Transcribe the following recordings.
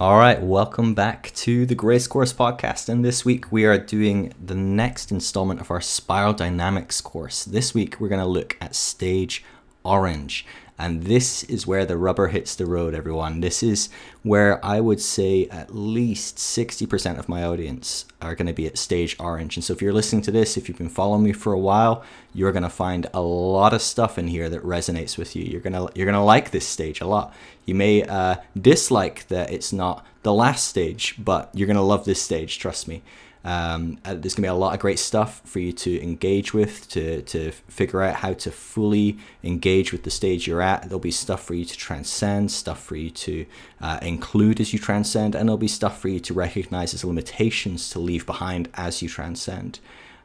All right, welcome back to the Grace Course podcast. And this week we are doing the next installment of our Spiral Dynamics course. This week we're going to look at stage orange. And this is where the rubber hits the road, everyone. This is where I would say at least 60% of my audience are going to be at stage orange. And so if you're listening to this, if you've been following me for a while, you're going to find a lot of stuff in here that resonates with you. You're going to you're going to like this stage a lot. You may uh, dislike that it's not the last stage, but you're going to love this stage, trust me. Um, uh, there's going to be a lot of great stuff for you to engage with, to, to figure out how to fully engage with the stage you're at. There'll be stuff for you to transcend, stuff for you to uh, include as you transcend, and there'll be stuff for you to recognize as limitations to leave behind as you transcend.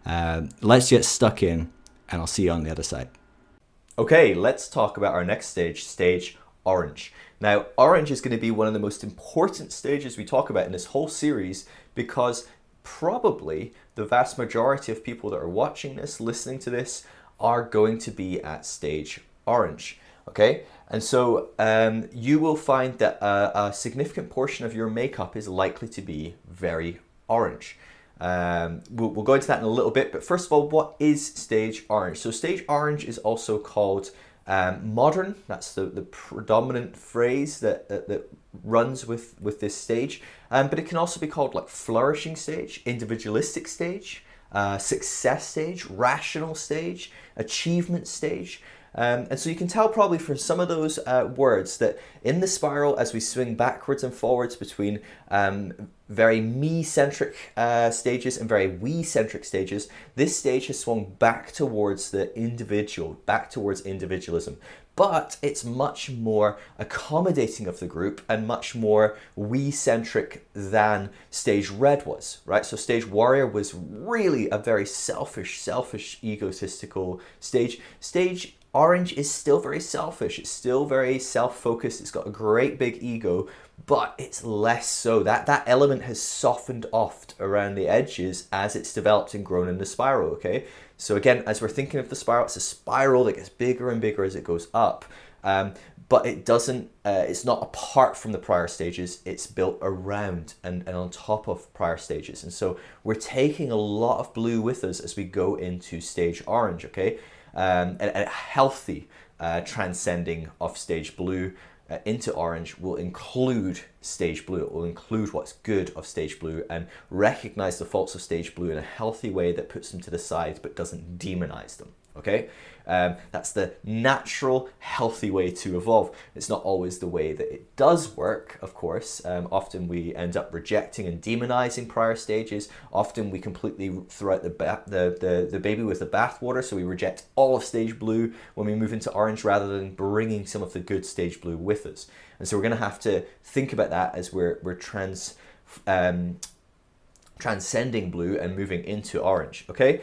Uh, let's get stuck in, and I'll see you on the other side. Okay, let's talk about our next stage, stage orange. Now, orange is going to be one of the most important stages we talk about in this whole series because probably the vast majority of people that are watching this, listening to this, are going to be at stage orange. Okay, and so um, you will find that a, a, significant portion of your makeup is likely to be very orange. Um, we'll, we'll, go into that in a little bit, but first of all, what is stage orange? So, stage orange is also called um, modern. That's the, the predominant phrase that, that, that runs with, with this stage. Um, but it can also be called like flourishing stage, individualistic stage, uh, success stage, rational stage, achievement stage. Um, and so you can tell probably from some of those uh, words that in the spiral, as we swing backwards and forwards between um, very me centric uh, stages and very we centric stages, this stage has swung back towards the individual, back towards individualism but it's much more accommodating of the group and much more we centric than stage red was, right? So stage warrior was really a very selfish, selfish, egotistical stage. Stage orange is still very selfish, it's still very self focused, it's got a great big ego, but it's less so. That, that element has softened off around the edges as it's developed and grown in the spiral, okay? So again, as we're thinking of the spiral, it's a spiral that gets bigger and bigger as it goes up. Um, but it doesn't, uh, it's not apart from the prior stages, it's built around and, and on top of prior stages. And so we're taking a lot of blue with us as we go into stage orange, okay? Um, and, and healthy uh, transcending of stage blue uh, into orange will include stage blue. It will include what's good of stage blue and recognize the faults of stage blue in a healthy way that puts them to the side but doesn't demonize them. Okay? Um, that's the natural, healthy way to evolve. It's not always the way that it does work, of course. Um, often we end up rejecting and demonizing prior stages. Often we completely throw out the, ba- the, the, the baby with the bathwater, so we reject all of stage blue when we move into orange rather than bringing some of the good stage blue with us. And so we're going to have to think about that as we're, we're trans. Um, transcending blue and moving into orange okay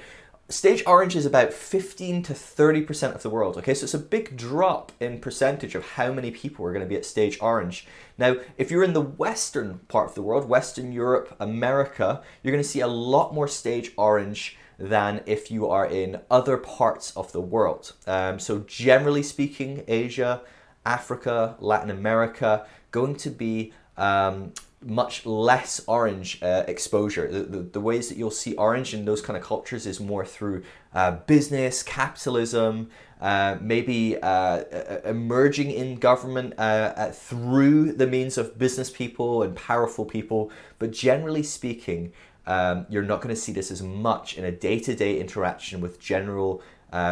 Stage orange is about 15 to 30% of the world. Okay, so it's a big drop in percentage of how many people are going to be at stage orange. Now, if you're in the western part of the world, Western Europe, America, you're going to see a lot more stage orange than if you are in other parts of the world. Um, so, generally speaking, Asia, Africa, Latin America, going to be um, much less orange uh, exposure. The, the, the, ways that you'll see orange in those kind of cultures is more through uh, business, capitalism, uh, maybe uh, emerging in government uh, uh, through the means of business people and powerful people. But generally speaking, um, you're not going to see this as much in a day to day interaction with general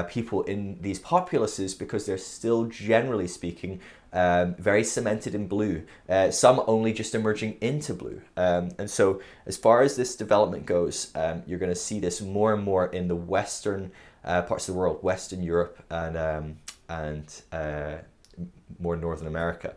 people in these populaces because they're still, generally speaking, um, very cemented in blue, uh, some only just emerging into blue. Um, and so, as far as this development goes, um, you're going to see this more and more in the western uh, parts of the world, Western Europe and, um, and uh, more Northern America.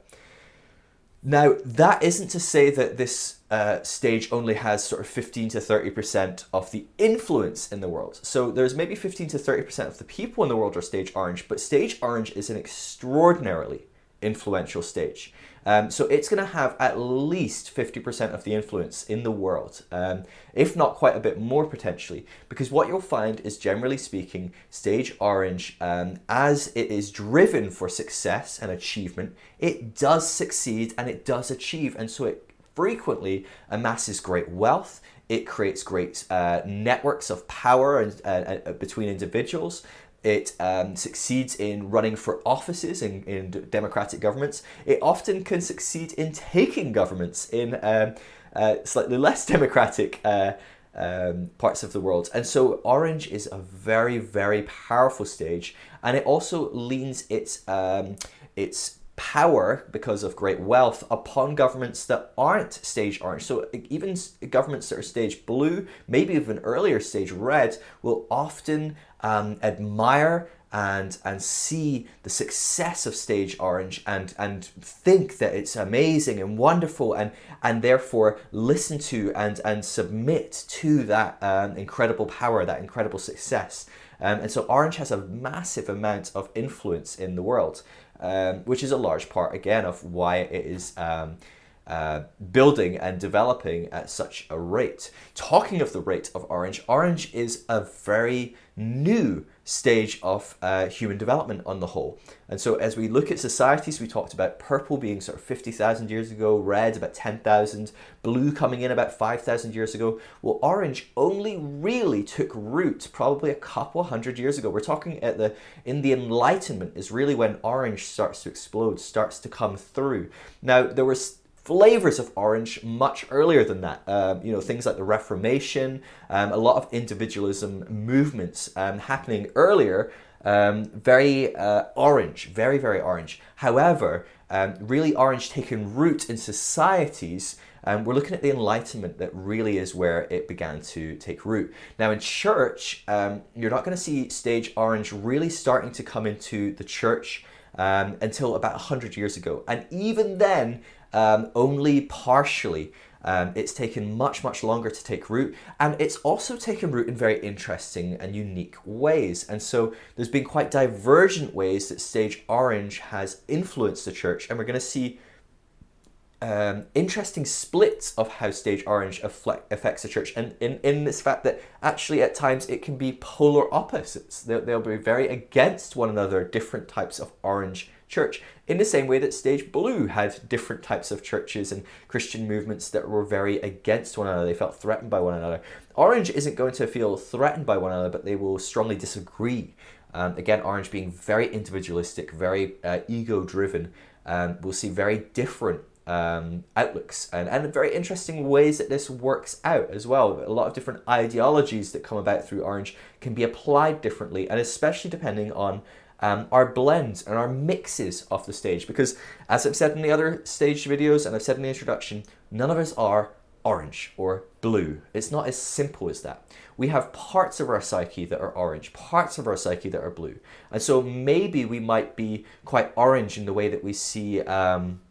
Now, that isn't to say that this uh, stage only has sort of 15 to 30% of the influence in the world. So there's maybe 15 to 30% of the people in the world are stage orange, but stage orange is an extraordinarily influential stage. Um, so it's going to have at least 50% of the influence in the world, um, if not quite a bit more potentially, because what you'll find is generally speaking, Stage Orange, um, as it is driven for success and achievement, it does succeed and it does achieve, and so it frequently amasses great wealth. It creates great uh, networks of power and, uh, between individuals. It um, succeeds in running for offices in, in democratic governments. It often can succeed in taking governments in um, uh, slightly less democratic uh, um, parts of the world. And so Orange is a very, very powerful stage, and it also leans its um, its power because of great wealth upon governments that aren't stage orange. So even governments that are stage blue, maybe even earlier stage red, will often um, admire and and see the success of stage orange and and think that it's amazing and wonderful and and therefore listen to and and submit to that um, incredible power that incredible success. Um, and so orange has a massive amount of influence in the world um, which is a large part again of why it is um, uh, building and developing at such a rate. Talking of the rate of Orange, Orange is a very new stage of uh, human development on the whole. And so, as we look at societies, we talked about purple being sort of 50,000 years ago, red about 10,000, blue coming in about 5,000 years ago. Well, orange only really took root probably a couple hundred years ago. We're talking at the in the Enlightenment is really when orange starts to explode, starts to come through. Now, there was flavors of orange much earlier than that. Um, you know, things like the Reformation, um, a lot of individualism movements um, happening earlier, um, very uh, orange, very, very orange. However, um, really orange taking root in societies. Um, we're looking at the Enlightenment that really is where it began to take root. Now, in church, you're not going to see stage orange really starting to come into the church until about 100 years ago. And even then, um, only partially. Um, it's taken much, much longer to take root, and it's also taken root in very interesting and unique ways. And so there's been quite divergent ways that Stage Orange has influenced the church, and we're going to see um, interesting splits of how Stage Orange affects the church, and in, in this fact that actually at times it can be polar opposites. They'll, they'll be very against one another, different types of orange church, in the same way that Stage Blue had different types of churches and Christian movements that were very against one another. They felt threatened by one another. Orange isn't going to feel threatened by one another, but they will strongly disagree. Um, again, Orange being very individualistic, very uh, ego driven, um, we'll see very different um, outlooks and, and very interesting ways that this works out as well. A lot of different ideologies that come about through Orange can be applied differently, and especially depending on um, our blends and our mixes of the stage. Because as I've said in the other stage videos and I've said in the introduction, none of us are orange or blue. It's not as simple as that. We have parts of our psyche that are orange, parts of our psyche that are blue. And so maybe we might be quite orange in the way that we see. Um,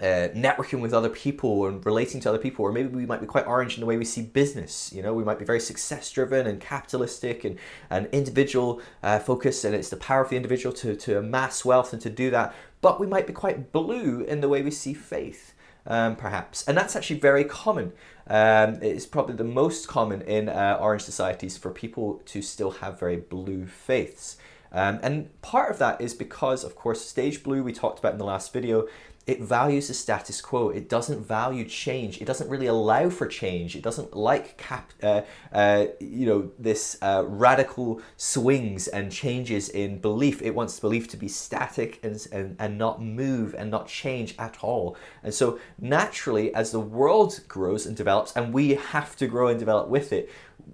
uh, networking with other people and relating to other people, or maybe we might be quite orange in the way we see business. You know, we might be very success driven and capitalistic and, and individual uh, focused, and it's the power of the individual to, to amass wealth and to do that. But we might be quite blue in the way we see faith. Um, perhaps. And that's actually very common. Um, it's probably the most common in uh, orange societies for people to still have very blue faiths. Um, and part of that is because, of course, stage blue we talked about in the last video it values the status quo. It doesn't value change. It doesn't really allow for change. It doesn't like cap, uh, uh, you know, this uh, radical swings and changes in belief. It wants belief to be static and, and, and not move and not change at all. And so naturally, as the world grows and develops, and we have to grow and develop with it,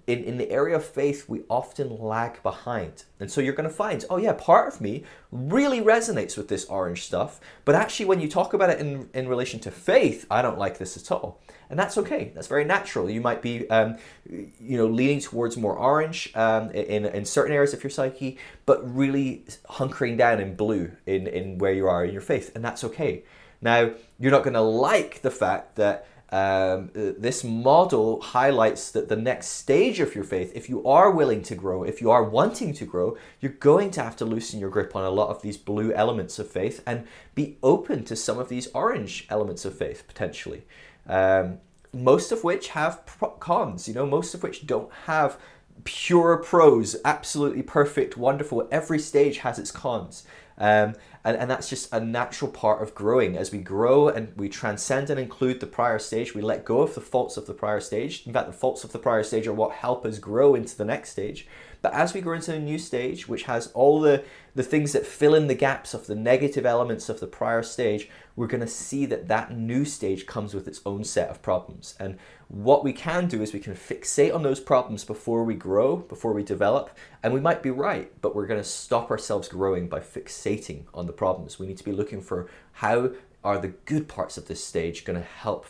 in, in the area of faith, we often lag behind. And so you're going to find, oh yeah, part of me really resonates with this orange stuff, but actually when you talk about it in, in relation to faith, I don't like this at all. And that's okay. That's very natural. You might be, um, you know, leaning towards more orange um, in, in certain areas of your psyche, but really hunkering down in blue in, in where you are in your faith. And that's okay. Now, you're not going to like the fact that um, this model highlights that the next stage of your faith, if you are willing to grow, if you are wanting to grow, you're going to have to loosen your grip on a lot of these blue elements of faith and be open to some of these orange elements of faith potentially. Um, most of which have cons, you know, most of which don't have pure pros, absolutely perfect, wonderful. Every stage has its cons. Um, And, and that's just a natural part of growing. As we grow and we transcend and include the prior stage, we let go of the faults of the prior stage. In fact, the faults of the prior stage are what help us grow into the next stage. But as we grow into a new stage, which has all the, the things that fill in the gaps of the negative elements of the prior stage, we're going to see that that new stage comes with its own set of problems. And what we can do is we can fixate on those problems before we grow, before we develop, and we might be right, but we're going to stop ourselves growing by fixating on the problems. We need to be looking for how are the good parts of this stage going to help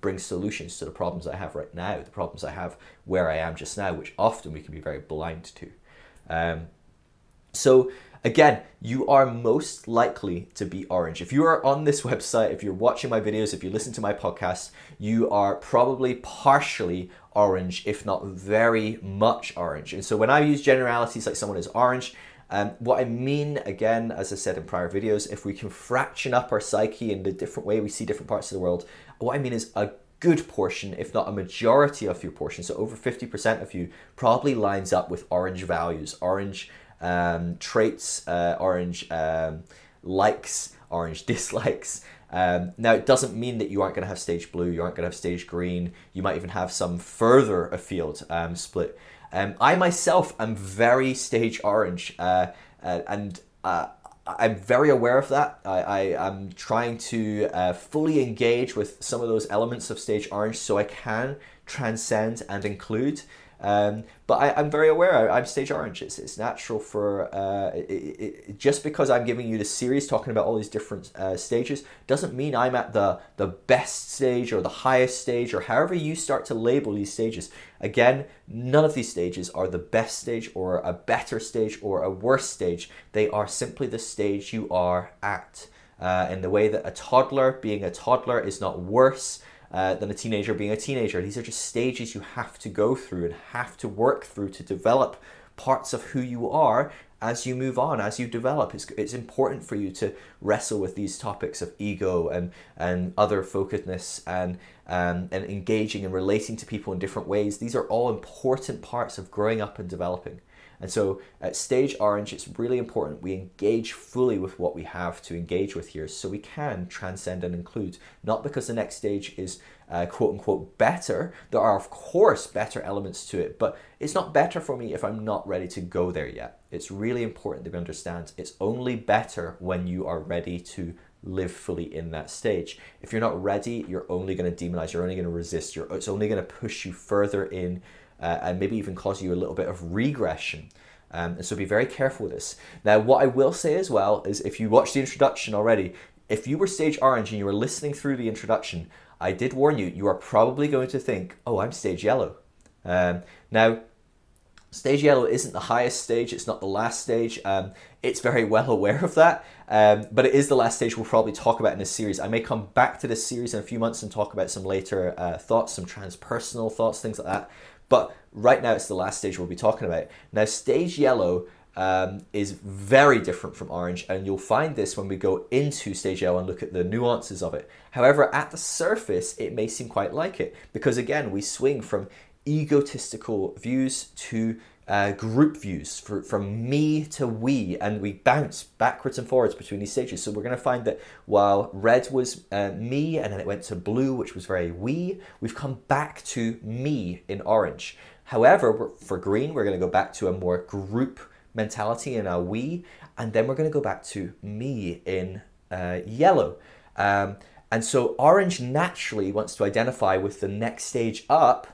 bring solutions to the problems I have right now, the problems I have where I am just now, which often we can be very blind to. Um, so again, you are most likely to be orange. If you are on this website, if you're watching my videos, if you listen to my podcast, you are probably partially orange, if not very much orange. And so when I use generalities like someone is orange, um, what I mean, again, as I said in prior videos, if we can fraction up our psyche in the different way we see different parts of the world, what I mean is a good portion, if not a majority of your portion, so over 50% of you, probably lines up with orange values, orange um, traits, uh, orange um, likes, orange dislikes. Um, now, it doesn't mean that you aren't going to have stage blue, you aren't going to have stage green, you might even have some further afield um, split. Um, I myself am very stage orange, uh, uh, and uh, I'm very aware of that. I, I am trying to uh, fully engage with some of those elements of stage orange so I can transcend and include. Um, but I, am very aware I, am stage orange. It's, it's natural for uh, it, it, just because I'm giving you the series talking about all these different uh, stages doesn't mean I'm at the the best stage or the highest stage or however you start to label these stages. Again, none of these stages are the best stage or a better stage or a worse stage. They are simply the stage you are at. Uh, in the way that a toddler being a toddler is not worse uh, than a teenager being a teenager. These are just stages you have to go through and have to work through to develop parts of who you are as you move on, as you develop. It's, it's important for you to wrestle with these topics of ego and, and other focusedness and, um, and engaging and relating to people in different ways. These are all important parts of growing up and developing. And so at stage orange, it's really important we engage fully with what we have to engage with here so we can transcend and include. Not because the next stage is uh, quote unquote better. There are, of course, better elements to it, but it's not better for me if I'm not ready to go there yet. It's really important that we understand it's only better when you are ready to live fully in that stage. If you're not ready, you're only going to demonize, you're only going to resist, you're, it's only going to push you further in uh, and maybe even cause you a little bit of regression. Um, and so be very careful with this. Now, what I will say as well is if you watch the introduction already, if you were stage orange and you were listening through the introduction, I did warn you, you are probably going to think, oh, I'm stage yellow. Um, now, stage yellow isn't the highest stage, it's not the last stage. Um, it's very well aware of that, um, but it is the last stage we'll probably talk about in this series. I may come back to this series in a few months and talk about some later uh, thoughts, some transpersonal thoughts, things like that. But right now, it's the last stage we'll be talking about. Now, stage yellow um, is very different from orange, and you'll find this when we go into stage yellow and look at the nuances of it. However, at the surface, it may seem quite like it because, again, we swing from egotistical views to uh, group views for, from me to we, and we bounce backwards and forwards between these stages. So we're going to find that while red was uh, me, and then it went to blue, which was very we, we've come back to me in orange. However, for green, we're going to go back to a more group mentality in our we, and then we're going to go back to me in uh, yellow. Um, and so orange naturally wants to identify with the next stage up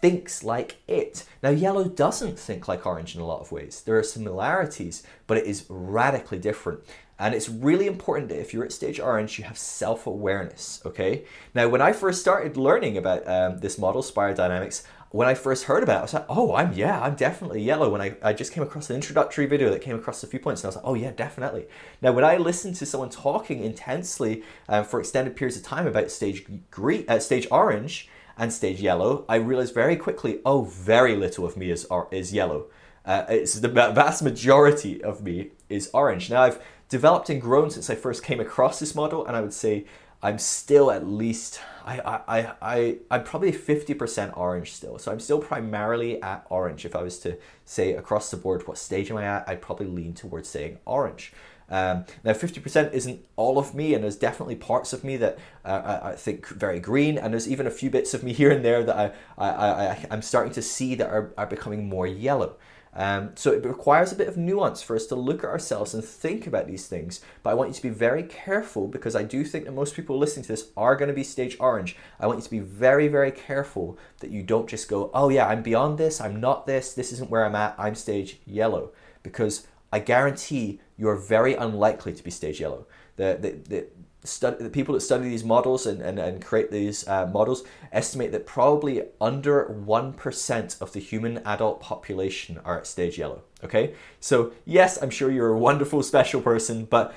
thinks like it. Now, yellow doesn't think like orange in a lot of ways. There are similarities, but it is radically different. And it's really important that if you're at stage orange, you have self awareness, okay? Now, when I first started learning about um, this model, Spiral Dynamics, when I first heard about it, I was like, oh, I'm, yeah, I'm definitely yellow. When I, I just came across an introductory video that came across a few points, and I was like, oh, yeah, definitely. Now, when I listened to someone talking intensely um, for extended periods of time about stage green, uh, stage orange, and stage yellow, I realized very quickly, oh, very little of me is, is yellow. Uh, it's the vast majority of me is orange. Now, I've developed and grown since I first came across this model, and I would say I'm still at least I I I I'm probably 50% orange still. So I'm still primarily at orange. If I was to say across the board what stage am I at, I'd probably lean towards saying orange. Um, now, 50% isn't all of me, and there's definitely parts of me that uh, I, I, think very green, and there's even a few bits of me here and there that I, I, I, I'm starting to see that are, are becoming more yellow. Um, so it requires a bit of nuance for us to look at ourselves and think about these things. But I want you to be very careful because I do think that most people listening to this are going to be stage orange. I want you to be very, very careful that you don't just go, oh yeah, I'm beyond this, I'm not this, this isn't where I'm at, I'm stage yellow. Because I guarantee you're very unlikely to be stage yellow. The, the, the, Study, the people that study these models and, and, and create these uh, models estimate that probably under 1% of the human adult population are at stage yellow. Okay? So, yes, I'm sure you're a wonderful, special person, but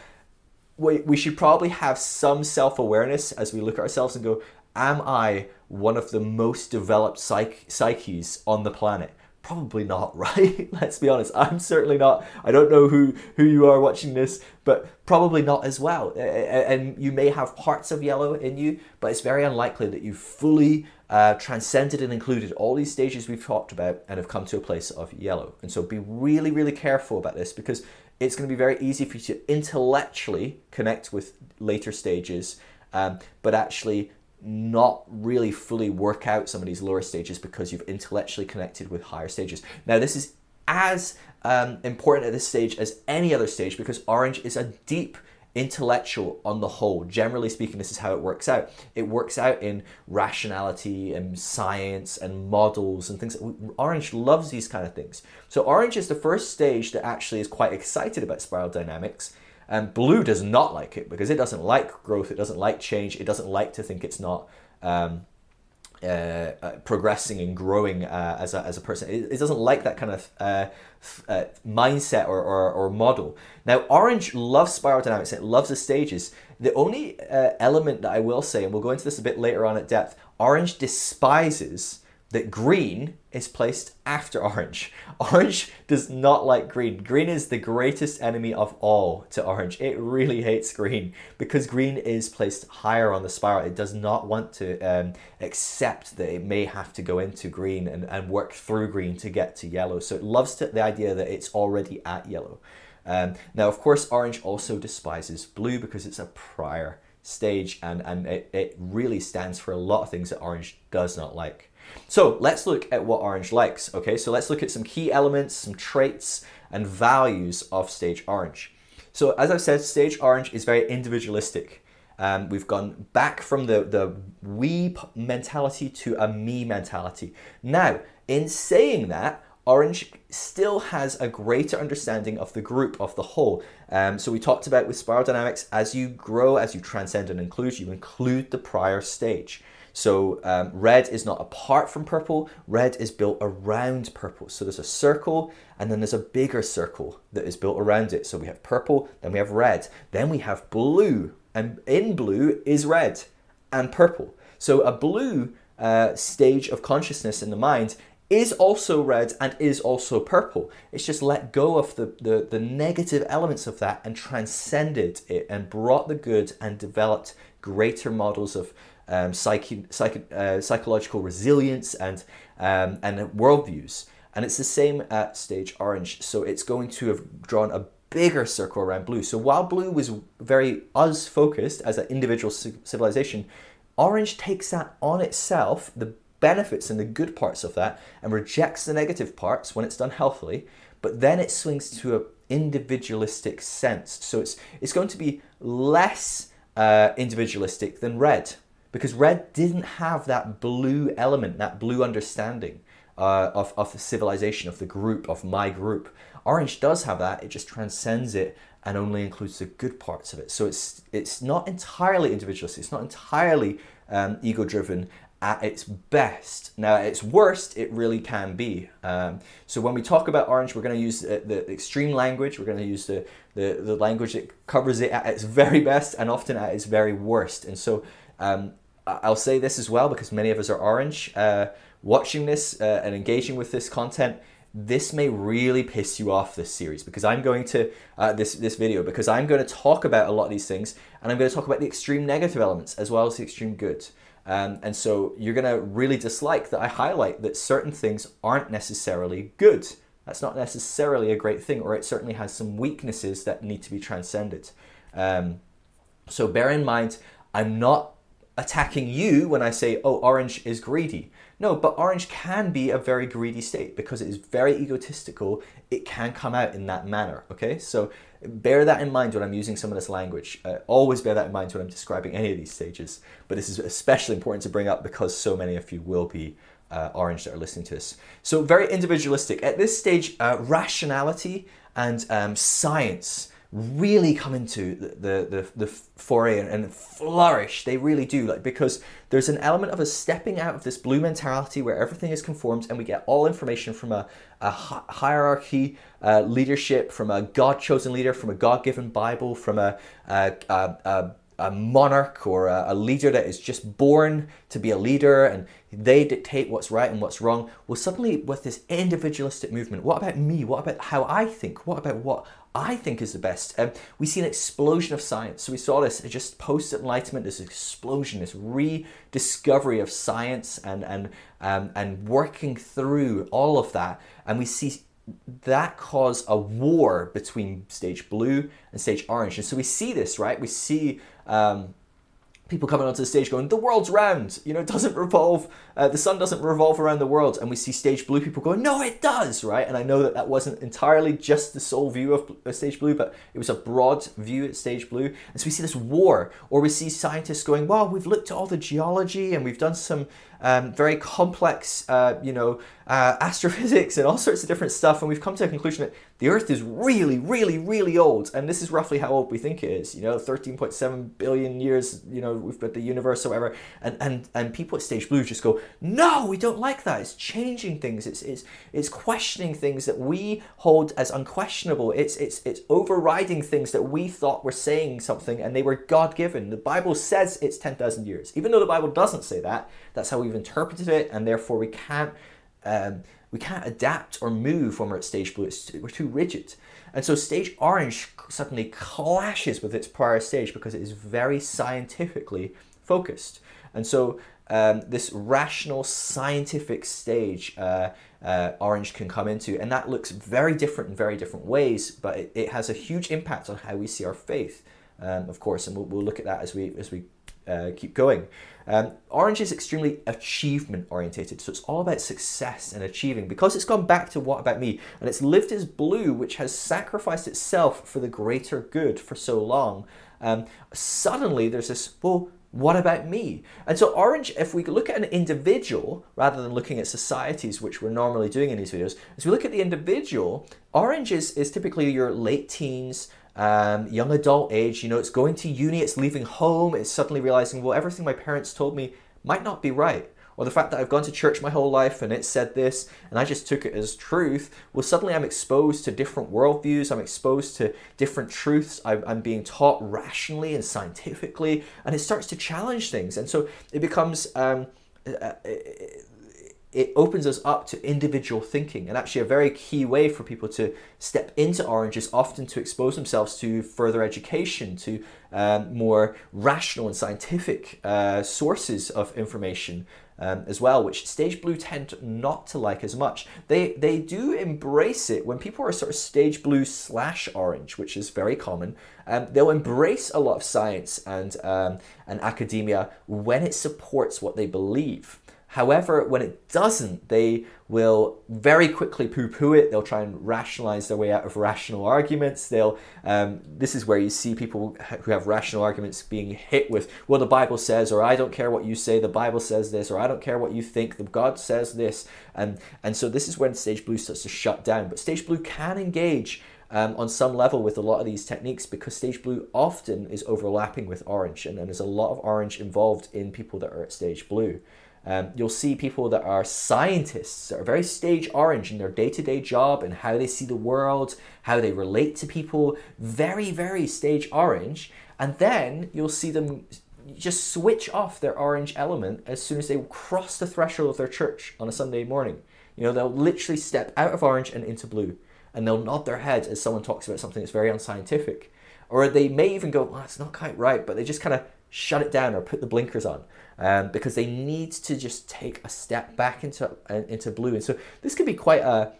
we, we should probably have some self awareness as we look at ourselves and go, Am I one of the most developed psych- psyches on the planet? Probably not right? Let's be honest. I'm certainly not. I don't know who who you are watching this but probably not as well. And you may have parts of yellow in you but it's very unlikely that you've fully uh, transcended and included all these stages we've talked about and have come to a place of yellow. And so be really really careful about this because it's going to be very easy for you to intellectually connect with later stages um, but actually not really fully work out some of these lower stages because you've intellectually connected with higher stages. Now, this is as um, important at this stage as any other stage because orange is a deep intellectual on the whole. Generally speaking, this is how it works out. It works out in rationality and science and models and things. Orange loves these kind of things. So, orange is the first stage that actually is quite excited about spiral dynamics and blue does not like it because it doesn't like growth, it doesn't like change, it doesn't like to think it's not um, uh, uh, progressing and growing uh, as, a, as a person. It, it, doesn't like that kind of uh, uh, mindset or, or, or, model. Now, orange loves spiral dynamics, it loves the stages. The only element that I will say, and we'll go into this a bit later on at depth, orange despises that green is placed after orange. Orange does not like green. Green is the greatest enemy of all to orange. It really hates green because green is placed higher on the spiral. It does not want to um, accept that it may have to go into green and, and work through green to get to yellow. So it loves to, the idea that it's already at yellow. Um, now, of course, orange also despises blue because it's a prior stage and, and it, it really stands for a lot of things that orange does not like. So let's look at what Orange likes. Okay, so let's look at some key elements, some traits, and values of Stage Orange. So as I've said, Stage Orange is very individualistic. Um, we've gone back from the, the we mentality to a me mentality. Now, in saying that, Orange still has a greater understanding of the group, of the whole. Um, so we talked about with spiral dynamics, as you grow, as you transcend and include, you include the prior stage. So um, red is not apart from purple, red is built around purple. So there's a circle and then there's a bigger circle that is built around it. So we have purple, then we have red, then we have blue, and in blue is red and purple. So a blue uh, stage of consciousness in the mind is also red and is also purple. It's just let go of the, the, the negative elements of that and transcended it and brought the good and developed greater models of um, psyche, uh, psychological resilience and um, and worldviews. And it's the same at stage orange. So it's going to have drawn a bigger circle around blue. So while blue was very us focused as an individual civilization, orange takes that on itself, the benefits and the good parts of that, and rejects the negative parts when it's done healthily. But then it swings to an individualistic sense. So it's it's going to be less uh, individualistic than red because red didn't have that blue element, that blue understanding uh, of, of the civilization, of the group, of my group. Orange does have that, it just transcends it and only includes the good parts of it. So it's, it's not entirely individualistic, it's not entirely um, ego driven at its best. Now, at its worst, it really can be. Um, so when we talk about orange, we're going to use the, the, extreme language. We're going to use the, the, the language that covers it at its very best and often at its very worst. And so um, I'll say this as well because many of us are orange. Uh, watching this uh, and engaging with this content, this may really piss you off this series because I'm going to uh, this this video because I'm going to talk about a lot of these things and I'm going to talk about the extreme negative elements as well as the extreme good. Um, and so you're going to really dislike that I highlight that certain things aren't necessarily good That's not necessarily a great thing, or it certainly has some weaknesses that need to be transcended. Um, so bear in mind, I'm not attacking you when I say, oh, orange is greedy. No, but orange can be a very greedy state because it is very egotistical. It can come out in that manner, okay? So bear that in mind when I'm using some of this language. Uh, always bear that in mind when I'm describing any of these stages. But this is especially important to bring up because so many of you will be uh, orange that are listening to this. So very individualistic. At this stage, uh, rationality and um, science really come into the the, the, the foray and, and, flourish. They really do, like because there's an element of us stepping out of this blue mentality where everything is conformed and we get all information from a, a hierarchy, uh, leadership, from a God chosen leader, from a God given Bible, from a, a, a a monarch or a, a, leader that is just born to be a leader and they dictate what's right and what's wrong. Well, suddenly, with this individualistic movement, what about me? What about how I think? What about what I think is the best? Um, we see an explosion of science. So we saw this just post enlightenment, this explosion, this rediscovery of science and and um, and working through all of that, and we see that cause a war between stage blue and stage orange. And so we see this, right? We see um, people coming onto the stage going, the world's round, you know, it doesn't revolve, uh, the sun doesn't revolve around the world. And we see stage blue people going, no, it does, right? And I know that that wasn't entirely just the sole view of stage blue, but it was a broad view at stage blue. And so we see this war, or we see scientists going, well, we've looked at all the geology and we've done some um, very complex, uh, you know, uh, astrophysics and all sorts of different stuff, and we've come to a conclusion that the Earth is really, really, really old, and this is roughly how old we think it is. You know, 13.7 billion years. You know, we've got the universe or whatever, and and and people at Stage Blue just go, no, we don't like that. It's changing things. It's it's it's questioning things that we hold as unquestionable. It's it's it's overriding things that we thought were saying something, and they were God given. The Bible says it's 10,000 years, even though the Bible doesn't say that. That's how we've interpreted it, and therefore we can't um, we can't adapt or move when we're at stage blue. It's, we're too rigid. And so stage orange suddenly clashes with its prior stage because it is very scientifically focused. And so um, this rational scientific stage uh, uh, orange can come into, and that looks very different in very different ways, but it, it has a huge impact on how we see our faith, um, of course, and we'll, we'll look at that as we as we uh, keep going. Um, Orange is extremely achievement orientated, so it's all about success and achieving. Because it's gone back to what about me? And it's lived as blue, which has sacrificed itself for the greater good for so long. Um, suddenly, there's this well, what about me? And so, Orange, if we look at an individual rather than looking at societies, which we're normally doing in these videos, as we look at the individual, Orange is, is typically your late teens, um, young adult age, you know, it's going to uni, it's leaving home, it's suddenly realizing, well, everything my parents told me might not be right. Or the fact that I've gone to church my whole life and it said this and I just took it as truth. Well, suddenly I'm exposed to different worldviews, I'm exposed to different truths, I'm being taught rationally and scientifically, and it starts to challenge things. And so it becomes. Um, uh, it opens us up to individual thinking. And actually, a very key way for people to step into Orange is often to expose themselves to further education, to um, more rational and scientific uh, sources of information. Um, as well, which Stage Blue tend not to like as much. They they do embrace it when people are sort of Stage Blue slash Orange, which is very common. Um, they'll embrace a lot of science and um, and academia when it supports what they believe. However, when it doesn't, they will very quickly poo-poo it. They'll try and rationalize their way out of rational arguments. They'll. Um, this is where you see people who have rational arguments being hit with, "Well, the Bible says," or "I don't care what you say. The Bible says this," or "I don't care what you think. The God says this." And and so this is when Stage Blue starts to shut down. But Stage Blue can engage. Um, on some level with a lot of these techniques because stage blue often is overlapping with orange and, and there's a lot of orange involved in people that are at stage blue. Um, you'll see people that are scientists, that are very stage orange in their day to day job and how they see the world, how they relate to people, very, very stage orange. And then you'll see them just switch off their orange element as soon as they cross the threshold of their church on a Sunday morning. You know, they'll literally step out of orange and into blue, and they'll nod their heads as someone talks about something that's very unscientific. Or they may even go, well, it's not quite right, but they just kind of shut it down or put the blinkers on um, because they need to just take a step back into uh, into blue. And so this could be quite a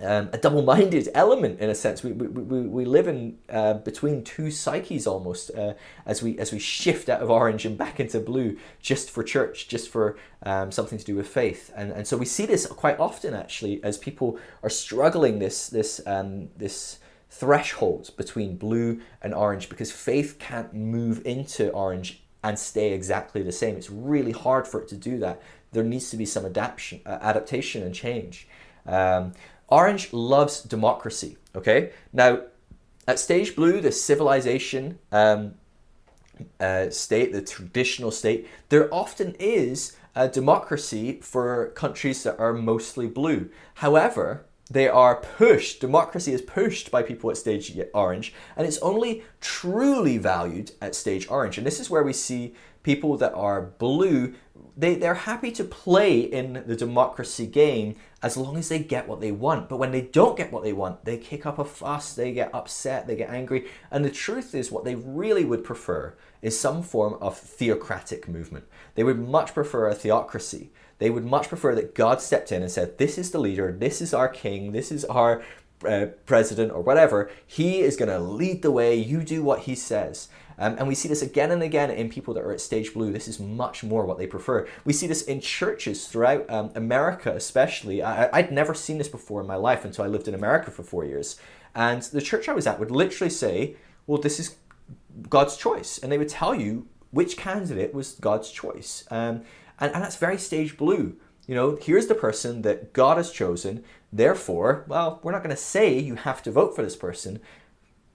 um, a double-minded element in a sense. We, we, we, we live in uh, between two psyches almost uh, as we as we shift out of orange and back into blue just for church, just for um, something to do with faith. And, and so we see this quite often actually as people are struggling this this um, this threshold between blue and orange because faith can't move into orange and stay exactly the same. It's really hard for it to do that. There needs to be some adaptation, uh, adaptation and change. Um, Orange loves democracy. Okay, now at stage blue, the civilization um, uh, state, the traditional state, there often is a democracy for countries that are mostly blue. However, they are pushed, democracy is pushed by people at stage orange, and it's only truly valued at stage orange. And this is where we see people that are blue they, they're happy to play in the democracy game as long as they get what they want. But when they don't get what they want, they kick up a fuss, they get upset, they get angry. And the truth is, what they really would prefer is some form of theocratic movement. They would much prefer a theocracy. They would much prefer that God stepped in and said, This is the leader, this is our king, this is our uh, president, or whatever. He is going to lead the way, you do what he says. Um, and we see this again and again in people that are at stage blue. This is much more what they prefer. We see this in churches throughout um, America, especially. I, I'd never seen this before in my life until I lived in America for four years. And the church I was at would literally say, well, this is God's choice. And they would tell you which candidate was God's choice. Um, and, and that's very stage blue. You know, here's the person that God has chosen. Therefore, well, we're not going to say you have to vote for this person,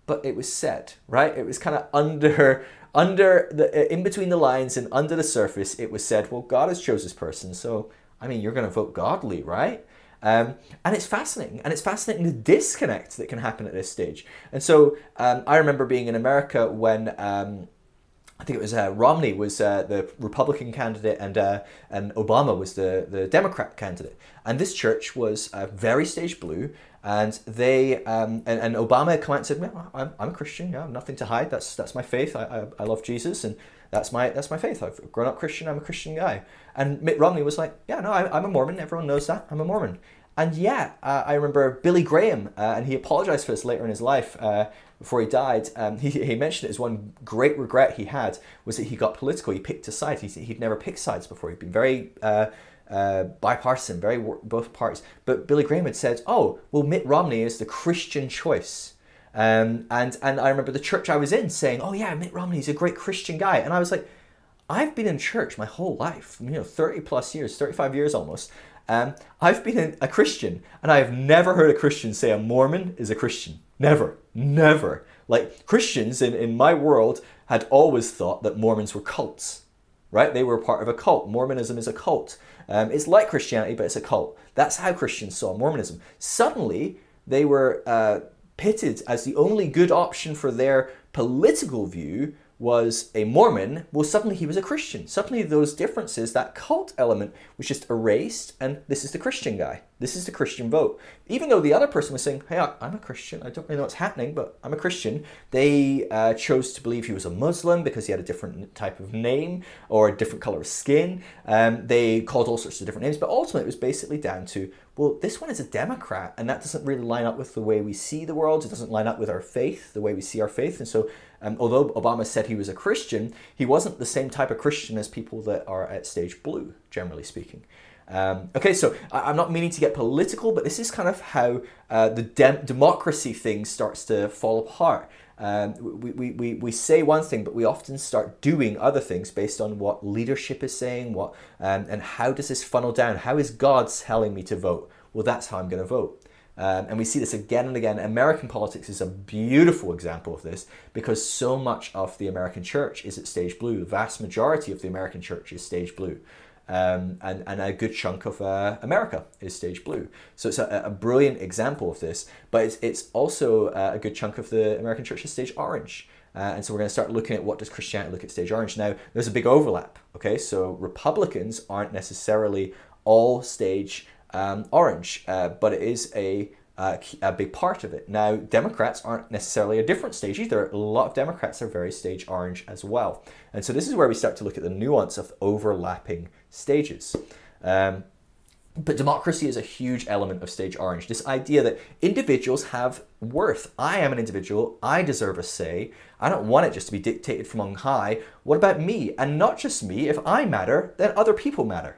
but it was said, right? It was kind of under under the uh, in between the lines and under the surface. It was said, well, God has chosen this person, so I mean, you're going to vote godly, right? Um, and it's fascinating, and it's fascinating the disconnect that can happen at this stage. And so um, I remember being in America when um, I think it was uh, Romney was uh, the Republican candidate and uh, and Obama was the the Democrat candidate. And this church was uh, very stage blue, and they um, and, and Obama came out and said, well, I'm, I'm a Christian. Yeah, I have nothing to hide. That's that's my faith. I, I, I love Jesus, and that's my that's my faith. I've grown up Christian. I'm a Christian guy. And Mitt Romney was like, yeah, no, I, I'm a Mormon. Everyone knows that. I'm a Mormon. And yeah, uh, I remember Billy Graham, uh, and he apologized for this later in his life before he died. Um, he, he mentioned it as one great regret he had was that he got political. He picked a side. He, he'd never picked sides before. He'd been very uh, uh, bipartisan, very both parties. But Billy Graham had said, "Oh, well, Mitt Romney is the Christian choice." Um, and and I remember the church I was in saying, "Oh yeah, Mitt Romney's a great Christian guy," and I was like, "I've been in church my whole life, you know, thirty plus years, thirty five years almost." Um, I've been a Christian, and I have never heard a Christian say a Mormon is a Christian. Never, never. Like Christians in, in my world had always thought that Mormons were cults, right? They were part of a cult. Mormonism is a cult. Um, it's like Christianity, but it's a cult. That's how Christians saw Mormonism. Suddenly, they were uh, pitted as the only good option for their political view was a Mormon, well, suddenly he was a Christian. Suddenly, those differences, that cult element, was just erased, and this is the Christian guy. This is the Christian vote. Even though the other person was saying, Hey, I'm a Christian, I don't really know what's happening, but I'm a Christian, they uh, chose to believe he was a Muslim because he had a different type of name or a different color of skin. Um, they called all sorts of different names, but ultimately, it was basically down to, well, this one is a Democrat, and that doesn't really line up with the way we see the world. It doesn't line up with our faith, the way we see our faith. And so um, although Obama said he was a Christian, he wasn't the same type of Christian as people that are at stage blue, generally speaking. Um, okay, so I, am not meaning to get political, but this is kind of how uh, the de- democracy thing starts to fall apart. Um, we, we, we, we say one thing, but we often start doing other things based on what leadership is saying, what um, and how does this funnel down? How is God telling me to vote? Well, that's how I'm going to vote. Um, and we see this again and again. American politics is a beautiful example of this because so much of the American church is at stage blue. The vast majority of the American church is stage blue. Um, and, and a good chunk of uh, America is stage blue. So it's a, a, brilliant example of this, but it's, it's also uh, a good chunk of the American church is stage orange. Uh, and so we're going to start looking at what does Christianity look at stage orange. Now, there's a big overlap, okay? So Republicans aren't necessarily all stage um, orange, uh, but it is a, uh, a big part of it. Now, Democrats aren't necessarily a different stage either. A lot of Democrats are very stage orange as well. And so this is where we start to look at the nuance of overlapping stages. Um, But democracy is a huge element of Stage Orange. This idea that individuals have worth. I am an individual. I deserve a say. I don't want it just to be dictated from on high. What about me? And not just me. If I matter, then other people matter,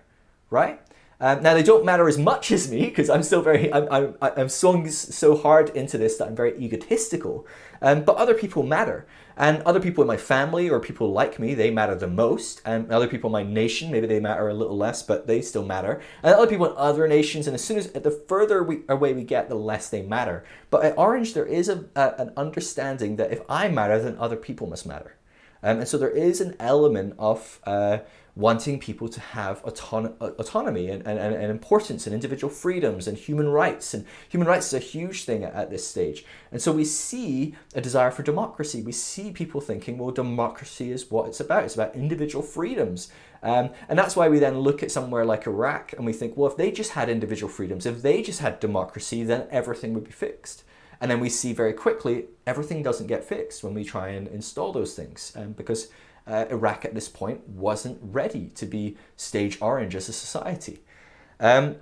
right? Um, now they don't matter as much as me because I'm still very I'm, I'm, I'm swung so hard into this that I'm very egotistical. Um, but other people matter, and other people in my family or people like me they matter the most. And other people in my nation maybe they matter a little less, but they still matter. And other people in other nations, and as soon as the further we, away we get, the less they matter. But at Orange there is a, a an understanding that if I matter, then other people must matter. Um, and so there is an element of uh, wanting people to have auton- autonomy and, and, and importance and individual freedoms and human rights. And human rights is a huge thing at, at, this stage. And so we see a desire for democracy. We see people thinking, well, democracy is what it's about. It's about individual freedoms. Um, and that's why we then look at somewhere like Iraq and we think, well, if they just had individual freedoms, if they just had democracy, then everything would be fixed. And then we see very quickly everything doesn't get fixed when we try and install those things um, because uh, Iraq at this point wasn't ready to be stage orange as a society. Um,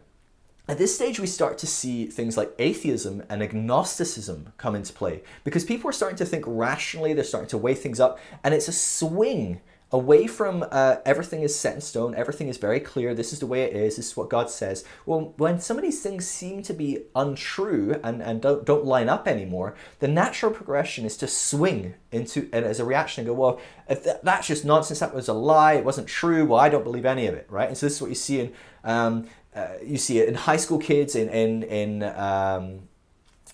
at this stage, we start to see things like atheism and agnosticism come into play because people are starting to think rationally, they're starting to weigh things up, and it's a swing away from uh, everything is set in stone, everything is very clear, this is the way it is, this is what God says. Well, when some of these things seem to be untrue and, and don't, don't line up anymore, the natural progression is to swing into and as a reaction and go, well, that's just nonsense, that was a lie, it wasn't true, well, I don't believe any of it, right? And so this is what you see in, um, uh, you see it in high school kids, in, in, in um,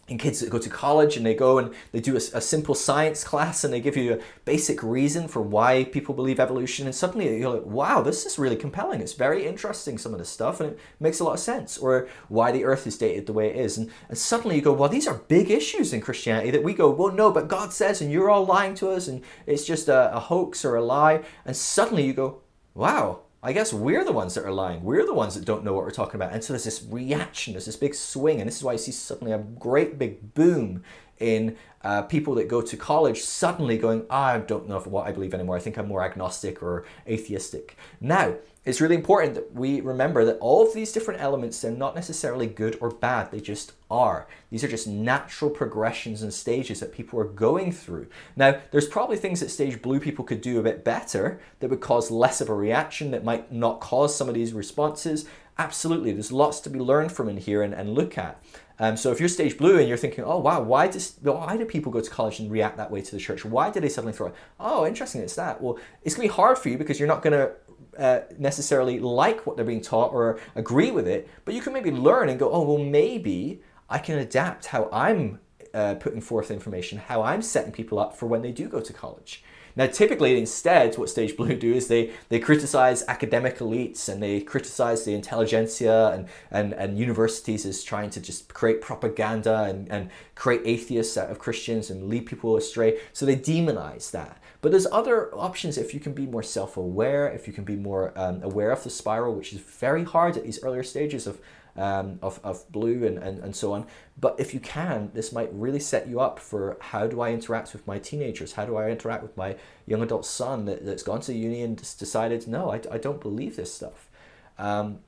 and kids that go to college and they go and they do a, a, simple science class and they give you a basic reason for why people believe evolution. And suddenly you're like wow this is really compelling. It's very interesting some of this stuff and it makes a lot of sense. Or why the earth is dated the way it is. And, and suddenly you go well these are big issues in christianity that we go well no but god says and you're all lying to us and it's just a, a hoax or a lie. And suddenly you go wow I guess we're the ones that are lying. We're the ones that don't know what we're talking about. And so there's this reaction, there's this big swing. And this is why you see suddenly a great big boom in uh, people that go to college suddenly going, I don't know what I believe anymore. I think I'm more agnostic or atheistic. Now, it's really important that we remember that all of these different elements, they're not necessarily good or bad, they just are. These are just natural progressions and stages that people are going through. Now, there's probably things that stage blue people could do a bit better that would cause less of a reaction, that might not cause some of these responses. Absolutely, there's lots to be learned from in here and, and look at. Um, so if you're stage blue and you're thinking, oh wow, why does why do people go to college and react that way to the church? Why did they suddenly throw? It? Oh, interesting, it's that. Well, it's gonna be hard for you because you're not gonna uh, necessarily like what they're being taught or agree with it, but you can maybe learn and go, oh, well, maybe I can adapt how I'm uh, putting forth information, how I'm setting people up for when they do go to college. Now, typically, instead, what Stage Blue do is they, they criticize academic elites and they criticize the intelligentsia and, and, and universities as trying to just create propaganda and, and create atheists out of Christians and lead people astray. So they demonize that. But there's other options if you can be more self aware, if you can be more um, aware of the spiral, which is very hard at these earlier stages of um, of, of blue and, and, and so on. But if you can, this might really set you up for how do I interact with my teenagers? How do I interact with my young adult son that, that's gone to uni and just decided, no, I, I don't believe this stuff. Um,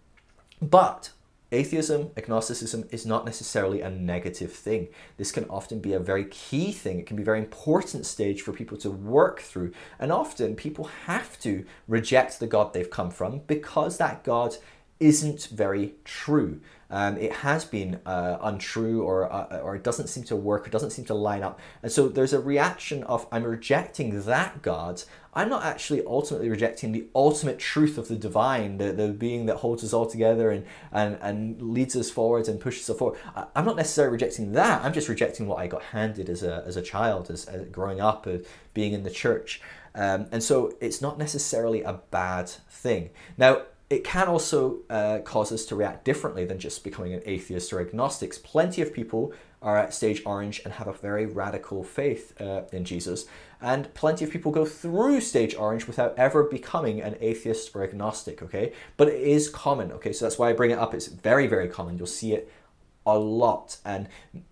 but atheism, agnosticism is not necessarily a negative thing. This can often be a very key thing. It can be a very important stage for people to work through. And often people have to reject the God they've come from because that God isn't very true. Um, it has been uh, untrue or, uh, or it doesn't seem to work, it doesn't seem to line up. And so there's a reaction of I'm rejecting that God. I'm not actually ultimately rejecting the ultimate truth of the divine, the, the being that holds us all together and, and, and leads us forward and pushes us forward. I'm not necessarily rejecting that. I'm just rejecting what I got handed as a, as a child, as, as growing up, uh, being in the church. Um, and so it's not necessarily a bad thing. Now, it can also uh, cause us to react differently than just becoming an atheist or agnostics. Plenty of people are at stage orange and have a very radical faith uh, in Jesus, and plenty of people go through stage orange without ever becoming an atheist or agnostic. Okay, but it is common. Okay, so that's why I bring it up. It's very, very common. You'll see it a lot. And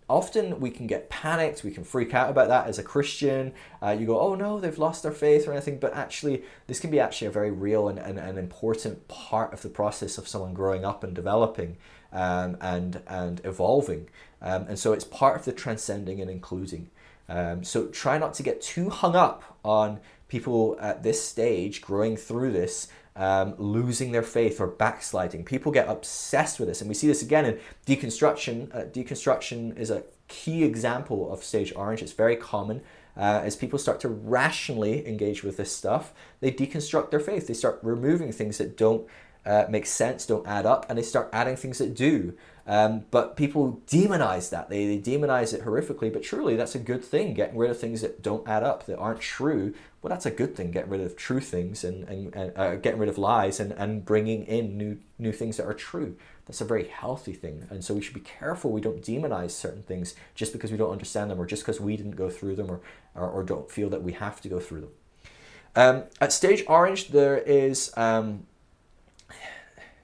often we can get panicked, we can freak out about that as a Christian. Uh, you go, oh no, they've lost their faith or anything. But actually, this can be actually a very real and, and, and important part of the process of someone growing up and developing um, and, and evolving. Um, and so it's part of the transcending and including. Um, so try not to get too hung up on people at this stage growing through this um, losing their faith or backsliding. People get obsessed with this, and we see this again in deconstruction. Uh, deconstruction is a key example of stage orange. It's very common. Uh, as people start to rationally engage with this stuff, they deconstruct their faith. They start removing things that don't uh, make sense, don't add up, and they start adding things that do. Um, but people demonize that. They, they demonize it horrifically, but truly that's a good thing. Getting rid of things that don't add up, that aren't true, well, that's a good thing. Getting rid of true things and, and, and uh, getting rid of lies and, and bringing in new, new things that are true. That's a very healthy thing. And so we should be careful we don't demonize certain things just because we don't understand them or just because we didn't go through them or, or, or don't feel that we have to go through them. Um, at stage orange, there is. Um,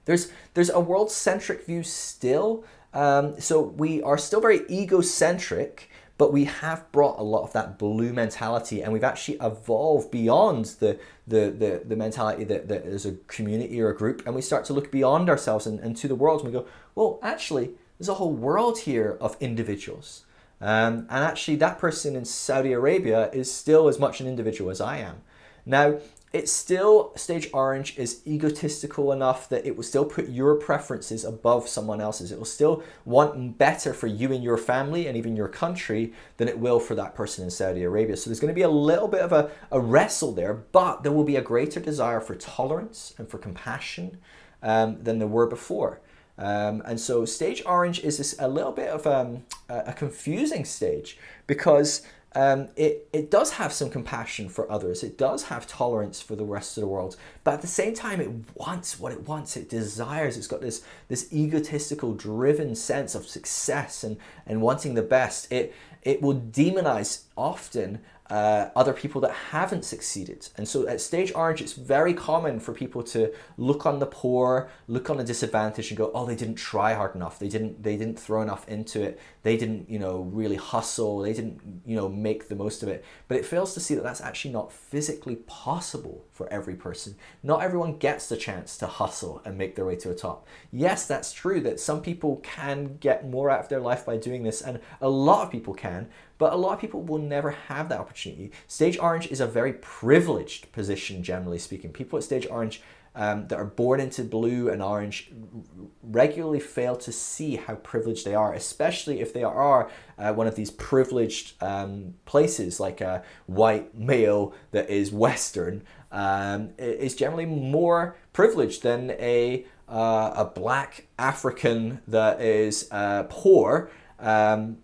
there's there's a world centric view still. Um, so we are still very egocentric, but we have brought a lot of that blue mentality, and we've actually evolved beyond the the the, the mentality that, is a community or a group, and we start to look beyond ourselves and, and to the world, and we go, well, actually, there's a whole world here of individuals. Um, and actually, that person in Saudi Arabia is still as much an individual as I am. Now, it's still stage orange is egotistical enough that it will still put your preferences above someone else's. It will still want better for you and your family and even your country than it will for that person in Saudi Arabia. So there's going to be a little bit of a, a wrestle there, but there will be a greater desire for tolerance and for compassion um, than there were before. Um, and so stage orange is this, a little bit of um, a confusing stage because um, it, it does have some compassion for others. It does have tolerance for the rest of the world. But at the same time, it wants what it wants. It desires. It's got this, this egotistical, driven sense of success and, and wanting the best. It, it will demonize often uh, other people that haven't succeeded. And so at Stage Orange, it's very common for people to look on the poor, look on the disadvantaged, and go, "Oh, they didn't try hard enough. They didn't. They didn't throw enough into it. They didn't, you know, really hustle. They didn't, you know, make the most of it." But it fails to see that that's actually not physically possible for every person. Not everyone gets the chance to hustle and make their way to a top. Yes, that's true that some people can get more out of their life by doing this, and a lot of people can. But a lot of people will never have that opportunity. Stage Orange is a very privileged position, generally speaking. People at Stage Orange um, that are born into blue and orange regularly fail to see how privileged they are, especially if they are uh, one of these privileged um, places like a white male that is Western um, is generally more privileged than a, uh, a black African that is uh, poor. Um,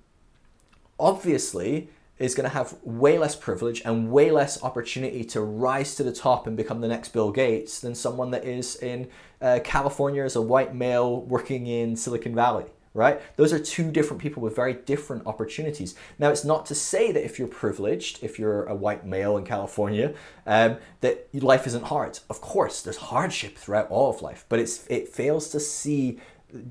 obviously is going to have way less privilege and way less opportunity to rise to the top and become the next Bill Gates than someone that is in uh, California as a white male working in Silicon Valley, right? Those are two different people with very different opportunities. Now, it's not to say that if you're privileged, if you're a white male in California, um, that life isn't hard. Of course, there's hardship throughout all of life, but it's it fails to see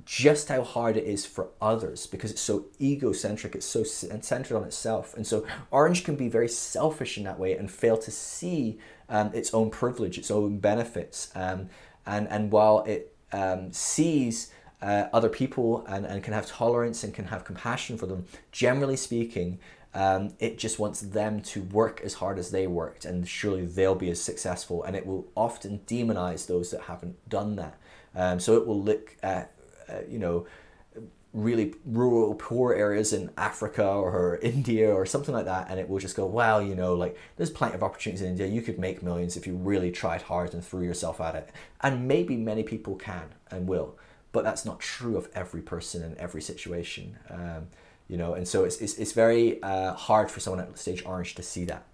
just how hard it is for others because it's so egocentric, it's so centered on itself. And so Orange can be very selfish in that way and fail to see um, its own privilege, its own benefits. Um, and, and while it um, sees uh, other people and, and can have tolerance and can have compassion for them, generally speaking, um, it just wants them to work as hard as they worked, and surely they'll be as successful. And it will often demonize those that haven't done that. Um, so it will look at you know, really rural, poor areas in Africa or India or something like that, and it will just go, well, you know, like there's plenty of opportunities in India. You could make millions if you really tried hard and threw yourself at it. And maybe many people can and will, but that's not true of every person in every situation. Um, you know, and so it's, it's, it's very uh, hard for someone at stage orange to see that.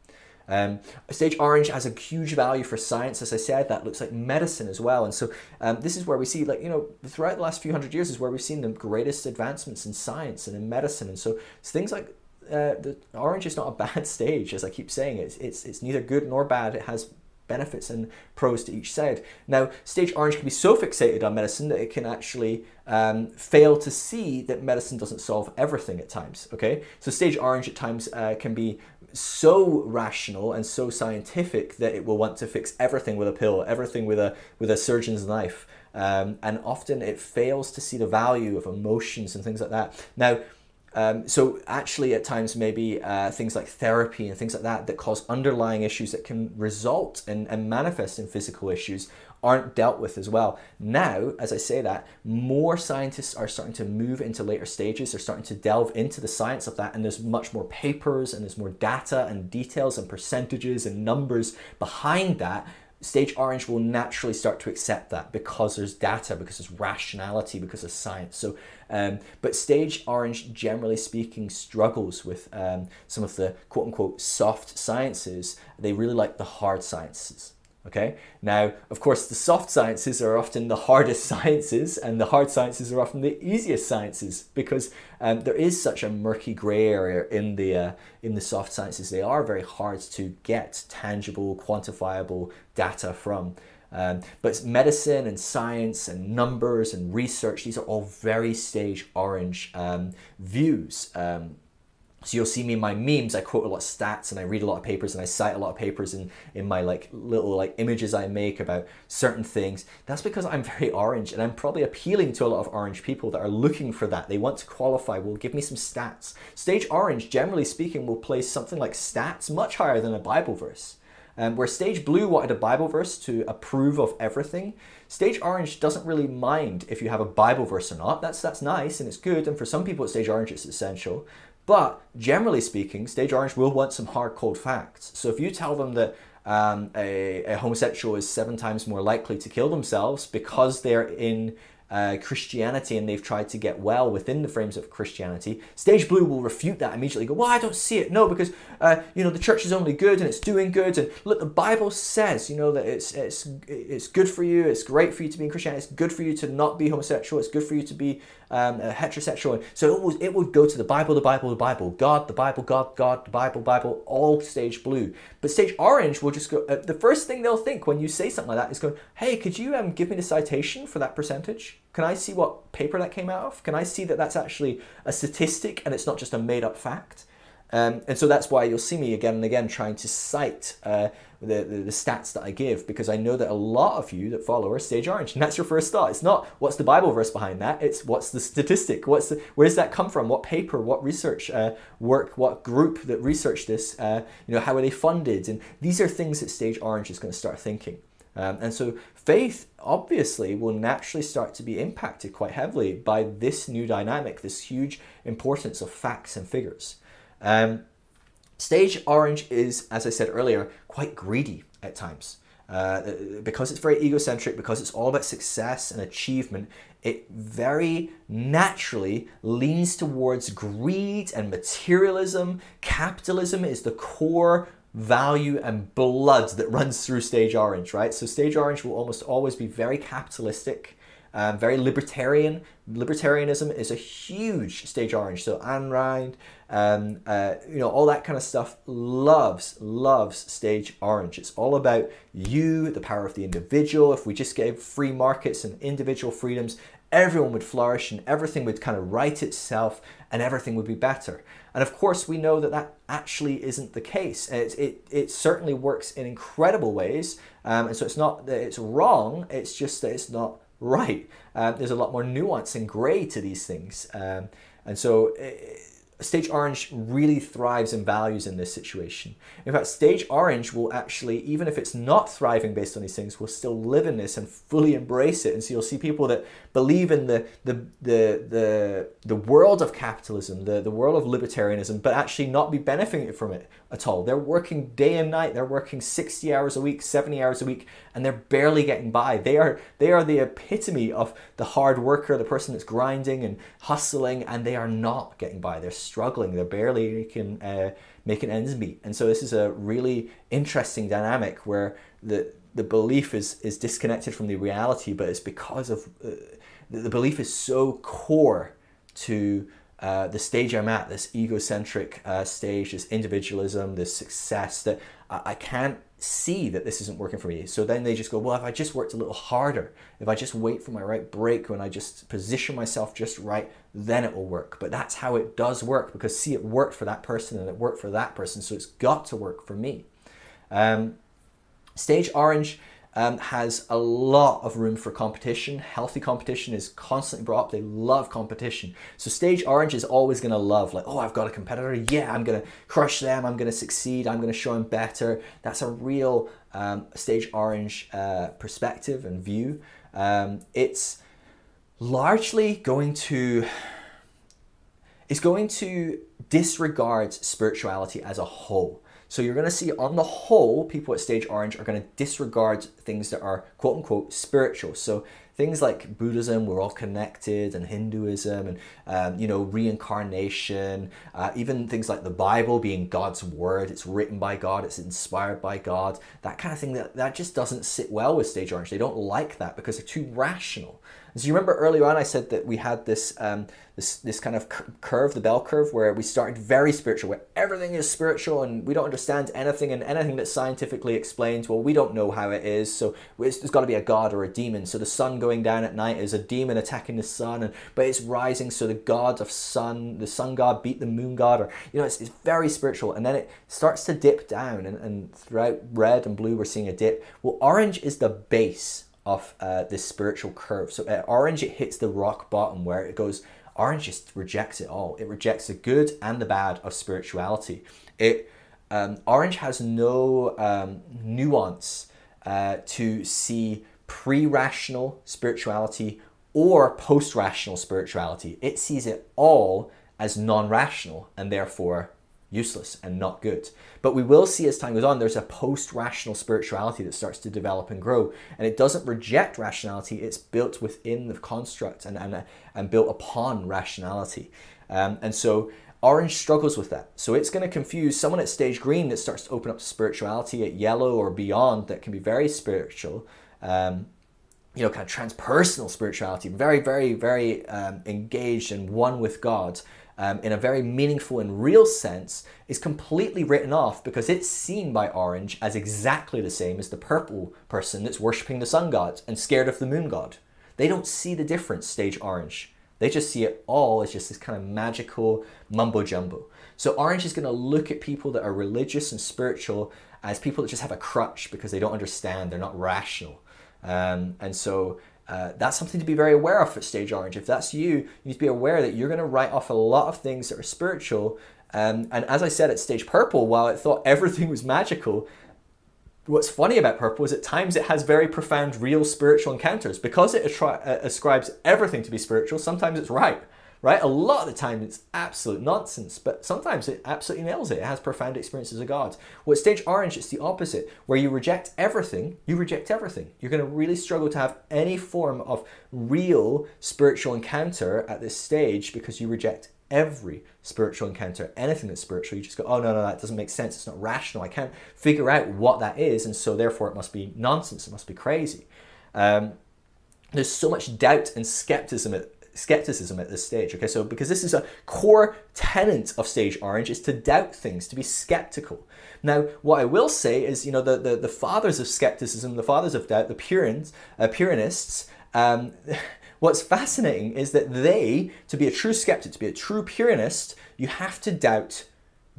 Um, stage orange has a huge value for science, as I said, that looks like medicine as well. And so um, this is where we see, like, you know, throughout the last few hundred years is where we've seen the greatest advancements in science and in medicine. And so things like uh, the orange is not a bad stage, as I keep saying. It's, it's, it's neither good nor bad. It has benefits and pros to each side. Now, stage orange can be so fixated on medicine that it can actually um, fail to see that medicine doesn't solve everything at times. Okay, so stage orange at times uh, can be so rational and so scientific that it will want to fix everything with a pill, everything with a with a surgeon's knife, um, and often it fails to see the value of emotions and things like that. Now um, so actually, at times, maybe uh, things like therapy and things like that that cause underlying issues that can result in, and manifest in physical issues aren't dealt with as well. Now, as I say that, more scientists are starting to move into later stages. They're starting to delve into the science of that, and there's much more papers and there's more data and details and percentages and numbers behind that Stage Orange will naturally start to accept that because there's data, because there's rationality, because of science. So, um, but Stage Orange, generally speaking, struggles with um, some of the quote unquote soft sciences. They really like the hard sciences. Okay, now of course the soft sciences are often the hardest sciences, and the hard sciences are often the easiest sciences because um, there is such a murky grey area in the uh, in the soft sciences. They are very hard to get tangible, quantifiable data from. Um, but medicine and science and numbers and research, these are all very stage orange um, views. So you'll see me in my memes, I quote a lot of stats and I read a lot of papers and I cite a lot of papers in, in my like little like images I make about certain things. That's because I'm very orange and I'm probably appealing to a lot of orange people that are looking for that. They want to qualify. Well, give me some stats. Stage orange, generally speaking, will place something like stats much higher than a Bible verse. Um, where Stage Blue wanted a Bible verse to approve of everything, Stage Orange doesn't really mind if you have a Bible verse or not. That's that's nice and it's good, and for some people at Stage Orange it's essential. But generally speaking, Stage Orange will want some hard cold facts. So if you tell them that um, a, a homosexual is seven times more likely to kill themselves because they're in uh, Christianity and they've tried to get well within the frames of Christianity, Stage Blue will refute that immediately. Go, well, I don't see it. No, because uh, you know the church is only good and it's doing good. And look, the Bible says, you know, that it's it's it's good for you. It's great for you to be in Christianity. It's good for you to not be homosexual. It's good for you to be um, heterosexual. So it would, it would go to the Bible, the Bible, the Bible, God, the Bible, God, God, the Bible, Bible, all Stage Blue. But Stage Orange will just go. Uh, the first thing they'll think when you say something like that is going, "Hey, could you um, give me the citation for that percentage?" Can I see what paper that came out of? Can I see that that's actually a statistic and it's not just a made up fact? Um, and so that's why you'll see me again and again trying to cite uh, the, the, the, stats that I give because I know that a lot of you that follow are stage orange. And that's your first thought. It's not what's the Bible verse behind that, it's what's the statistic, what's the, where does that come from, what paper, what research uh, work, what group that researched this, uh, you know, how are they funded? And these are things that stage orange is going to start thinking. Um, and so faith obviously will naturally start to be impacted quite heavily by this new dynamic, this huge importance of facts and figures. Um, stage orange is, as I said earlier, quite greedy at times. Uh, because it's very egocentric, because it's all about success and achievement, it very naturally leans towards greed and materialism. Capitalism is the core value and blood that runs through Stage Orange, right? So Stage Orange will almost always be very capitalistic, um, very libertarian. Libertarianism is a huge Stage Orange. So Ayn Rand, um, uh, you know, all that kind of stuff loves, loves Stage Orange. It's all about you, the power of the individual. If we just gave free markets and individual freedoms, everyone would flourish and everything would kind of right itself and everything would be better. And of course, we know that that actually isn't the case. It, it, it certainly works in incredible ways. Um, and so it's not that it's wrong, it's just that it's not right. Um, there's a lot more nuance and gray to these things. Um, and so it, Stage Orange really thrives and values in this situation. In fact, Stage Orange will actually, even if it's not thriving based on these things, will still live in this and fully embrace it. And so you'll see people that believe in the the the the, the world of capitalism, the, the world of libertarianism, but actually not be benefiting from it at all. They're working day and night. They're working 60 hours a week, 70 hours a week, and they're barely getting by. They are they are the epitome of the hard worker, the person that's grinding and hustling, and they are not getting by. They're struggling. They're barely making uh, making ends meet. And so this is a really interesting dynamic where the the belief is is disconnected from the reality, but it's because of uh, the, the belief is so core to uh, the stage I'm at, this egocentric uh, stage, this individualism, this success, that I, I, can't see that this isn't working for me. So then they just go, well, if I just worked a little harder, if I just wait for my right break, when I just position myself just right, then it will work. But that's how it does work because see, it worked for that person and it worked for that person, so it's got to work for me. Um, Stage Orange um, has a lot of room for competition. Healthy competition is constantly brought up. They love competition. So Stage Orange is always going to love, like, oh, I've got a competitor. Yeah, I'm going to crush them. I'm going to succeed. I'm going to show them better. That's a real um, Stage Orange uh, perspective and view. Um, it's largely going to it's going to disregard spirituality as a whole. So you're going to see on the whole, people at Stage Orange are going to disregard things that are quote unquote spiritual. So things like Buddhism, we're all connected, and Hinduism, and um, you know reincarnation, uh, even things like the Bible being God's word. It's written by God, it's inspired by God. That kind of thing that that just doesn't sit well with Stage Orange. They don't like that because they're too rational. As you remember earlier on, I said that we had this um, this this kind of curve, the bell curve, where we started very spiritual, where everything is spiritual, and we don't understand anything, and anything that's scientifically explained, well, we don't know how it is. So there's got to be a god or a demon. So the sun going down at night is a demon attacking the sun, and but it's rising. So the god of sun, the sun god, beat the moon god, or you know, it's, it's very spiritual, and then it starts to dip down, and, and throughout red and blue, we're seeing a dip. Well, orange is the base of uh, this spiritual curve. So at orange, it hits the rock bottom where it goes. Orange just rejects it all. It rejects the good and the bad of spirituality. It um, orange has no um, nuance uh, to see pre-rational spirituality or post-rational spirituality. It sees it all as non-rational and therefore useless and not good. But we will see as time goes on, there's a post rational spirituality that starts to develop and grow. And it doesn't reject rationality, it's built within the construct and, and, and built upon rationality. Um, and so Orange struggles with that. So it's going to confuse someone at stage green that starts to open up to spirituality at yellow or beyond that can be very spiritual. Um, you know, kind of transpersonal spirituality, very, very, very um, engaged and one with God um, in a very meaningful and real sense is completely written off because it's seen by Orange as exactly the same as the purple person that's worshipping the sun god and scared of the moon god. They don't see the difference, stage Orange. They just see it all as just this kind of magical mumbo jumbo. So Orange is going to look at people that are religious and spiritual as people that just have a crutch because they don't understand, they're not rational. Um, and so uh, that's something to be very aware of at Stage Orange. If that's you, you need to be aware that you're going to write off a lot of things that are spiritual. Um, and as I said at Stage Purple, while I thought everything was magical, what's funny about Purple is at times it has very profound, real spiritual encounters. Because it uh, ascribes everything to be spiritual, sometimes it's right right? A lot of the time it's absolute nonsense, but sometimes it absolutely nails it. It has profound experiences of God. Well, at stage orange, it's the opposite, where you reject everything, you reject everything. You're going to really struggle to have any form of real spiritual encounter at this stage because you reject every spiritual encounter, anything that's spiritual, you just go, oh, no, no, that doesn't make sense. It's not rational. I can't figure out what that is. And so, therefore, it must be nonsense. It must be crazy. Um, there's so much doubt and skepticism at, skepticism at this stage. Okay, so because this is a core tenet of Stage Orange is to doubt things, to be skeptical. Now, what I will say is, you know, the, the, the fathers of skepticism, the fathers of doubt, the Purans, uh, Pyrrhonists, um, what's fascinating is that they, to be a true skeptic, to be a true Pyrrhonist, you have to doubt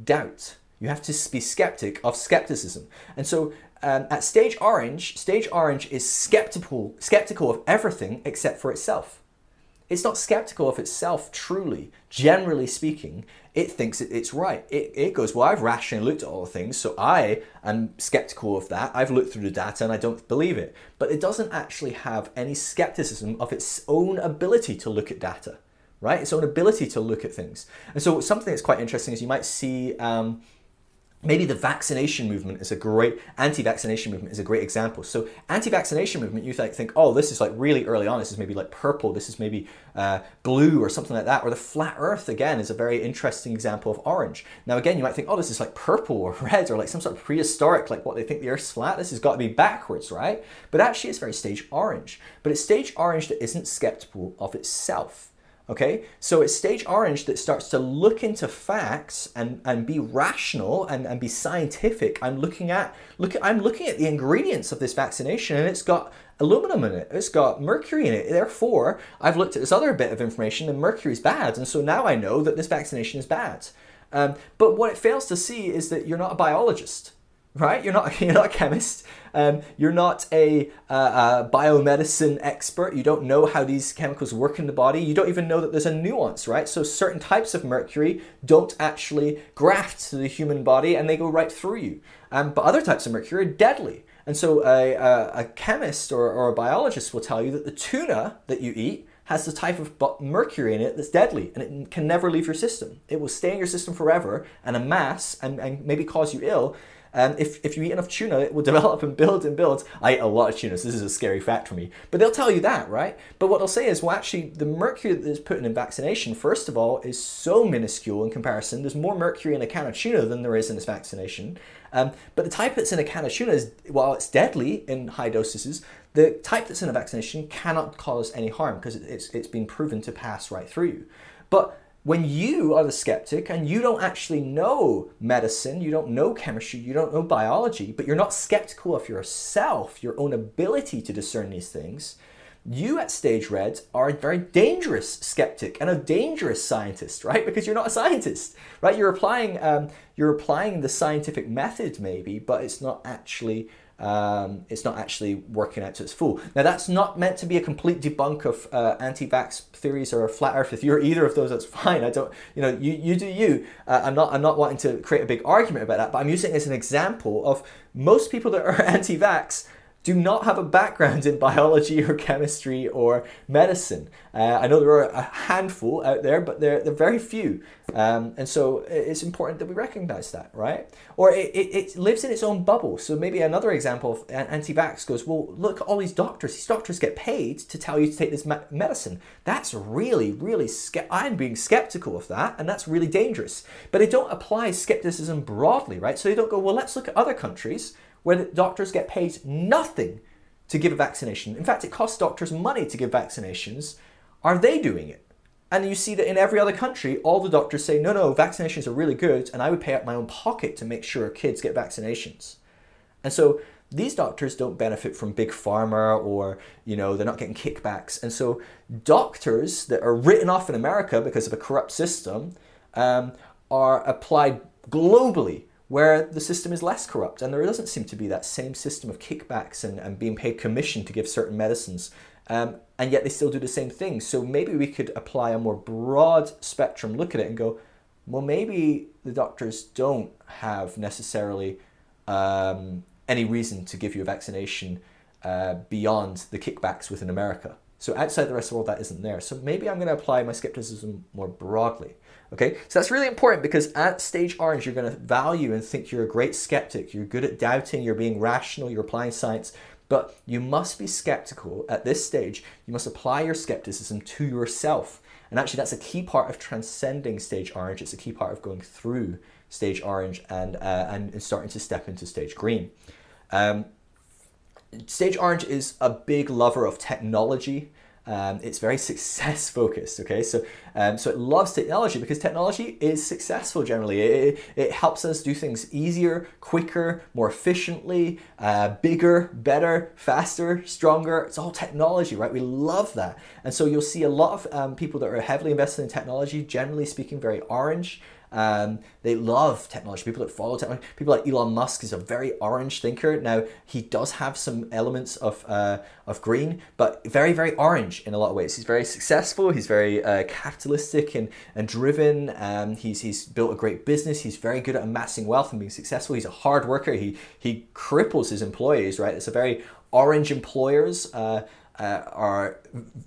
doubt. You have to be skeptic of skepticism. And so um, at Stage Orange, Stage Orange is skeptical, skeptical of everything except for itself. It's not skeptical of itself truly. Generally speaking, it thinks it's right. It, it goes, Well, I've rationally looked at all the things, so I am skeptical of that. I've looked through the data and I don't believe it. But it doesn't actually have any skepticism of its own ability to look at data, right? Its own ability to look at things. And so, something that's quite interesting is you might see. Um, maybe the vaccination movement is a great anti-vaccination movement is a great example. So anti-vaccination movement you think, think oh this is like really early on. This is maybe like purple. This is maybe uh, blue or something like that. Or the flat earth again is a very interesting example of orange. Now again you might think oh this is like purple or red or like some sort of prehistoric like what they think the earth's flat. This has got to be backwards right? But actually it's very stage orange. But it's stage orange that isn't skeptical of itself Okay, so it's stage orange that starts to look into facts and, and be rational and, and be scientific. I'm looking at look I'm looking at the ingredients of this vaccination and it's got aluminum in it, it's got mercury in it. Therefore, I've looked at this other bit of information and mercury is bad, and so now I know that this vaccination is bad. Um, but what it fails to see is that you're not a biologist right? You're not you're not a chemist. Um, you're not a, a, biomedicine expert. You don't know how these chemicals work in the body. You don't even know that there's a nuance, right? So certain types of mercury don't actually graft to the human body, and they go right through you. Um, but other types of mercury are deadly. And so a, a, a chemist or, or a biologist will tell you that the tuna that you eat has the type of mercury in it that's deadly and it can never leave your system. It will stay in your system forever and amass and, and maybe cause you ill and if, if you eat enough tuna, it will develop and build and build. I eat a lot of tuna, so this is a scary fact for me. But they'll tell you that, right? But what they'll say is, well, actually, the mercury that is put in a vaccination, first of all, is so minuscule in comparison. There's more mercury in a can of tuna than there is in this vaccination. Um, but the type that's in a can of tuna is, while it's deadly in high doses, the type that's in a vaccination cannot cause any harm because it's, it's been proven to pass right through you. But when you are the skeptic and you don't actually know medicine, you don't know chemistry, you don't know biology, but you're not skeptical of yourself, your own ability to discern these things, you at Stage Red are a very dangerous skeptic and a dangerous scientist, right? Because you're not a scientist, right? You're applying, um, you're applying the scientific method maybe, but it's not actually um, it's not actually working out to its full. Now, that's not meant to be a complete debunk of uh, anti-vax theories or a flat Earth. If you're either of those, that's fine. I don't, you know, you, you do you. Uh, I'm not I'm not wanting to create a big argument about that, but I'm using it as an example of most people that are anti-vax do not have a background in biology or chemistry or medicine. Uh, I know there are a handful out there, but they're, they're very few. Um, and so it's important that we recognize that, right? Or it, it, it, lives in its own bubble. So maybe another example of anti vax goes, well, look, all these doctors, these doctors get paid to tell you to take this medicine. That's really, really, ske- I'm being skeptical of that, and that's really dangerous. But they don't apply skepticism broadly, right? So they don't go, well, let's look at other countries where doctors get paid nothing to give a vaccination. In fact, it costs doctors money to give vaccinations. Are they doing it? And you see that in every other country, all the doctors say, no, no, vaccinations are really good, and I would pay out my own pocket to make sure kids get vaccinations. And so these doctors don't benefit from big pharma or, you know, they're not getting kickbacks. And so doctors that are written off in America because of a corrupt system um, are applied globally where the system is less corrupt and there doesn't seem to be that same system of kickbacks and, and being paid commission to give certain medicines. Um, and yet they still do the same thing. So maybe we could apply a more broad spectrum look at it and go, well, maybe the doctors don't have necessarily um, any reason to give you a vaccination uh, beyond the kickbacks within America. So outside the rest of the world, that isn't there. So maybe I'm going to apply my skepticism more broadly. Okay, so that's really important because at stage orange, you're going to value and think you're a great skeptic. You're good at doubting, you're being rational, you're applying science, but you must be skeptical at this stage. You must apply your skepticism to yourself. And actually, that's a key part of transcending stage orange. It's a key part of going through stage orange and, uh, and starting to step into stage green. Um, stage orange is a big lover of technology um, it's very success focused. Okay, so um, so it loves technology because technology is successful generally. It, it helps us do things easier, quicker, more efficiently, uh, bigger, better, faster, stronger. It's all technology, right? We love that, and so you'll see a lot of um, people that are heavily invested in technology, generally speaking, very orange. Um, they love technology. People that follow technology, people like Elon Musk is a very orange thinker. Now he does have some elements of uh, of green, but very very orange in a lot of ways. He's very successful. He's very uh, capitalistic and and driven. Um, he's he's built a great business. He's very good at amassing wealth and being successful. He's a hard worker. He he cripples his employees. Right. It's a very orange employers. Uh, uh, are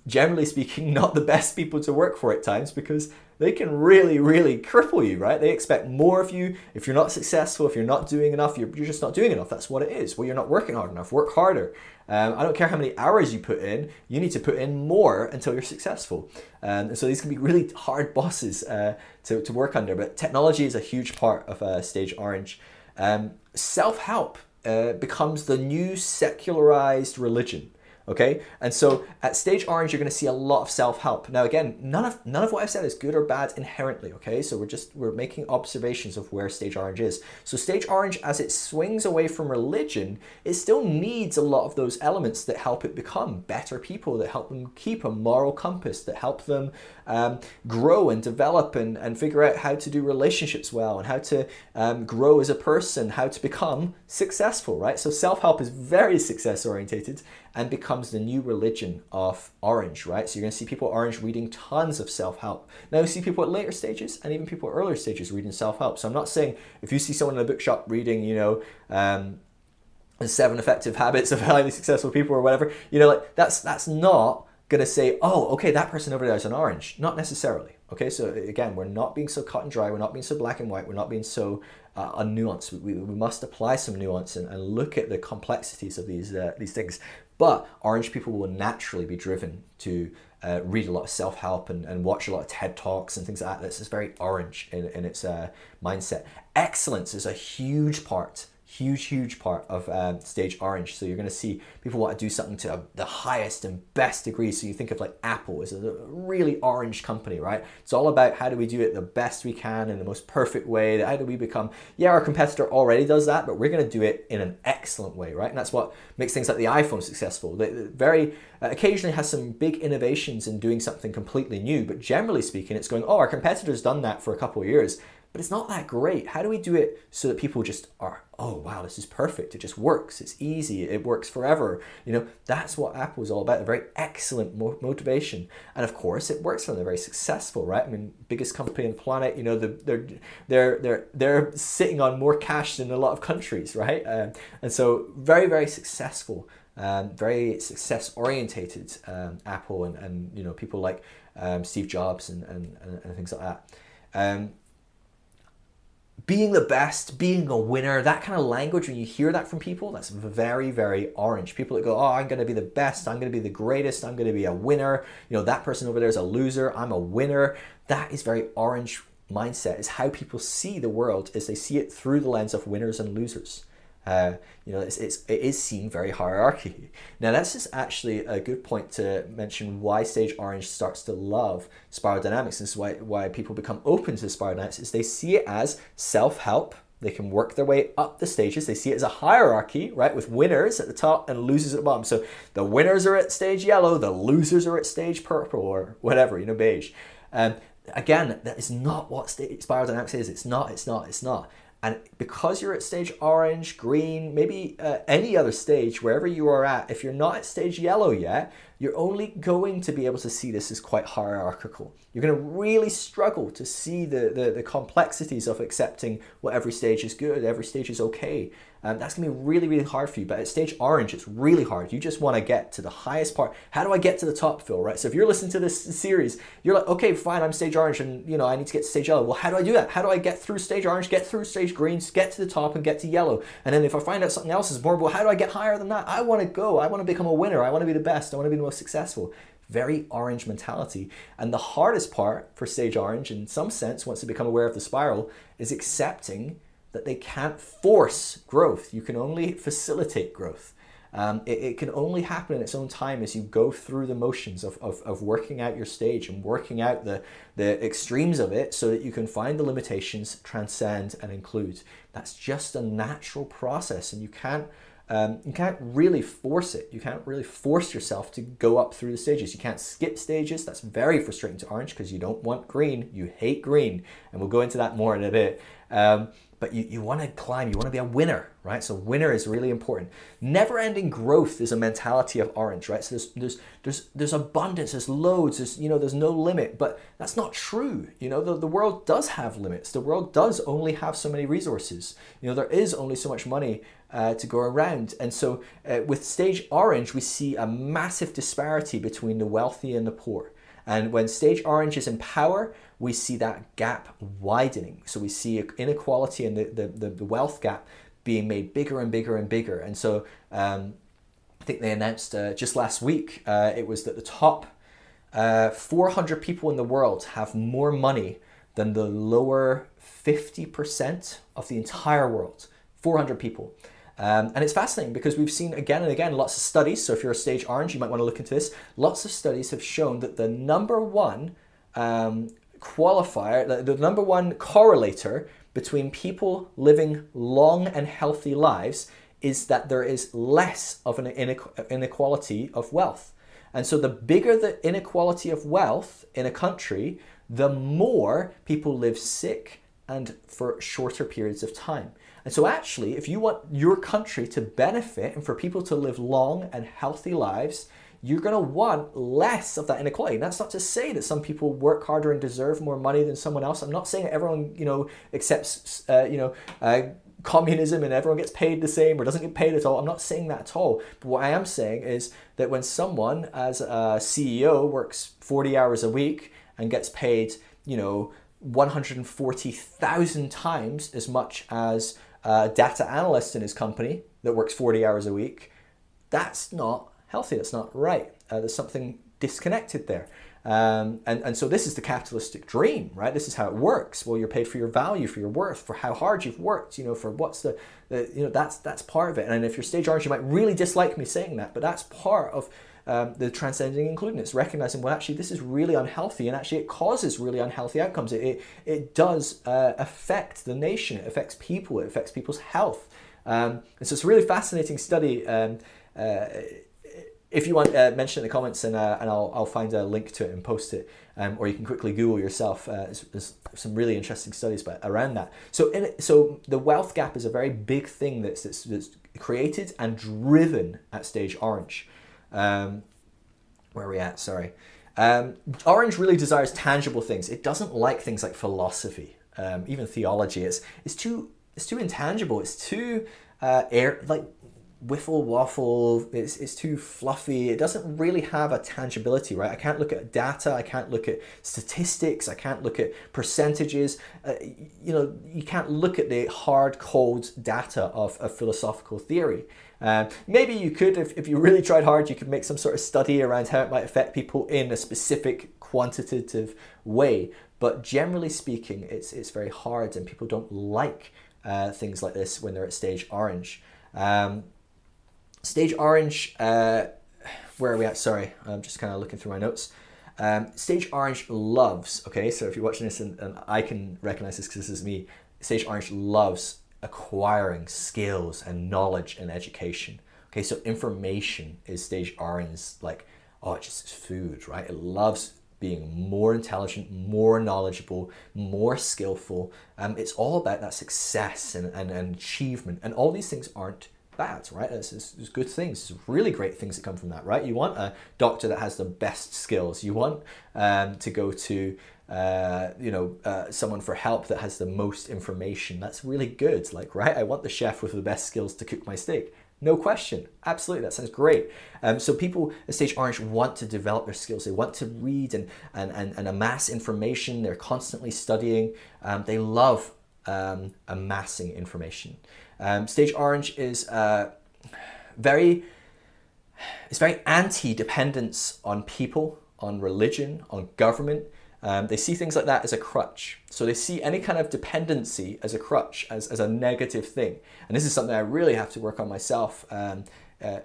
generally speaking not the best people to work for at times because they can really, really cripple you, right? They expect more of you. If you're not successful, if you're not doing enough, you're, you're just not doing enough. That's what it is. Well, you're not working hard enough. Work harder. Um, I don't care how many hours you put in, you need to put in more until you're successful. Um, and so these can be really hard bosses uh, to, to work under, but technology is a huge part of uh, Stage Orange. Um, Self help uh, becomes the new secularized religion. Okay, and so at stage orange, you're going to see a lot of self-help. Now, again, none of none of what I've said is good or bad inherently. Okay, so we're just we're making observations of where stage orange is. So stage orange, as it swings away from religion, it still needs a lot of those elements that help it become better people, that help them keep a moral compass, that help them um, grow and develop and, and figure out how to do relationships well and how to um, grow as a person, how to become successful. Right. So self-help is very success orientated and becomes the new religion of Orange, right? So you're going to see people Orange reading tons of self help. Now you see people at later stages and even people at earlier stages reading self help. So I'm not saying if you see someone in a bookshop reading, you know, um, seven effective habits of highly successful people or whatever, you know, like that's that's not going to say, oh, okay, that person over there is an orange. Not necessarily. Okay, so again, we're not being so cut and dry. We're not being so black and white. We're not being so uh, nuance. We, we must apply some nuance and, and look at the complexities of these uh, these things. But orange people will naturally be driven to uh, read a lot of self help and, and watch a lot of TED Talks and things like that. This is very orange in, in its uh, mindset. Excellence is a huge part huge, huge part of um, Stage Orange. So you're going to see people want to do something to the highest and best degree. So you think of like Apple as a really orange company, right? It's all about how do we do it the best we can in the most perfect way. How do we become, yeah, our competitor already does that, but we're going to do it in an excellent way, right? And that's what makes things like the iPhone successful. They very uh, occasionally has some big innovations in doing something completely new, but generally speaking, it's going, oh, our competitor's done that for a couple of years but it's not that great. How do we do it so that people just are, oh wow, this is perfect. It just works. It's easy. It works forever. You know, that's what Apple is all about. A very excellent mo- motivation, and of course, it works for them. They're very successful, right? I mean, biggest company on the planet. You know, the, they're they're they're they're sitting on more cash than a lot of countries, right? Um, and so, very very successful. Um, very success orientated um, Apple and, and you know people like um, Steve Jobs and, and, and, things like that. Being the best, being a winner, that kind of language, when you hear that from people, that's very, very orange. People that go, oh, I'm going to be the best, I'm going to be the greatest, I'm going to be a winner. You know, that person over there is a loser, I'm a winner. That is very orange mindset, is how people see the world, is they see it through the lens of winners and losers. Uh, you know, it's, it's, it is seen very hierarchy. Now, that's just actually a good point to mention why Stage Orange starts to love spiral dynamics. This is why, why people become open to spiral dynamics, is they see it as self-help. They can work their way up the stages. They see it as a hierarchy, right, with winners at the top and losers at the bottom. So the winners are at stage yellow, the losers are at stage purple or whatever, you know, beige. Um, again, that is not what spiral dynamics is. It's not, it's not, it's not. And because you're at stage orange, green, maybe uh, any other stage, wherever you are at, if you're not at stage yellow yet, you're only going to be able to see this as quite hierarchical. You're going to really struggle to see the, the, the complexities of accepting what every stage is good, every stage is okay. Um, that's to be really, really hard for you. But at stage orange, it's really hard. You just want to get to the highest part. How do I get to the top, Phil? Right. So if you're listening to this series, you're like, okay, fine, I'm stage orange, and you know I need to get to stage yellow. Well, how do I do that? How do I get through stage orange, get through stage greens, get to the top, and get to yellow? And then if I find out something else is more, well, how do I get higher than that? I want to go. I want to become a winner. I want to be the best. I want to be the most successful very orange mentality. And the hardest part for stage orange, in some sense, once they become aware of the spiral, is accepting that they can't force growth. You can only facilitate growth. Um, it, it, can only happen in its own time as you go through the motions of, of, of working out your stage and working out the, the extremes of it so that you can find the limitations, transcend, and include. That's just a natural process, and you can't. Um, you can't really force it. You can't really force yourself to go up through the stages. You can't skip stages. That's very frustrating to Orange because you don't want green. You hate green. And we'll go into that more in a bit. Um, but you, you want to climb, you want to be a winner, right? So winner is really important. Never ending growth is a mentality of orange, right? So there's there's there's there's abundance, there's loads, there's you know, there's no limit, but that's not true. You know, the, the world does have limits. The world does only have so many resources. You know, there is only so much money uh, to go around. And so uh, with stage orange, we see a massive disparity between the wealthy and the poor. And when stage orange is in power, we see that gap widening. So we see inequality and the, the, the wealth gap being made bigger and bigger and bigger. And so um, I think they announced uh, just last week uh, it was that the top uh, 400 people in the world have more money than the lower 50% of the entire world. 400 people. Um, and it's fascinating because we've seen again and again lots of studies. So if you're a stage orange, you might want to look into this. Lots of studies have shown that the number one um, qualifier, the, the number one correlator between people living long and healthy lives is that there is less of an inequality of wealth. And so the bigger the inequality of wealth in a country, the more people live sick and for shorter periods of time. And so, actually, if you want your country to benefit and for people to live long and healthy lives, you're going to want less of that inequality. And that's not to say that some people work harder and deserve more money than someone else. I'm not saying that everyone, you know, accepts, uh, you know, uh, communism and everyone gets paid the same or doesn't get paid at all. I'm not saying that at all. But what I am saying is that when someone, as a CEO, works 40 hours a week and gets paid, you know, 140,000 times as much as a data analyst in his company that works 40 hours a week, that's not healthy. That's not right. Uh, there's something disconnected there. Um, and, and so this is the capitalistic dream, right? This is how it works. Well, you're paid for your value, for your worth, for how hard you've worked, you know, for what's the, the you know, that's, that's part of it. And if you're stage orange, you might really dislike me saying that, but that's part of um, the transcending including. It's recognizing, well, actually, this is really unhealthy, and actually, it causes really unhealthy outcomes. It, it, it does uh, affect the nation, it affects people, it affects people's health. Um, and so it's a really fascinating study. Um, uh, if you want, uh, mention it in the comments and, uh, and I'll, I'll find a link to it and post it. Um, or you can quickly Google yourself. Uh, there's, there's, some really interesting studies about, around that. So, in so the wealth gap is a very big thing that's, that's, that's created and driven at stage orange. Um, where are we at? Sorry. Um, orange really desires tangible things. It doesn't like things like philosophy, um, even theology. It's, it's, too, it's too intangible. It's too uh, air, like wiffle waffle it's, it's too fluffy it doesn't really have a tangibility right i can't look at data i can't look at statistics i can't look at percentages uh, you know you can't look at the hard cold data of a philosophical theory um, maybe you could if, if you really tried hard you could make some sort of study around how it might affect people in a specific quantitative way but generally speaking it's, it's very hard and people don't like uh, things like this when they're at stage orange um, Stage Orange, uh, where are we at? Sorry, I'm just kind of looking through my notes. Um, Stage Orange loves, okay, so if you're watching this and, and I can recognize this because this is me, Stage Orange loves acquiring skills and knowledge and education. Okay, so information is Stage Orange, like, oh, it's just food, right? It loves being more intelligent, more knowledgeable, more skillful. Um, it's all about that success and, and, and achievement. And all these things aren't bad, right? It's there's, good things, It's really great things that come from that, right? You want a doctor that has the best skills. You want um, to go to, uh, you know, uh, someone for help that has the most information. That's really good, like, right? I want the chef with the best skills to cook my steak. No question. Absolutely, that sounds great. Um, so people at Stage Orange want to develop their skills. They want to read and, and, and, and amass information. They're constantly studying. Um, they love um, amassing information. Um, Stage Orange is uh, very it's very anti-dependence on people, on religion, on government. Um, they see things like that as a crutch. So they see any kind of dependency as a crutch, as, as a negative thing. And this is something I really have to work on myself. Um, uh,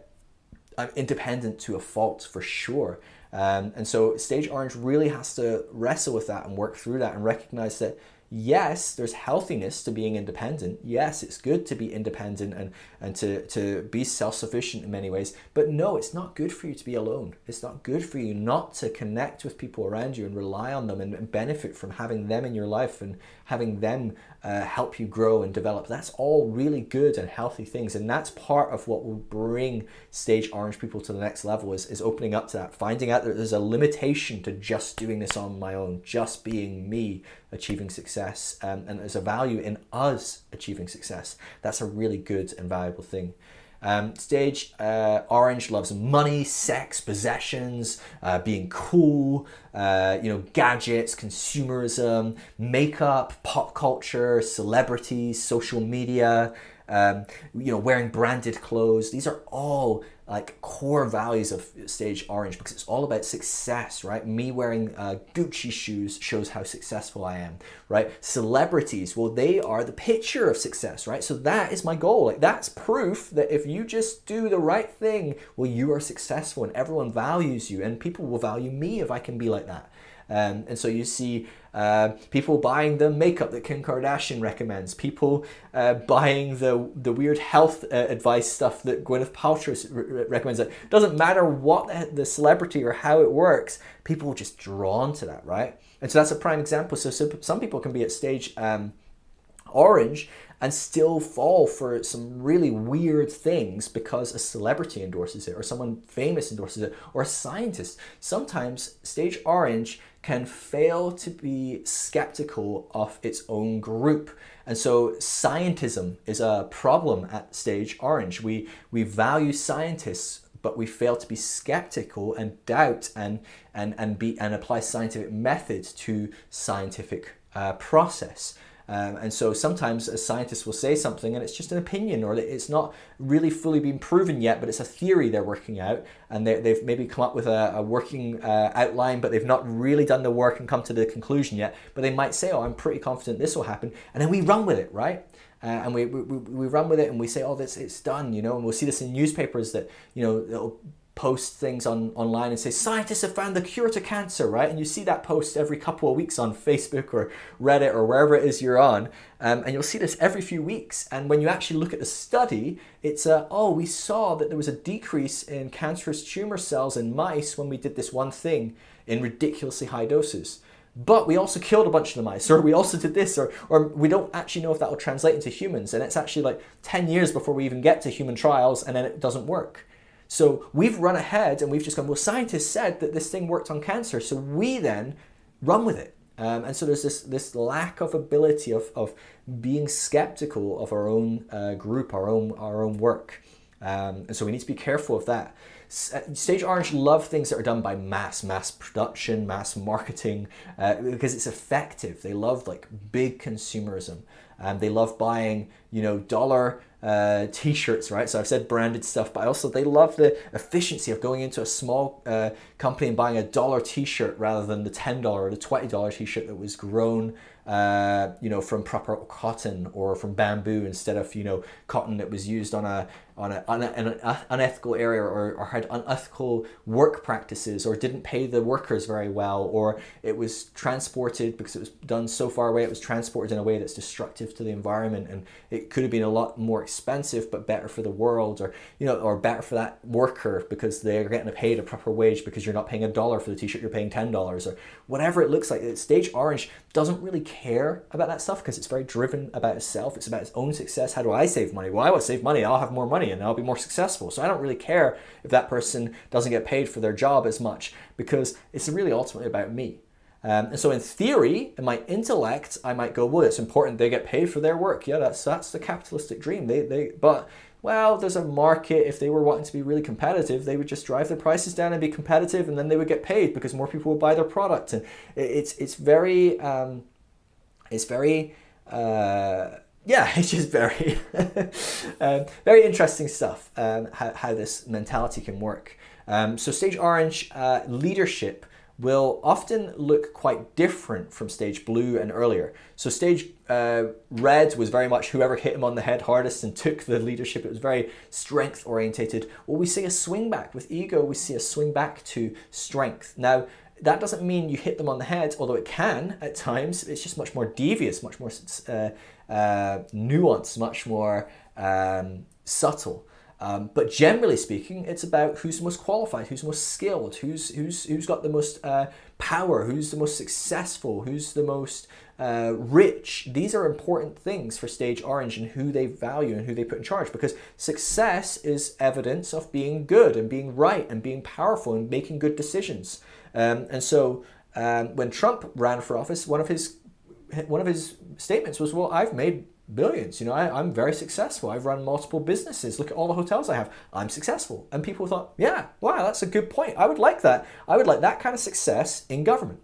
I'm independent to a fault for sure. Um, and so Stage Orange really has to wrestle with that and work through that and recognize that yes, there's healthiness to being independent. Yes, it's good to be independent and, and to, to be self sufficient in many ways. But no, it's not good for you to be alone. It's not good for you not to connect with people around you and rely on them and, and benefit from having them in your life and having them uh, help you grow and develop. That's all really good and healthy things. And that's part of what will bring Stage Orange people to the next level is, is opening up to that, finding out that there's a limitation to just doing this on my own, just being me achieving success. Um, and there's a value in us achieving success. That's a really good and valuable thing. Um, stage uh, Orange loves money, sex, possessions, uh, being cool, uh, you know, gadgets, consumerism, makeup, pop culture, celebrities, social media, um, you know, wearing branded clothes. These are all like core values of Stage Orange because it's all about success, right? Me wearing uh, Gucci shoes shows how successful I am, right? Celebrities, well, they are the picture of success, right? So that is my goal. Like that's proof that if you just do the right thing, well, you are successful and everyone values you, and people will value me if I can be like that. Um, and so you see uh, people buying the makeup that Kim Kardashian recommends, people uh, buying the the weird health uh, advice stuff that Gwyneth Paltrow re- recommends. It doesn't matter what the celebrity or how it works, people are just drawn to that, right? And so that's a prime example. So, so some people can be at stage um, orange and still fall for some really weird things because a celebrity endorses it or someone famous endorses it or a scientist. Sometimes stage orange can fail to be skeptical of its own group. And so scientism is a problem at stage orange. We we value scientists but we fail to be skeptical and doubt and and and be and apply scientific methods to scientific uh, process. Um, and so sometimes a scientist will say something and it's just an opinion or it's not really fully been proven yet, but it's a theory they're working out and they, have maybe come up with a, a working uh, outline, but they've not really done the work and come to the conclusion yet. But they might say, oh, I'm pretty confident this will happen. And then we run with it, right? Uh, and we, we, we run with it and we say, oh, this it's done, you know, and we'll see this in newspapers that, you know, post things on online and say scientists have found the cure to cancer right and you see that post every couple of weeks on facebook or reddit or wherever it is you're on um, and you'll see this every few weeks and when you actually look at the study it's a oh we saw that there was a decrease in cancerous tumor cells in mice when we did this one thing in ridiculously high doses but we also killed a bunch of the mice, or we also did this, or, or we don't actually know if that will translate into humans. And it's actually like 10 years before we even get to human trials, and then it doesn't work. So we've run ahead and we've just gone, well, scientists said that this thing worked on cancer, so we then run with it. Um, and so there's this, this lack of ability of, of being skeptical of our own uh, group, our own, our own work. Um, and so we need to be careful of that. Uh, Stage Orange love things that are done by mass, mass production, mass marketing, uh, because it's effective. They love like big consumerism. Um, they love buying, you know, dollar uh, t-shirts, right? So I've said branded stuff, but also they love the efficiency of going into a small uh, company and buying a dollar t-shirt rather than the ten dollar or the twenty dollar t-shirt that was grown, uh, you know, from proper cotton or from bamboo instead of you know cotton that was used on a on, a, on, a, an unethical area or, or had unethical work practices or didn't pay the workers very well or it was transported because it was done so far away it was transported in a way that's destructive to the environment and it could have been a lot more expensive but better for the world or you know or better for that worker because they're getting paid a proper wage because you're not paying a dollar for the t-shirt you're paying ten dollars or whatever it looks like. Stage orange doesn't really care about that stuff because it's very driven about itself it's about its own success. How do i save money? Well i want to save money i'll have more money and I'll be more successful. So I don't really care if that person doesn't get paid for their job as much because it's really ultimately about me. Um, and so in theory, in my intellect, I might go, well, it's important they get paid for their work. Yeah, that's that's the capitalistic dream. They they but well, there's a market. If they were wanting to be really competitive, they would just drive their prices down and be competitive, and then they would get paid because more people would buy their product. And it's it's very um, it's very uh, yeah, it's just very, um, very interesting stuff. Um, how, how this mentality can work. Um, so stage orange uh, leadership will often look quite different from stage blue and earlier. So stage uh, red was very much whoever hit him on the head hardest and took the leadership. It was very strength orientated. Well, we see a swing back with ego. We see a swing back to strength. Now that doesn't mean you hit them on the head, although it can at times. It's just much more devious, much more uh, uh, nuanced, much more um, subtle. Um, but generally speaking, it's about who's most qualified, who's most skilled, who's who's who's got the most uh, power, who's the most successful, who's the most uh, rich. These are important things for Stage Orange and who they value and who they put in charge because success is evidence of being good and being right and being powerful and making good decisions. Um, and so um, when Trump ran for office, one of his one of his statements was, "Well, I've made billions. You know, I, am very successful. I've run multiple businesses. Look at all the hotels I have. I'm successful." And people thought, "Yeah, wow, that's a good point. I would like that. I would like that kind of success in government."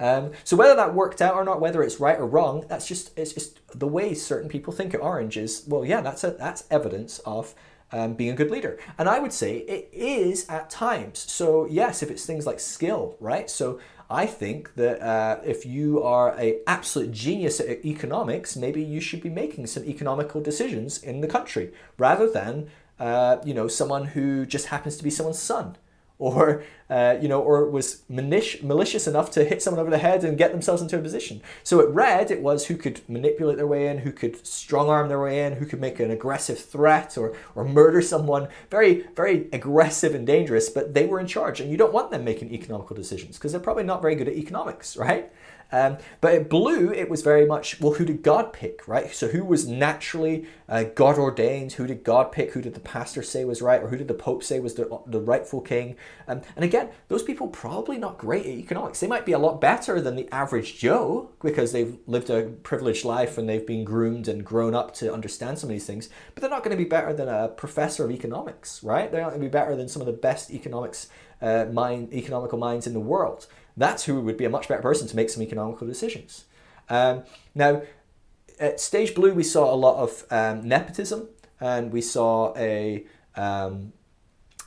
Um, so whether that worked out or not, whether it's right or wrong, that's just it's just the way certain people think at Orange is. Well, yeah, that's a, that's evidence of um, being a good leader. And I would say it is at times. So yes, if it's things like skill, right? So I think that uh, if you are a absolute genius at economics, maybe you should be making some economical decisions in the country rather than uh, you know someone who just happens to be someone's son or uh, you know, or was malicious enough to hit someone over the head and get themselves into a position. So at Red, it was who could manipulate their way in, who could strong arm their way in, who could make an aggressive threat or or murder someone. Very very aggressive and dangerous, but they were in charge, and you don't want them making economical decisions because they're probably not very good at economics, right? Um, but at Blue, it was very much, well, who did God pick, right? So who was naturally uh, God ordained? Who did God pick? Who did the pastor say was right? Or who did the Pope say was the, the rightful king? Um, and again, those people probably not great at economics. They might be a lot better than the average Joe because they've lived a privileged life and they've been groomed and grown up to understand some of these things. But they're not going to be better than a professor of economics, right? They're not going to be better than some of the best economics uh, mind, economical minds in the world that's who would be a much better person to make some economical decisions. Um, now, at Stage Blue, we saw a lot of um, nepotism and we saw a um,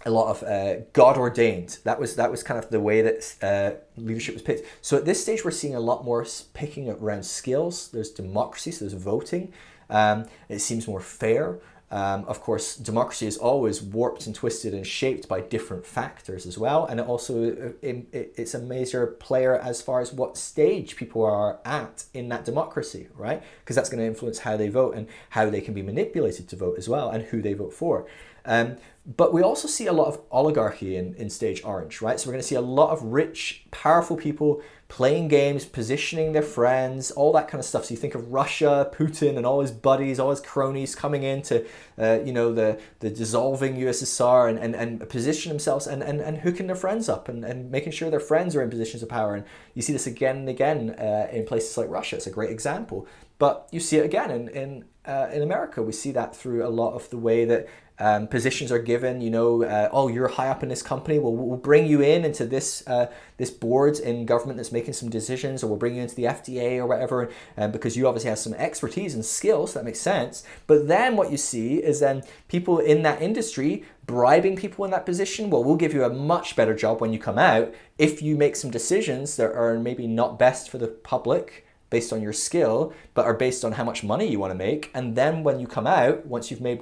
a lot of uh, God ordained. That was that was kind of the way that uh, leadership was picked. So at this stage, we're seeing a lot more picking around skills. There's democracy, so there's voting. Um, it seems more fair. Um, of course, democracy is always warped and twisted and shaped by different factors as well, and it also uh, it, it's a major player as far as what stage people are at in that democracy, right? Because that's going to influence how they vote and how they can be manipulated to vote as well, and who they vote for. Um, but we also see a lot of oligarchy in, in stage orange, right? So we're going to see a lot of rich, powerful people playing games, positioning their friends, all that kind of stuff. So you think of Russia, Putin, and all his buddies, all his cronies coming into, uh, you know, the, the dissolving USSR and, and, and position themselves and, and, and hooking their friends up and, and making sure their friends are in positions of power. And you see this again and again uh, in places like Russia. It's a great example. But you see it again in, in, uh, in America. We see that through a lot of the way that um, positions are given. You know, uh, oh, you're high up in this company. Well, we'll bring you in into this uh, this board in government that's making some decisions, or we'll bring you into the FDA or whatever, um, because you obviously have some expertise and skills. So that makes sense. But then what you see is then people in that industry bribing people in that position. Well, we'll give you a much better job when you come out if you make some decisions that are maybe not best for the public based on your skill, but are based on how much money you want to make. And then when you come out, once you've made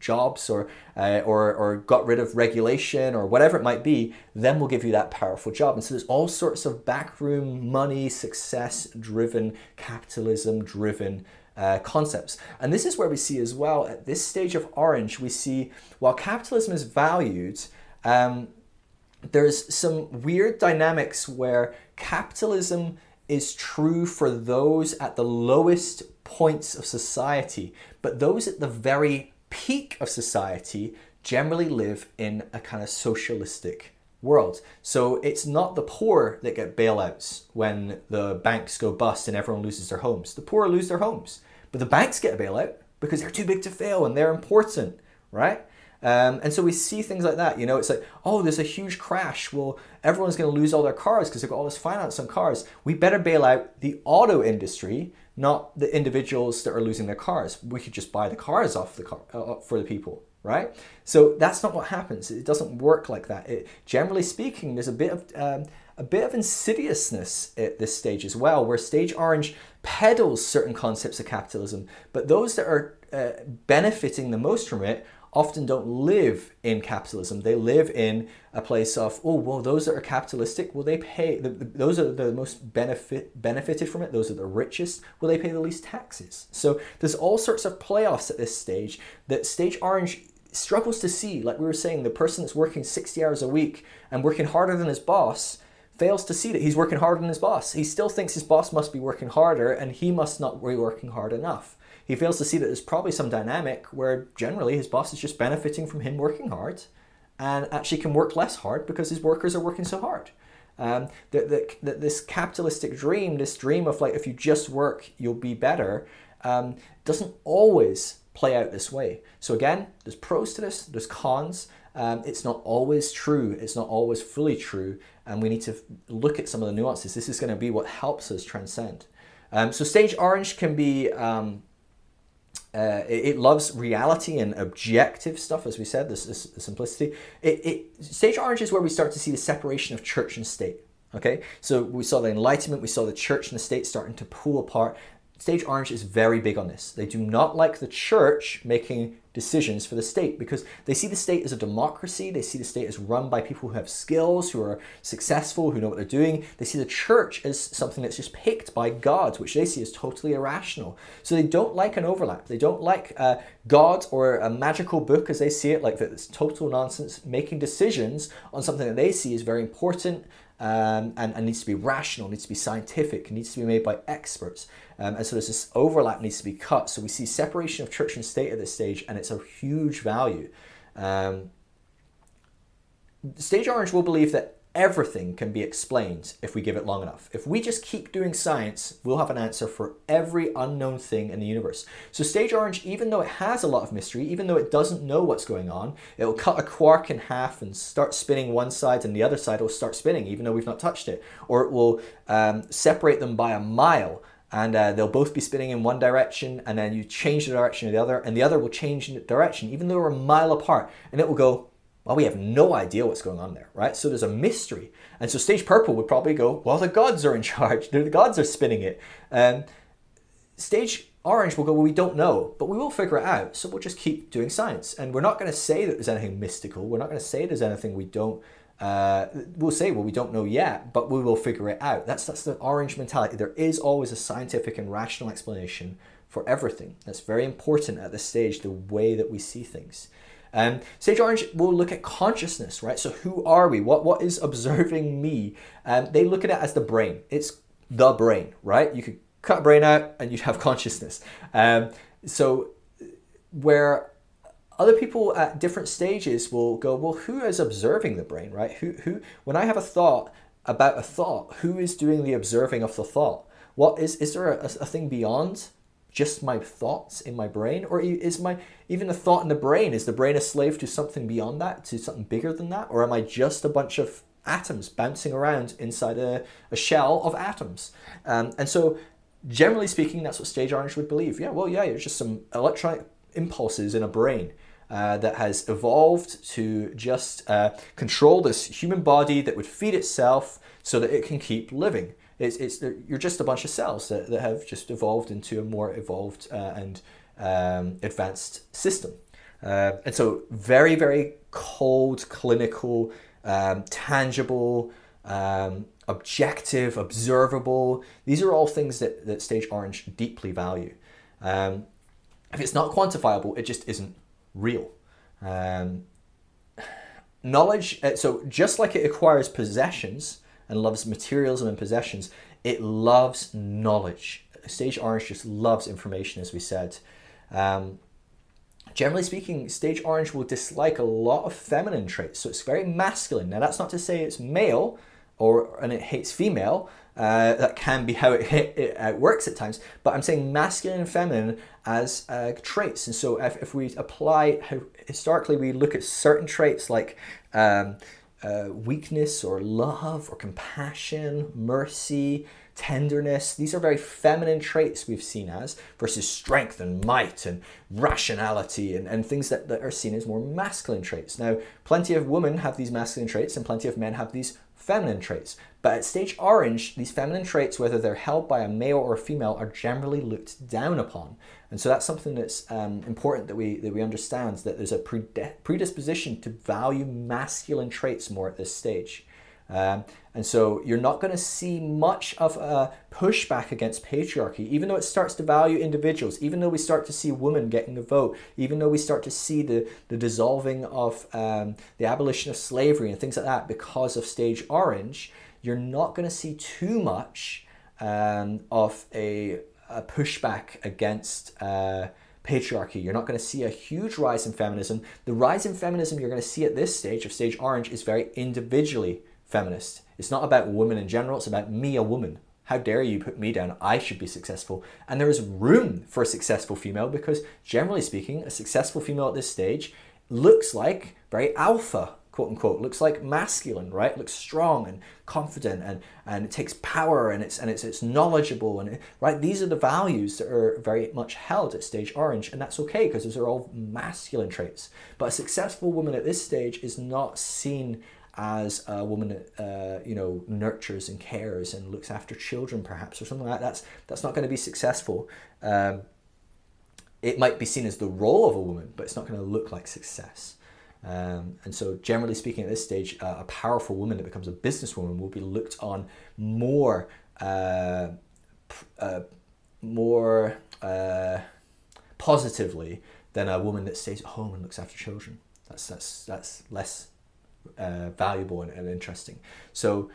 jobs or, uh, or, or got rid of regulation or whatever it might be, then we'll give you that powerful job. And so there's all sorts of backroom money, success driven, capitalism driven uh, concepts. And this is where we see as well at this stage of Orange, we see while capitalism is valued, um, there's some weird dynamics where capitalism is true for those at the lowest points of society, but those at the very peak of society generally live in a kind of socialistic world. So it's not the poor that get bailouts when the banks go bust and everyone loses their homes. The poor lose their homes, but the banks get a bailout because they're too big to fail and they're important, right? Um, and so we see things like that. You know, it's like, oh, there's a huge crash. Well, everyone's going to lose all their cars because they've got all this finance on cars. We better bail out the auto industry not the individuals that are losing their cars. We could just buy the cars off the car uh, for the people, right? So that's not what happens. It doesn't work like that. It, generally speaking, there's a bit of um, a bit of insidiousness at this stage as well, where Stage Orange peddles certain concepts of capitalism, but those that are uh, benefiting the most from it often don't live in capitalism. They live in a place of, oh, well, those that are capitalistic, will they pay, the, the, those are the most benefit benefited from it, those are the richest, will they pay the least taxes? So there's all sorts of playoffs at this stage that Stage Orange struggles to see. Like we were saying, the person that's working 60 hours a week and working harder than his boss fails to see that he's working harder than his boss. He still thinks his boss must be working harder and he must not be working hard enough he fails to see that there's probably some dynamic where generally his boss is just benefiting from him working hard and actually can work less hard because his workers are working so hard. Um, that, that, that this capitalistic dream, this dream of like if you just work, you'll be better, um, doesn't always play out this way. So again, there's pros to this, there's cons. Um, it's not always true. It's not always fully true, and we need to look at some of the nuances. This is going to be what helps us transcend. Um, so stage orange can be um, uh, it, it, loves reality and objective stuff, as we said, this, simplicity. It, it, stage orange is where we start to see the separation of church and state. Okay, so we saw the Enlightenment, we saw the church and the state starting to pull apart. Stage Orange is very big on this. They do not like the church making decisions for the state because they see the state as a democracy. They see the state as run by people who have skills, who are successful, who know what they're doing. They see the church as something that's just picked by God, which they see as totally irrational. So they don't like an overlap. They don't like uh, God or a magical book as they see it, like it's total nonsense, making decisions on something that they see is very important um, and, and, needs to be rational, needs to be scientific, needs to be made by experts. Um, and so there's this overlap needs to be cut. So we see separation of church and state at this stage, and it's a huge value. Um, stage Orange will believe that everything can be explained if we give it long enough. If we just keep doing science, we'll have an answer for every unknown thing in the universe. So Stage Orange, even though it has a lot of mystery, even though it doesn't know what's going on, it will cut a quark in half and start spinning one side and the other side will start spinning even though we've not touched it. Or it will um, separate them by a mile and uh, they'll both be spinning in one direction and then you change the direction of the other and the other will change in the direction even though we're a mile apart and it will go well, we have no idea what's going on there, right? So there's a mystery. And so stage purple would probably go, well, the gods are in charge. The gods are spinning it. Um, stage orange will go, well, we don't know, but we will figure it out. So we'll just keep doing science. And we're not going to say that there's anything mystical. We're not going to say there's anything we don't. Uh, we'll say, well, we don't know yet, but we will figure it out. That's that's the orange mentality. There is always a scientific and rational explanation for everything. That's very important at this stage, the way that we see things. Um, Stage Orange will look at consciousness, right? So who are we? What what is observing me? Um, they look at it as the brain. It's the brain, right? You could cut brain out and you'd have consciousness. Um, so where other people at different stages will go, well, who is observing the brain, right? Who who when I have a thought about a thought, who is doing the observing of the thought? What is is there a, a thing beyond just my thoughts in my brain? Or is my even a thought in the brain is the brain a slave to something beyond that to something bigger than that? Or am i just a bunch of atoms bouncing around inside a, a shell of atoms? Um, and so generally speaking that's what stage orange would believe. Yeah well yeah it's just some electronic impulses in a brain uh, that has evolved to just uh, control this human body that would feed itself so that it can keep living it's, it's you're just a bunch of cells that, that have just evolved into a more evolved uh, and um, advanced system. Uh, and so, very, very cold, clinical, um, tangible, um, objective, observable. These are all things that, that Stage Orange deeply value. Um, if it's not quantifiable, it just isn't real. Um, knowledge, uh, so just like it acquires possessions, and loves materialism and possessions. It loves knowledge. Stage Orange just loves information, as we said. Um, generally speaking, Stage Orange will dislike a lot of feminine traits, so it's very masculine. Now, that's not to say it's male or and it hates female. Uh, that can be how it, it, it, works at times, but I'm saying masculine and feminine as uh, traits. And so, if, if we apply how historically we look at certain traits like um, uh, weakness or love or compassion, mercy, tenderness. These are very feminine traits we've seen as, versus strength and might and rationality and, and things that, that are seen as more masculine traits. Now, plenty of women have these masculine traits and plenty of men have these feminine traits. But at stage orange, these feminine traits, whether they're held by a male or a female, are generally looked down upon. And so that's something that's um, important that we, that we understand that there's a predisposition to value masculine traits more at this stage. Um, and so you're not going to see much of a pushback against patriarchy, even though it starts to value individuals, even though we start to see women getting the vote, even though we start to see the, the dissolving of um, the abolition of slavery and things like that because of stage orange, you're not going to see too much um, of a, a, pushback against. Uh, patriarchy. You're not going to see a huge rise in feminism. The rise in feminism you're going to see at this stage of stage orange is very individually feminist. It's not about women in general, it's about me, a woman. How dare you put me down? I should be successful. And there is room for a successful female because, generally speaking, a successful female at this stage looks like very alpha, quote unquote looks like masculine right? Looks strong and confident and and it takes power and it's and it's it's knowledgeable and it, right? These are the values that are very much held at stage orange and that's okay because those are all masculine traits. But a successful woman at this stage is not seen as a woman that uh, you know nurtures and cares and looks after children perhaps or something like that. That's that's not going to be successful. Um, it might be seen as the role of a woman but it's not going to look like success um, and so, generally speaking, at this stage, uh, a powerful woman that becomes a businesswoman will be looked on more, uh, uh, more uh, positively than a woman that stays at home and looks after children. That's that's that's less uh, valuable and, and, interesting. So,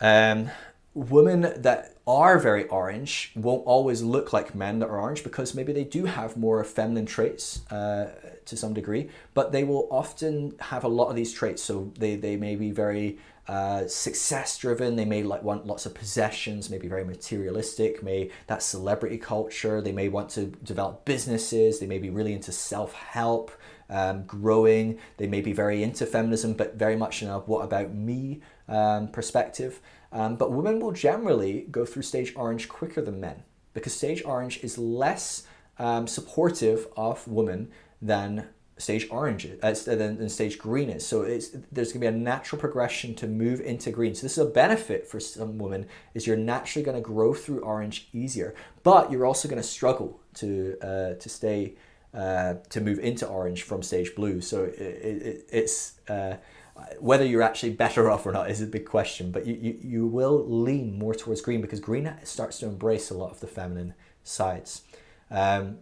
um, women that are very orange won't always look like men that are orange because maybe they do have more feminine traits uh, to some degree, but they will often have a lot of these traits. So they, they may be very uh, success driven. They may like want lots of possessions, maybe very materialistic. May that celebrity culture. They may want to develop businesses. They may be really into self help, um, growing. They may be very into feminism, but very much in a what about me um, perspective. Um, but women will generally go through stage orange quicker than men because stage orange is less um, supportive of women than stage orange uh, than, than stage green is. So there's going to be a natural progression to move into green. So this is a benefit for some women is you're naturally going to grow through orange easier, but you're also going to struggle to uh, to stay uh, to move into orange from stage blue. So it, it, it's uh, whether you're actually better off or not is a big question, but you, you, you will lean more towards green because green starts to embrace a lot of the feminine sides. Um,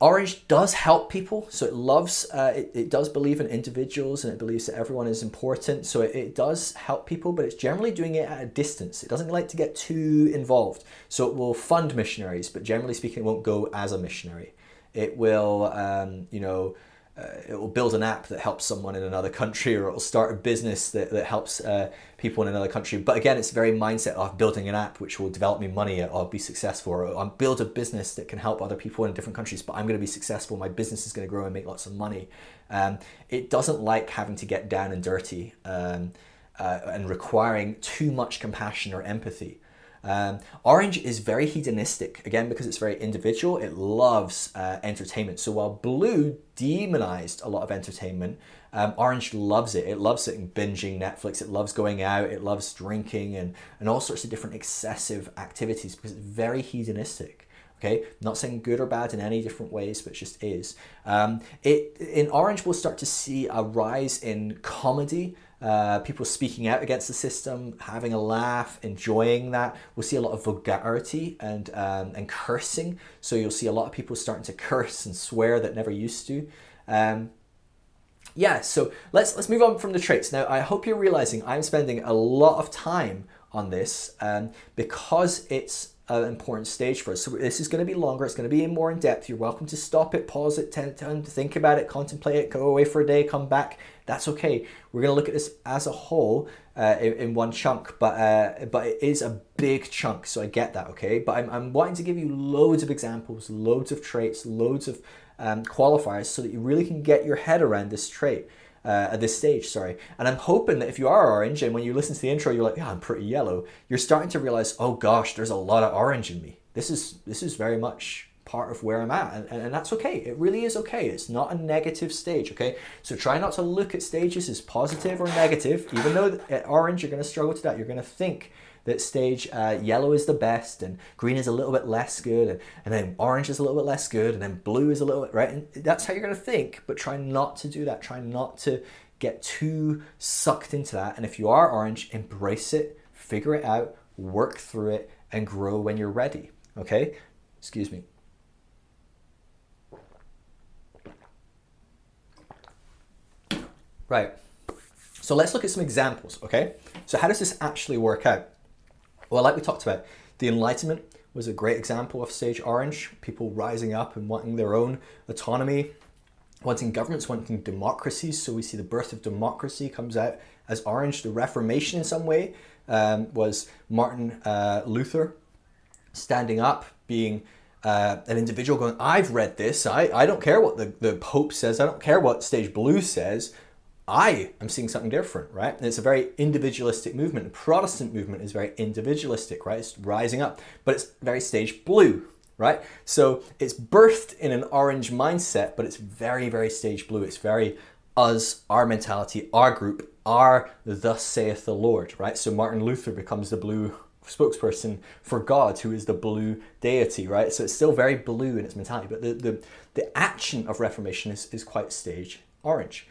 Orange does help people, so it loves, uh, it, it does believe in individuals and it believes that everyone is important. So it, it does help people, but it's generally doing it at a distance. It doesn't like to get too involved. So it will fund missionaries, but generally speaking, it won't go as a missionary. It will, um, you know, uh, it will build an app that helps someone in another country or it will start a business that, that helps uh, people in another country. But again it's very mindset of building an app which will develop me money or be successful or I'll build a business that can help other people in different countries but i'm going to be successful. My business is going to grow and make lots of money. Um, it doesn't like having to get down and dirty um, uh, and requiring too much compassion or empathy um, orange is very hedonistic, again, because it's very individual. It loves uh, entertainment. So while blue demonized a lot of entertainment, um, orange loves it. It loves it binging Netflix. It loves going out. It loves drinking and, and all sorts of different excessive activities because it's very hedonistic. Okay, not saying good or bad in any different ways, but just is. Um, it in Orange, we'll start to see a rise in comedy uh, people speaking out against the system, having a laugh, enjoying that. We'll see a lot of vulgarity and um, and cursing. So you'll see a lot of people starting to curse and swear that never used to. Um, yeah, so let's let's move on from the traits. Now I hope you're realizing I'm spending a lot of time on this um, because it's an important stage for us. So this is going to be longer. It's going to be more in depth. You're welcome to stop it, pause it, to think about it, contemplate it, go away for a day, come back. That's okay. We're going to look at this as a whole uh, in, in, one chunk, but uh, but it is a big chunk. So I get that. Okay, but I'm, I'm wanting to give you loads of examples, loads of traits, loads of um, qualifiers, so that you really can get your head around this trait uh, at this stage, sorry. And I'm hoping that if you are orange and when you listen to the intro, you're like, yeah, I'm pretty yellow, you're starting to realize, oh gosh, there's a lot of orange in me. This is this is very much part of where I'm at, and, and, and that's okay. It really is okay. It's not a negative stage, okay? So try not to look at stages as positive or negative, even though at orange you're going to struggle to that. You're going to think that stage uh, yellow is the best and green is a little bit less good and, and then orange is a little bit less good and then blue is a little bit right and that's how you're going to think but try not to do that try not to get too sucked into that and if you are orange embrace it figure it out work through it and grow when you're ready okay excuse me right. So let's look at some examples okay? So how does this actually work out? Well, like we talked about, the Enlightenment was a great example of stage orange, people rising up and wanting their own autonomy, wanting governments, wanting democracies. So we see the birth of democracy comes out as orange. The Reformation, in some way, um, was Martin uh, Luther standing up, being uh, an individual going, I've read this, I, I don't care what the, the Pope says, I don't care what Stage Blue says, I am seeing something different, right? And it's a very individualistic movement. The Protestant movement is very individualistic, right? It's rising up, but it's very stage blue, right? So it's birthed in an orange mindset, but it's very, very stage blue. It's very us, our mentality, our group, our thus saith the Lord, right? So Martin Luther becomes the blue spokesperson for God, who is the blue deity, right? So it's still very blue in its mentality, but the, the, the action of Reformation is, is quite stage orange.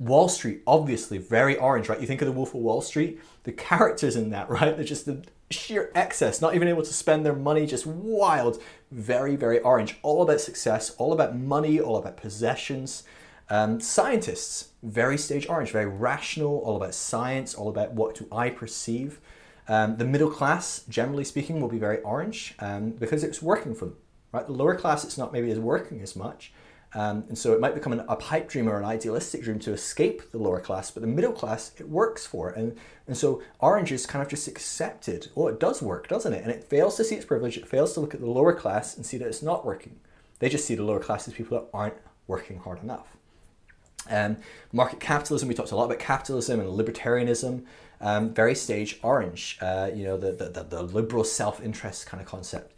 Wall Street, obviously, very orange, right? You think of the Wolf of Wall Street, the characters in that, right? They're just the sheer excess, not even able to spend their money, just wild, very, very orange. All about success, all about money, all about possessions. Um, scientists, very stage orange, very rational, all about science, all about what do I perceive. Um, the middle class, generally speaking, will be very orange um, because it's working for them. Right, the lower class, it's not maybe as working as much, um, and so it might become an, a pipe dream or an idealistic dream to escape the lower class, but the middle class, it works for. And, and so orange is kind of just accepted. Oh, it does work, doesn't it? And it fails to see its privilege. It fails to look at the lower class and see that it's not working. They just see the lower class as people that aren't working hard enough. Um, market capitalism, we talked a lot about capitalism and libertarianism. Um, very stage orange, uh, you know, the, the, the liberal self interest kind of concept.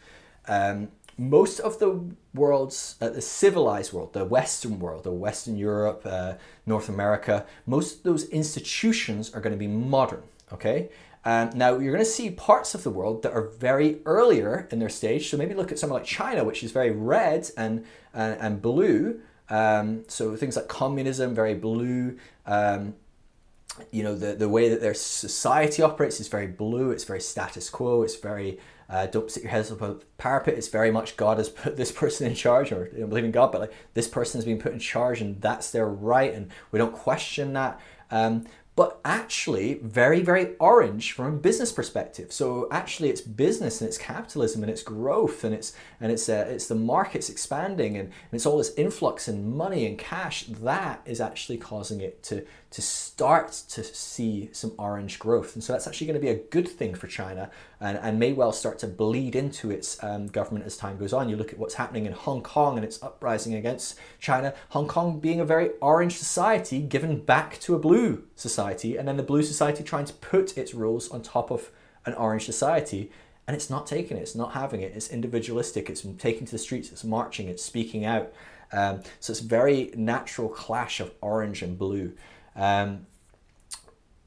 Um, most of the world's uh, the civilized world, the Western world, the Western Europe, uh, North America, most of those institutions are going to be modern. Okay. Um, now you're going to see parts of the world that are very earlier in their stage. So maybe look at somewhere like China, which is very red and and, and blue. Um, so things like communism, very blue. Um, you know the the way that their society operates is very blue. It's very status quo. It's very uh, don't sit your heads up a parapet. It's very much God has put this person in charge, or you don't believe in God, but like this person has been put in charge, and that's their right, and we don't question that. Um, but actually very, very orange from a business perspective. So actually, it's business and it's capitalism and it's growth and it's and it's uh, it's the markets expanding and, and it's all this influx in money and cash that is actually causing it to to start to see some orange growth. And so that's actually going to be a good thing for China and, and may well start to bleed into its um, government as time goes on. You look at what's happening in Hong Kong and its uprising against China. Hong Kong being a very orange society given back to a blue society, and then the blue society trying to put its rules on top of an orange society. And it's not taking it, it's not having it, it's individualistic, it's taking to the streets, it's marching, it's speaking out. Um, so it's very natural clash of orange and blue. Um,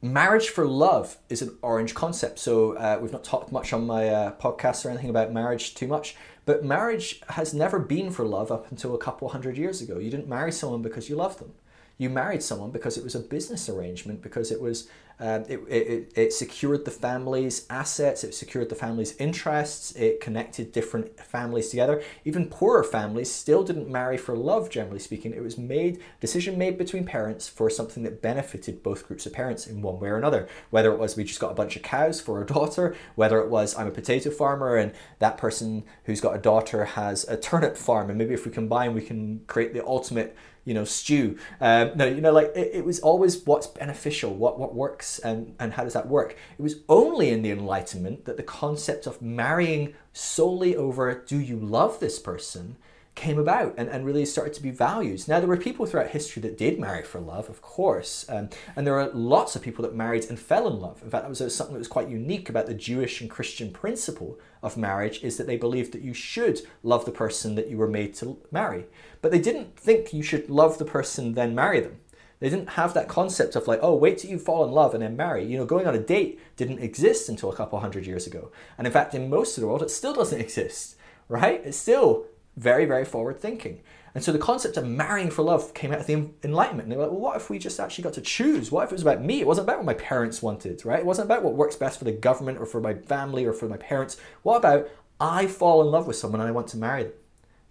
marriage for love is an orange concept. So uh, we've not talked much on my uh, podcast or anything about marriage too much, but marriage has never been for love up until a couple hundred years ago. You didn't marry someone because you loved them. You married someone because it was a business arrangement, because it was um, it, it, it secured the family's assets, it secured the family's interests, it connected different families together. Even poorer families still didn't marry for love, generally speaking. It was made decision made between parents for something that benefited both groups of parents in one way or another. Whether it was we just got a bunch of cows for a daughter, whether it was I'm a potato farmer and that person who's got a daughter has a turnip farm, and maybe if we combine, we can create the ultimate you know stew um, no you know like it, it, was always what's beneficial what what works and and how does that work it was only in the enlightenment that the concept of marrying solely over do you love this person came about and, and really started to be values. Now, there were people throughout history that did marry for love, of course, um, and there are lots of people that married and fell in love. In fact, that was something that was quite unique about the Jewish and Christian principle of marriage is that they believed that you should love the person that you were made to marry. But they didn't think you should love the person, then marry them. They didn't have that concept of like, oh, wait till you fall in love and then marry. You know, going on a date didn't exist until a couple hundred years ago. And in fact, in most of the world, it still doesn't exist, right? It's still very, very forward thinking. And so the concept of marrying for love came out of the Enlightenment. And they were like, well, what if we just actually got to choose? What if it was about me? It wasn't about what my parents wanted, right? It wasn't about what works best for the government or for my family or for my parents. What about I fall in love with someone and I want to marry them?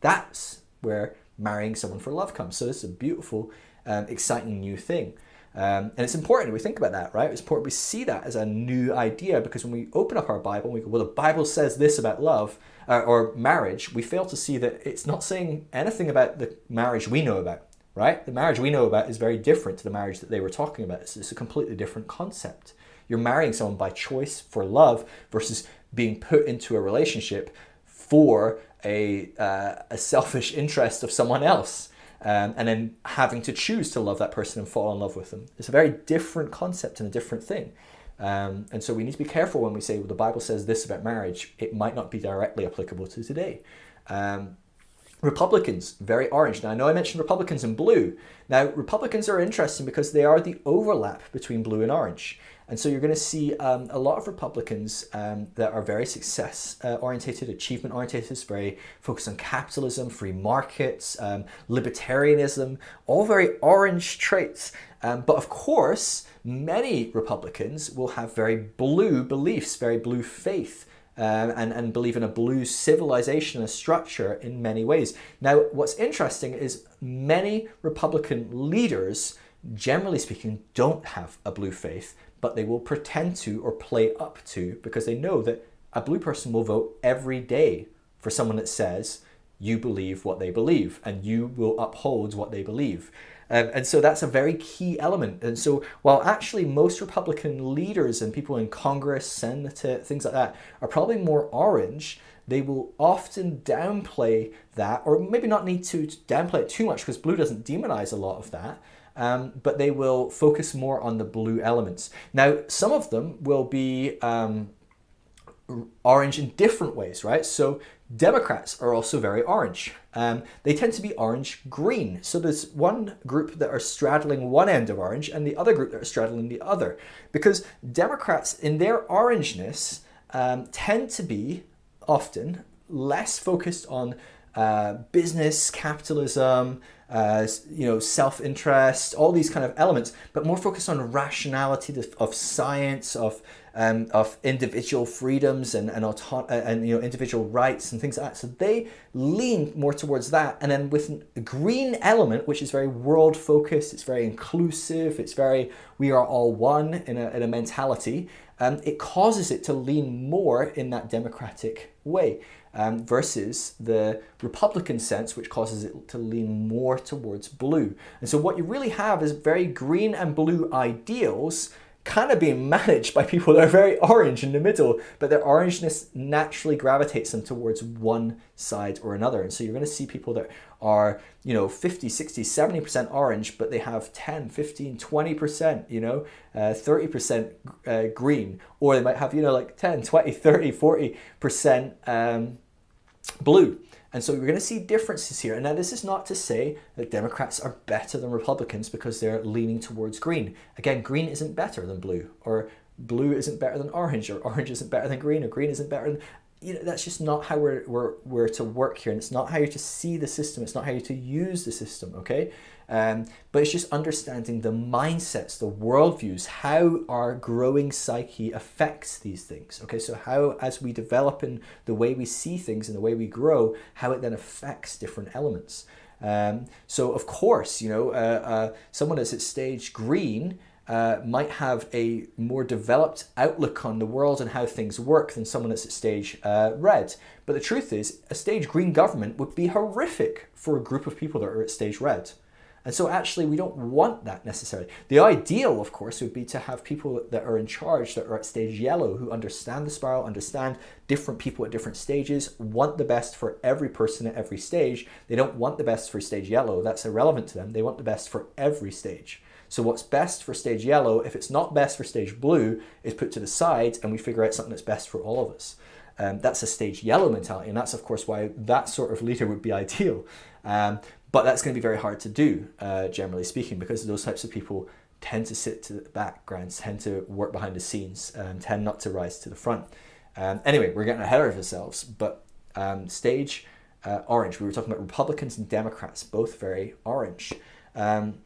That's where marrying someone for love comes. So this is a beautiful, um, exciting new thing. Um, and it's important we think about that, right? It's important we see that as a new idea because when we open up our Bible and we go, well, the Bible says this about love, uh, or marriage, we fail to see that it's not saying anything about the marriage we know about, right? The marriage we know about is very different to the marriage that they were talking about. It's, it's a completely different concept. You're marrying someone by choice for love versus being put into a relationship for a, uh, a selfish interest of someone else. Um, and then having to choose to love that person and fall in love with them. It's a very different concept and a different thing. Um, and so we need to be careful when we say, well, the Bible says this about marriage. It might not be directly applicable to today. Um, Republicans, very orange. Now, I know I mentioned Republicans in blue. Now, Republicans are interesting because they are the overlap between blue and orange. And so you're going to see um, a lot of Republicans um, that are very success uh, orientated, achievement orientated, very focused on capitalism, free markets, um, libertarianism, all very orange traits. Um, but of course, many Republicans will have very blue beliefs, very blue faith. Um, and, and believe in a blue civilization, a structure in many ways. Now, what's interesting is many Republican leaders, generally speaking, don't have a blue faith, but they will pretend to or play up to because they know that a blue person will vote every day for someone that says you believe what they believe and you will uphold what they believe. Um, and so that's a very key element. And so while actually most Republican leaders and people in Congress, Senate, things like that are probably more orange, they will often downplay that, or maybe not need to downplay it too much because blue doesn't demonize a lot of that um, but they will focus more on the blue elements. Now, some of them will be um, orange in different ways, right? So Democrats are also very orange. Um, they tend to be orange green. So there's one group that are straddling one end of orange and the other group that are straddling the other. Because Democrats, in their orangeness, um, tend to be often less focused on uh, business, capitalism, uh, you know, self-interest, all these kind of elements, but more focused on rationality of science, of um, of individual freedoms and and, auto- uh, and you know individual rights and things like that. So they lean more towards that, and then with a green element, which is very world focused, it's very inclusive, it's very we are all one in a, in a mentality. Um, it causes it to lean more in that democratic way um, versus the Republican sense, which causes it to lean more towards blue. And so, what you really have is very green and blue ideals kind of being managed by people that are very orange in the middle, but their orangeness naturally gravitates them towards one side or another. And so you're going to see people that are, you know, 50, 60, 70% orange, but they have 10, 15, 20%, you know, uh, 30% uh, green, or they might have, you know, like 10, 20, 30, 40% um, blue. And so we're going to see differences here. And now, this is not to say that Democrats are better than Republicans because they're leaning towards green. Again, green isn't better than blue, or blue isn't better than orange, or orange isn't better than green, or green isn't better than. You know, that's just not how we're, we're, we're to work here. And it's not how you to see the system. It's not how you to use the system, okay? Um, but it's just understanding the mindsets, the worldviews, how our growing psyche affects these things. Okay, so how, as we develop in the way we see things and the way we grow, how it then affects different elements. Um, so, of course, you know, uh, uh, someone that's at stage green. Uh, might have a more developed outlook on the world and how things work than someone that's at stage uh, red. But the truth is, a stage green government would be horrific for a group of people that are at stage red. And so, actually, we don't want that necessarily. The ideal, of course, would be to have people that are in charge that are at stage yellow who understand the spiral, understand different people at different stages, want the best for every person at every stage. They don't want the best for stage yellow, that's irrelevant to them. They want the best for every stage. So, what's best for stage yellow, if it's not best for stage blue, is put to the side and we figure out something that's best for all of us. Um, that's a stage yellow mentality, and that's, of course, why that sort of leader would be ideal. Um, but that's going to be very hard to do, uh, generally speaking, because those types of people tend to sit to the background, tend to work behind the scenes, um, tend not to rise to the front. Um, anyway, we're getting ahead of ourselves, but um, stage uh, orange. We were talking about Republicans and Democrats, both very orange. Um,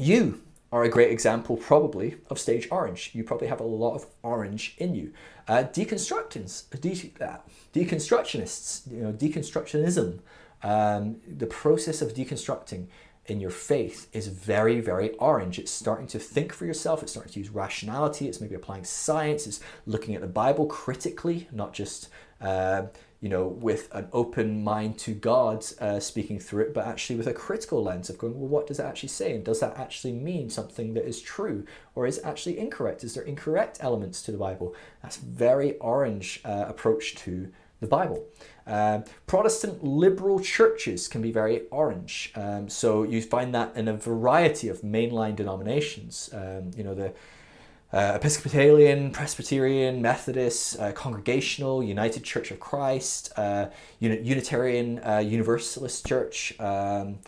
you are a great example, probably, of stage orange. You probably have a lot of orange in you. Uh, deconstructors, de- uh, deconstructionists, you know, deconstructionism um, the process of deconstructing in your faith is very, very orange. It's starting to think for yourself, it's starting to use rationality, it's maybe applying science, it's looking at the Bible critically, not just. Uh, you know, with an open mind to God uh, speaking through it, but actually with a critical lens of going, well, what does it actually say? And does that actually mean something that is true? Or is actually incorrect? Is there incorrect elements to the Bible? That's very orange uh, approach to the Bible. Um, Protestant liberal churches can be very orange. Um, so you find that in a variety of mainline denominations. Um, you know, the uh, Episcopalian, Presbyterian, Methodist, uh, Congregational, United Church of Christ, uh, Unitarian, uh, Universalist Church, um,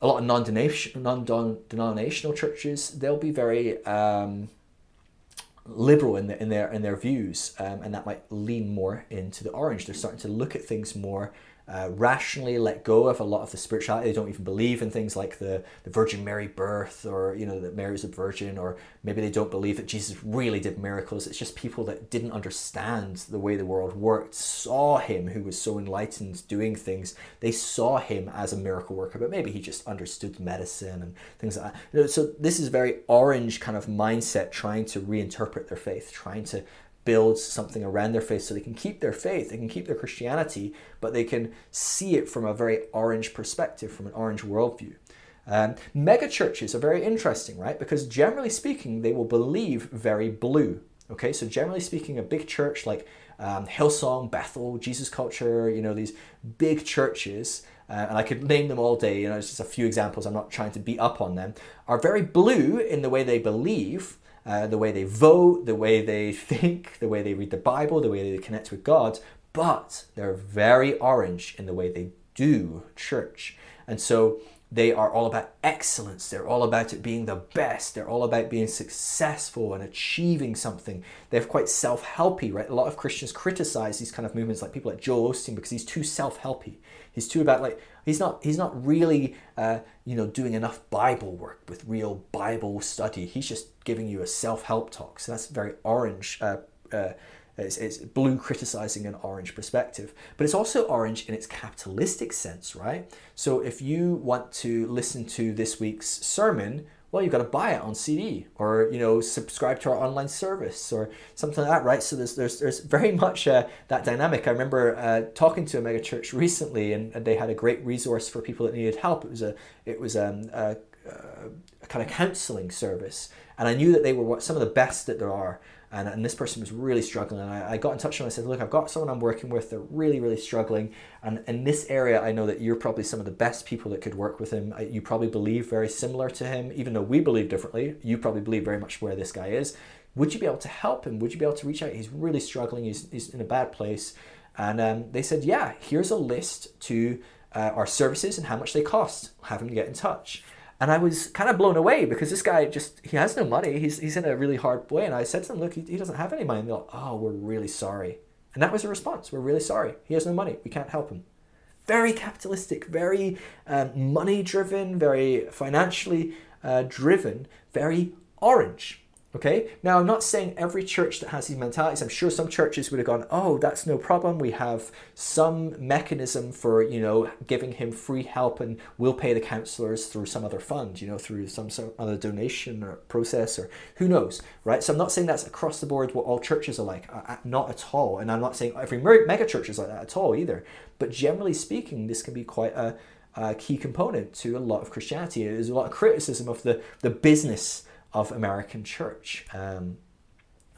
a lot of non-denominational churches, they'll be very um, liberal in, the, in their in their views, um, and that might lean more into the orange. They're starting to look at things more uh, rationally let go of a lot of the spirituality. They don't even believe in things like the, the Virgin Mary birth or, you know, that Mary Mary's a virgin, or maybe they don't believe that Jesus really did miracles. It's just people that didn't understand the way the world worked, saw him who was so enlightened doing things. They saw him as a miracle worker, but maybe he just understood medicine and things like that. So this is very orange kind of mindset trying to reinterpret their faith, trying to build something around their faith so they can keep their faith, they can keep their Christianity, but they can see it from a very orange perspective, from an orange worldview. Um, mega churches are very interesting, right? Because generally speaking, they will believe very blue. Okay, so generally speaking, a big church like um, Hillsong, Bethel, Jesus Culture, you know, these big churches, uh, and I could name them all day, you know, it's just a few examples, I'm not trying to beat up on them, are very blue in the way they believe, uh, the way they vote, the way they think, the way they read the Bible, the way they connect with God, but they're very orange in the way they do church. And so they are all about excellence. They're all about it being the best. They're all about being successful and achieving something. They're quite self helpy, right? A lot of Christians criticize these kind of movements, like people like Joel Osteen, because he's too self helpy. He's too about like he's not he's not really uh, you know doing enough Bible work with real Bible study. He's just giving you a self help talk. So that's very orange. Uh, uh, it's, it's blue criticizing an orange perspective, but it's also orange in its capitalistic sense, right? So if you want to listen to this week's sermon, well, you've got to buy it on CD or you know subscribe to our online service or something like that, right? So there's there's there's very much uh, that dynamic. I remember uh, talking to a mega church recently, and, and, they had a great resource for people that needed help. It was a it was um, a, a kind of counseling service, and I knew that they were some of the best that there are and, and this person was really struggling. And I, I got in touch with them. I said, Look, I've got someone I'm working with. They're really, really struggling. And in this area, I know that you're probably some of the best people that could work with him. You probably believe very similar to him, even though we believe differently. You probably believe very much where this guy is. Would you be able to help him? Would you be able to reach out? He's really struggling. He's, he's in a bad place. And um, they said, Yeah, here's a list to uh, our services and how much they cost. Have him get in touch. And I was kind of blown away because this guy just, he has no money. He's, he's in a really hard way. And I said to him, look, he, he doesn't have any money. And they're like, oh, we're really sorry. And that was the response. We're really sorry. He has no money. We can't help him. Very capitalistic, very um, money driven, very financially uh, driven, very orange. Okay, now I'm not saying every church that has these mentalities. I'm sure some churches would have gone, "Oh, that's no problem. We have some mechanism for you know giving him free help, and we'll pay the counselors through some other fund, you know, through some other donation or process, or who knows, right?" So I'm not saying that's across the board what all churches are like, uh, not at all, and I'm not saying every mega church is like that at all either. But generally speaking, this can be quite a, a key component to a lot of Christianity. There's a lot of criticism of the the business of American church. Um,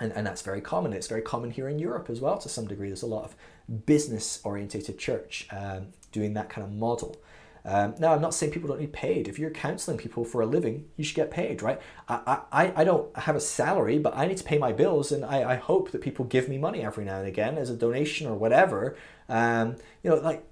and, and that's very common. It's very common here in Europe as well to some degree. There's a lot of business orientated church um, doing that kind of model. Um, now, I'm not saying people don't need paid. If you're counseling people for a living, you should get paid, right? I, I, I don't have a salary, but I need to pay my bills, and I, I hope that people give me money every now and again as a donation or whatever. Um, you know, like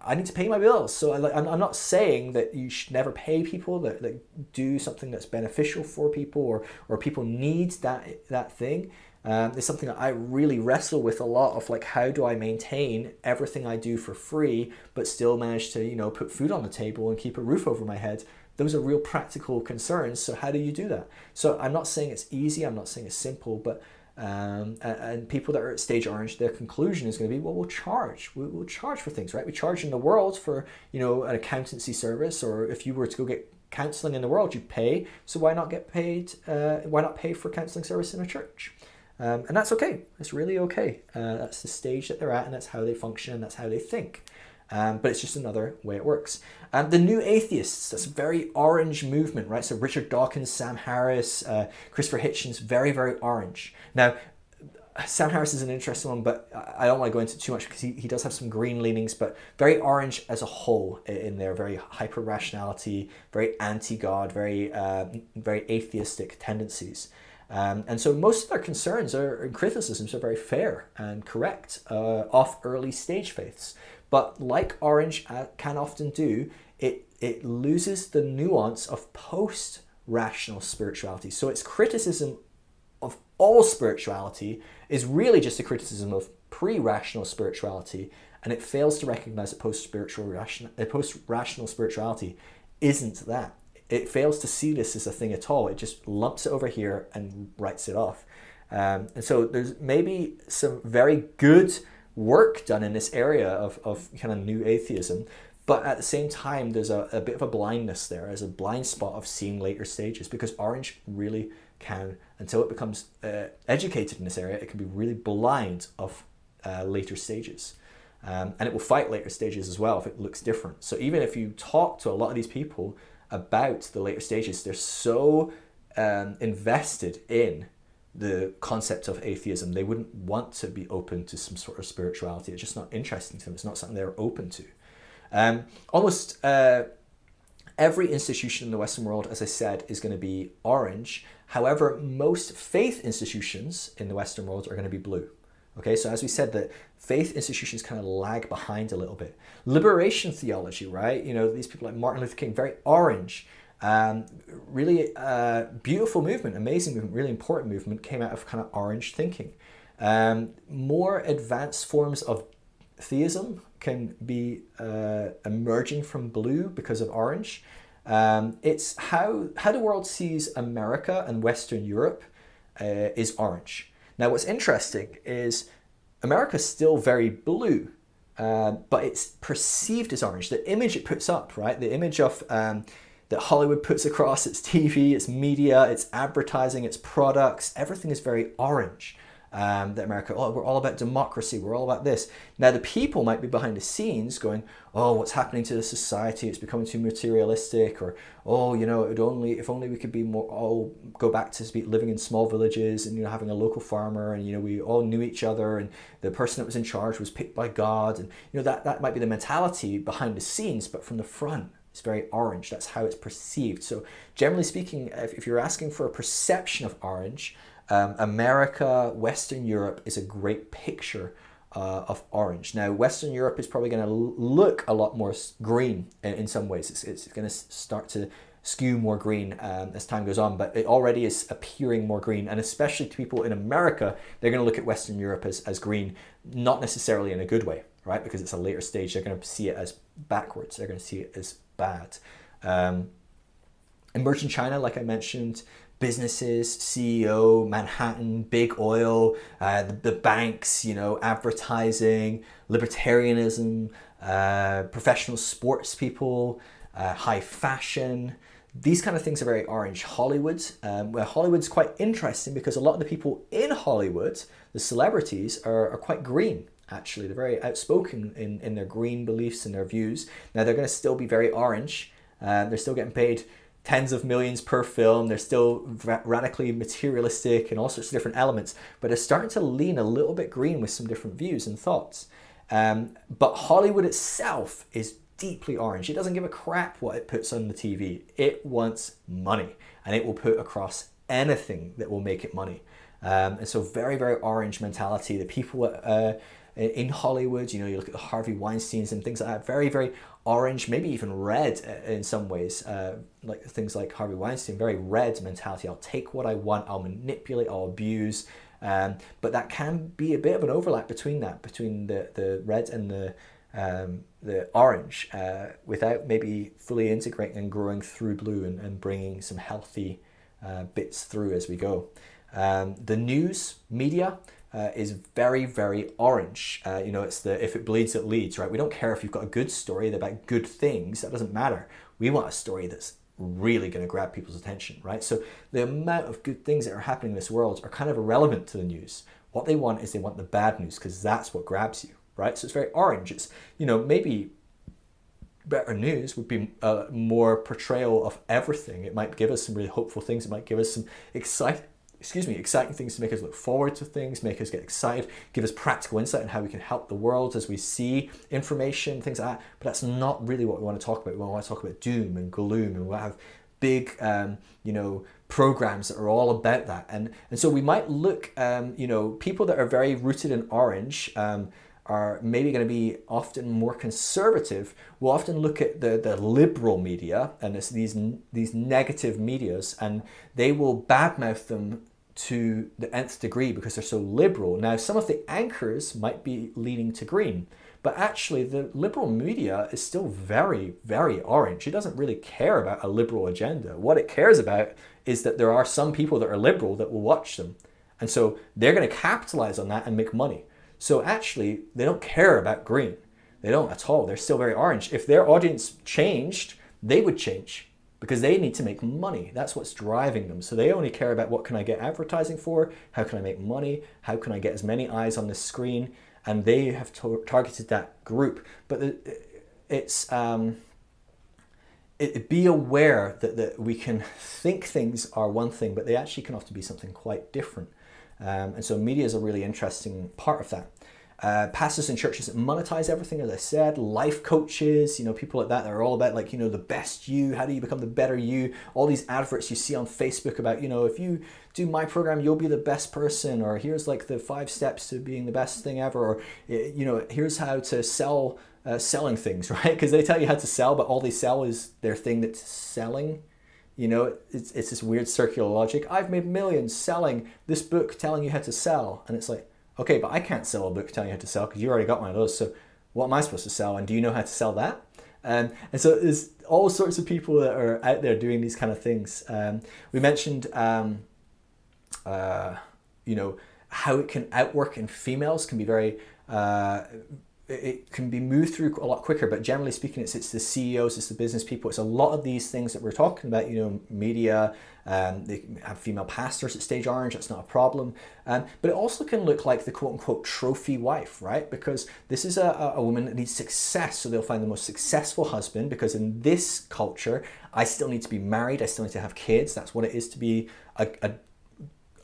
I need to pay my bills. So I, I'm not saying that you should never pay people that, that do something that's beneficial for people or, or people need that, that thing. Um, it's something that I really wrestle with a lot of like how do I maintain everything I do for free but still manage to you know put food on the table and keep a roof over my head those are real practical concerns so how do you do that so I'm not saying it's easy I'm not saying it's simple but um, and, and, people that are at stage orange, their conclusion is going to be, well, we'll charge. We'll, we'll, charge for things, right? We charge in the world for, you know, an accountancy service, or if you were to go get counseling in the world, you'd pay. So why not get paid? Uh, why not pay for counseling service in a church? Um, and that's okay. It's really okay. Uh, that's the stage that they're at, and that's how they function, and that's how they think. Um, but it's just another way it works. And the New Atheists, that's a very orange movement, right? So Richard Dawkins, Sam Harris, uh, Christopher Hitchens, very, very orange. Now, Sam Harris is an interesting one, but I don't want to go into too much because he, he does have some green leanings, but very orange as a whole in there, very hyper rationality, very anti God, very uh, very atheistic tendencies. Um, and so most of their concerns are, and criticisms are very fair and correct uh, off early stage faiths. But like Orange uh, can often do, it, it loses the nuance of post rational spirituality. So its criticism of all spirituality is really just a criticism of pre-rational spirituality, and it fails to recognize that post-spiritual ration, uh, post-rational spirituality isn't that. It fails to see this as a thing at all. It just lumps it over here and writes it off. Um, and so there's maybe some very good work done in this area of, of kind of new atheism, but at the same time, there's a, a bit of a blindness there, as a blind spot of seeing later stages, because Orange really can, until it becomes uh, educated in this area, it can be really blind of uh, later stages. Um, and it will fight later stages as well if it looks different. So even if you talk to a lot of these people about the later stages, they're so um, invested in the concept of atheism. They wouldn't want to be open to some sort of spirituality. It's just not interesting to them. It's not something they're open to. Um, almost uh, every institution in the Western world, as I said, is going to be orange. However, most faith institutions in the Western world are going to be blue. Okay, so as we said, that faith institutions kind of lag behind a little bit. Liberation theology, right? You know, these people like Martin Luther King, very orange. Um, really uh, beautiful movement, amazing movement, really important movement, came out of kind of orange thinking. Um, more advanced forms of theism can be uh, emerging from blue because of orange. Um, it's how, how the world sees America and Western Europe uh, is orange. Now, what's interesting is America's still very blue, uh, but it's perceived as orange. The image it puts up, right? The image of um, that Hollywood puts across its TV, its media, its advertising, its products, everything is very orange um, that America, oh, we're all about democracy, we're all about this. Now, the people might be behind the scenes going, oh, what's happening to the society? It's becoming too materialistic, or oh, you know, it only if only we could be more, all go back to living in small villages and you know having a local farmer, and you know we all knew each other, and the person that was in charge was picked by God, and you know that that might be the mentality behind the scenes, but from the front. It's very orange. That's how it's perceived. So, generally speaking, if, if you're asking for a perception of orange, um, America, Western Europe is a great picture uh, of orange. Now, Western Europe is probably going to look a lot more green in, in some ways. It's, it's going to start to skew more green um, as time goes on, but it already is appearing more green. And especially to people in America, they're going to look at Western Europe as, as green, not necessarily in a good way, right? Because it's a later stage. They're going to see it as backwards, they're going to see it as bad. Um, emerging China, like I mentioned, businesses, CEO, Manhattan, big oil, uh, the, the, banks, you know, advertising, libertarianism, uh, professional sports people, uh, high fashion. These kind of things are very orange. Hollywood, um, where Hollywood's quite interesting because a lot of the people in Hollywood, the celebrities, are, are quite green actually. They're very outspoken in, in their green beliefs and their views. Now, they're going to still be very orange. Uh, they're still getting paid tens of millions per film. They're still radically materialistic and all sorts of different elements, but it's starting to lean a little bit green with some different views and thoughts. Um, but Hollywood itself is deeply orange. It doesn't give a crap what it puts on the TV. It wants money, and it will put across anything that will make it money. Um, and so, very, very orange mentality. The people uh, in Hollywood, you know, you look at the Harvey Weinsteins and things like that, very, very orange, maybe even red uh, in some ways, uh, like things like Harvey Weinstein, very red mentality. I'll take what I want, I'll manipulate, I'll abuse. Um, but that can be a bit of an overlap between that, between the, the red and the um, the orange, uh, without maybe fully integrating and growing through blue and, and bringing some healthy uh, bits through as we go. Um, the news media uh, is very, very orange. Uh, you know, it's the if it bleeds, it leads, right? We don't care if you've got a good story about good things, that doesn't matter. We want a story that's really going to grab people's attention, right? So the amount of good things that are happening in this world are kind of irrelevant to the news. What they want is they want the bad news because that's what grabs you, right? So it's very orange. It's, you know, maybe better news would be a uh, more portrayal of everything. It might give us some really hopeful things. It might give us some excite, excuse me, exciting things to make us look forward to things, make us get excited, give us practical insight on how we can help the world as we see information, things like that. But that's not really what we want to talk about. We want to talk about doom and gloom, and we'll have big, um, you know, programs that are all about that. And and so we might look, um, you know, people that are very rooted in orange. Um, are maybe going to be often more conservative We'll often look at the, the liberal media and these these negative medias and they will badmouth them to the nth degree because they're so liberal. Now, some of the anchors might be leaning to green, but actually, the liberal media is still very, very orange. It doesn't really care about a liberal agenda. What it cares about is that there are some people that are liberal that will watch them. And so they're going to capitalize on that and make money. So actually, they don't care about green. They don't at all. They're still very orange. If their audience changed, they would change because they need to make money. That's what's driving them. So they only care about what can I get advertising for? How can I make money? How can I get as many eyes on the screen? And they have targeted that group. But it's um, it, be aware that, that we can think things are one thing, but they actually can often be something quite different. Um, and so media is a really interesting part of that uh, pastors and churches that monetize everything, as I said, life coaches, you know, people like that that are all about like, you know, the best you, how do you become the better you? All these adverts you see on Facebook about, you know, if you do my program, you'll be the best person, or here's like the five steps to being the best thing ever, or, you know, here's how to sell, uh, selling things, right? Because they tell you how to sell, but all they sell is their thing that's selling. You know, it's, it's this weird circular logic. I've made millions selling this book telling you how to sell. And it's like, okay, but I can't sell a book telling you how to sell because you already got one of those. So what am I supposed to sell? And do you know how to sell that? Um, and so there's all sorts of people that are out there doing these kind of things. Um, we mentioned, um, uh, you know, how it can outwork in females can be very uh, it can be moved through a lot quicker but generally speaking it's it's the ceos it's the business people it's a lot of these things that we're talking about you know media um, they have female pastors at stage orange that's not a problem um, but it also can look like the quote-unquote trophy wife right because this is a, a woman that needs success so they'll find the most successful husband because in this culture i still need to be married i still need to have kids that's what it is to be a, a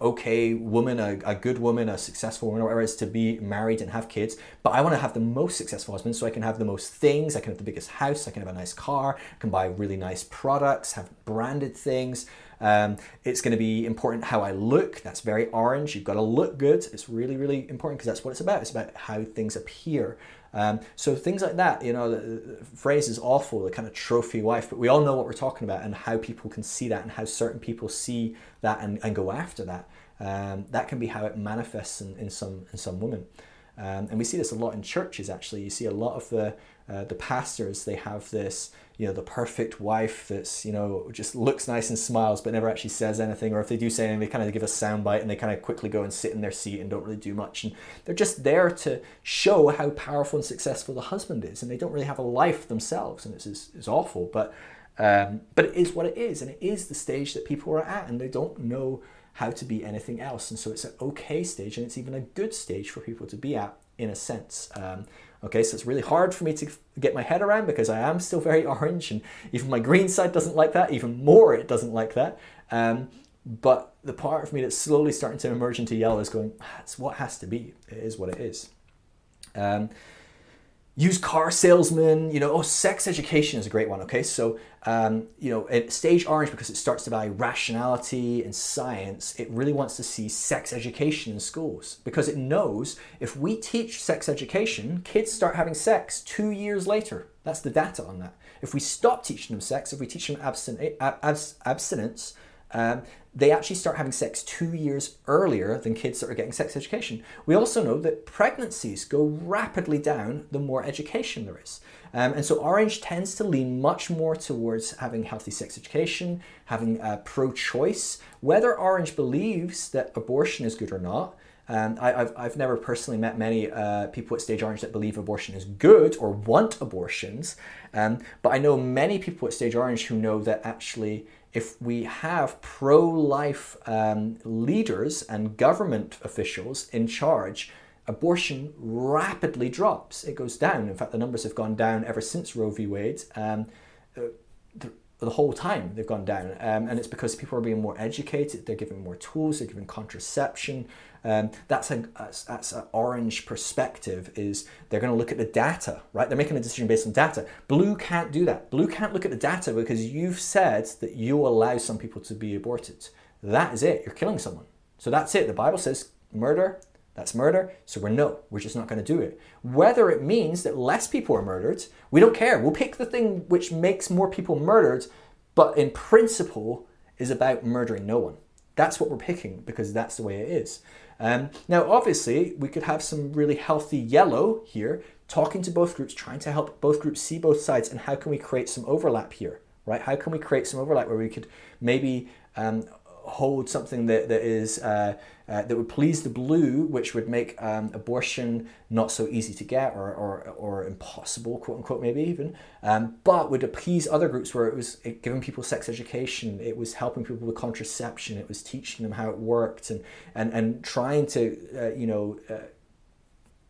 okay woman, a, a good woman, a successful woman, or whatever it is to be married and have kids. But I want to have the most successful husband so I can have the most things. I can have the biggest house. I can have a nice car. I can buy really nice products, have branded things. Um, it's going to be important how I look. That's very orange. You've got to look good. It's really, really important because that's what it's about. It's about how things appear. Um, so things like that, you know, the, the, phrase is awful, the kind of trophy wife, but we all know what we're talking about and how people can see that and how certain people see that and, and go after that. Um, that can be how it manifests in, in some in some women. Um, and we see this a lot in churches actually. You see a lot of the uh, the pastors, they have this, you know, the perfect wife that's, you know, just looks nice and smiles but never actually says anything. Or if they do say anything, they kind of give a soundbite and they kind of quickly go and sit in their seat and don't really do much. And they're just there to show how powerful and successful the husband is. And they don't really have a life themselves. And it's, it's, awful. But, um, but it is what it is. And it is the stage that people are at. And they don't know how to be anything else. And so it's an okay stage and it's even a good stage for people to be at in a sense. Um, Okay, so it's really hard for me to get my head around because I am still very orange, and even my green side doesn't like that. Even more, it doesn't like that. Um, but the part of me that's slowly starting to emerge into yellow is going, that's what has to be. It is what it is. Um, used car salesman, you know, oh, sex education is a great one. Okay, so um, you know, stage orange because it starts to value rationality and science. It really wants to see sex education in schools because it knows if we teach sex education, kids start having sex two years later. That's the data on that. If we stop teaching them sex, if we teach them abstin- abs- abstinence, um, they actually start having sex two years earlier than kids that are getting sex education. We also know that pregnancies go rapidly down the more education there is. Um, and so Orange tends to lean much more towards having healthy sex education, having uh, pro choice. Whether Orange believes that abortion is good or not, um, I, have I've never personally met many uh, people at Stage Orange that believe abortion is good or want abortions, um, but I know many people at Stage Orange who know that actually if we have pro life um, leaders and government officials in charge, abortion rapidly drops. It goes down. In fact, the numbers have gone down ever since Roe v. Wade. Um, uh, the whole time they've gone down. Um, and it's because people are being more educated, they're given more tools, they're given contraception. Um, that's that's an orange perspective. Is they're going to look at the data, right? They're making a decision based on data. Blue can't do that. Blue can't look at the data because you've said that you allow some people to be aborted. That is it. You're killing someone. So that's it. The Bible says murder. That's murder. So we're no, we're just not going to do it. Whether it means that less people are murdered, we don't care. We'll pick the thing which makes more people murdered, but in principle is about murdering no one. That's what we're picking because that's the way it is. Um, now, obviously, we could have some really healthy yellow here, talking to both groups, trying to help both groups see both sides, and how can we create some overlap here, right? How can we create some overlap where we could maybe um, hold something that, that is uh, uh, that would please the blue, which would make um, abortion not so easy to get or, or, or impossible, quote unquote, maybe even, um, but would appease other groups where it was giving people sex education, it was helping people with contraception, it was teaching them how it worked, and, and, and trying to, uh, you know, uh,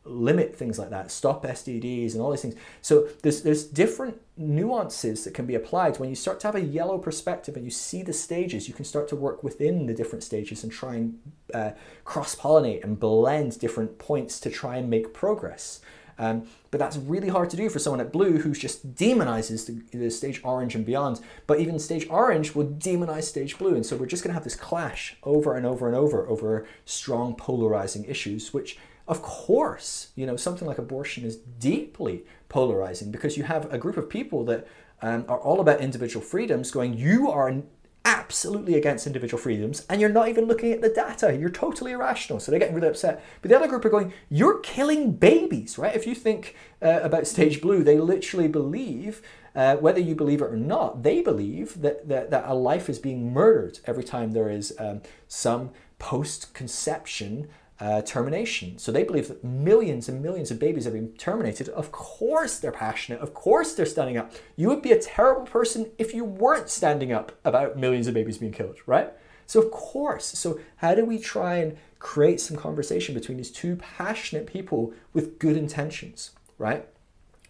limit things like that, stop STDs and all these things. So there's there's different nuances that can be applied. When you start to have a yellow perspective and you see the stages, you can start to work within the different stages and try and uh, cross pollinate and blend different points to try and make progress. Um, but that's really hard to do for someone at blue who just demonizes the, the, stage orange and beyond. But even stage orange will demonize stage blue. And so we're just going to have this clash over and over and over over strong polarizing issues, which of course, you know, something like abortion is deeply polarizing because you have a group of people that um, are all about individual freedoms going, you are absolutely against individual freedoms and you're not even looking at the data. You're totally irrational. So they're getting really upset. But the other group are going, you're killing babies, right? If you think uh, about Stage Blue, they literally believe, uh, whether you believe it or not, they believe that, that, that a life is being murdered every time there is um, some post conception uh, termination. So they believe that millions and millions of babies are being terminated. Of course they're passionate. Of course they're standing up. You would be a terrible person if you weren't standing up about millions of babies being killed, right? So of course. So how do we try and create some conversation between these two passionate people with good intentions, right?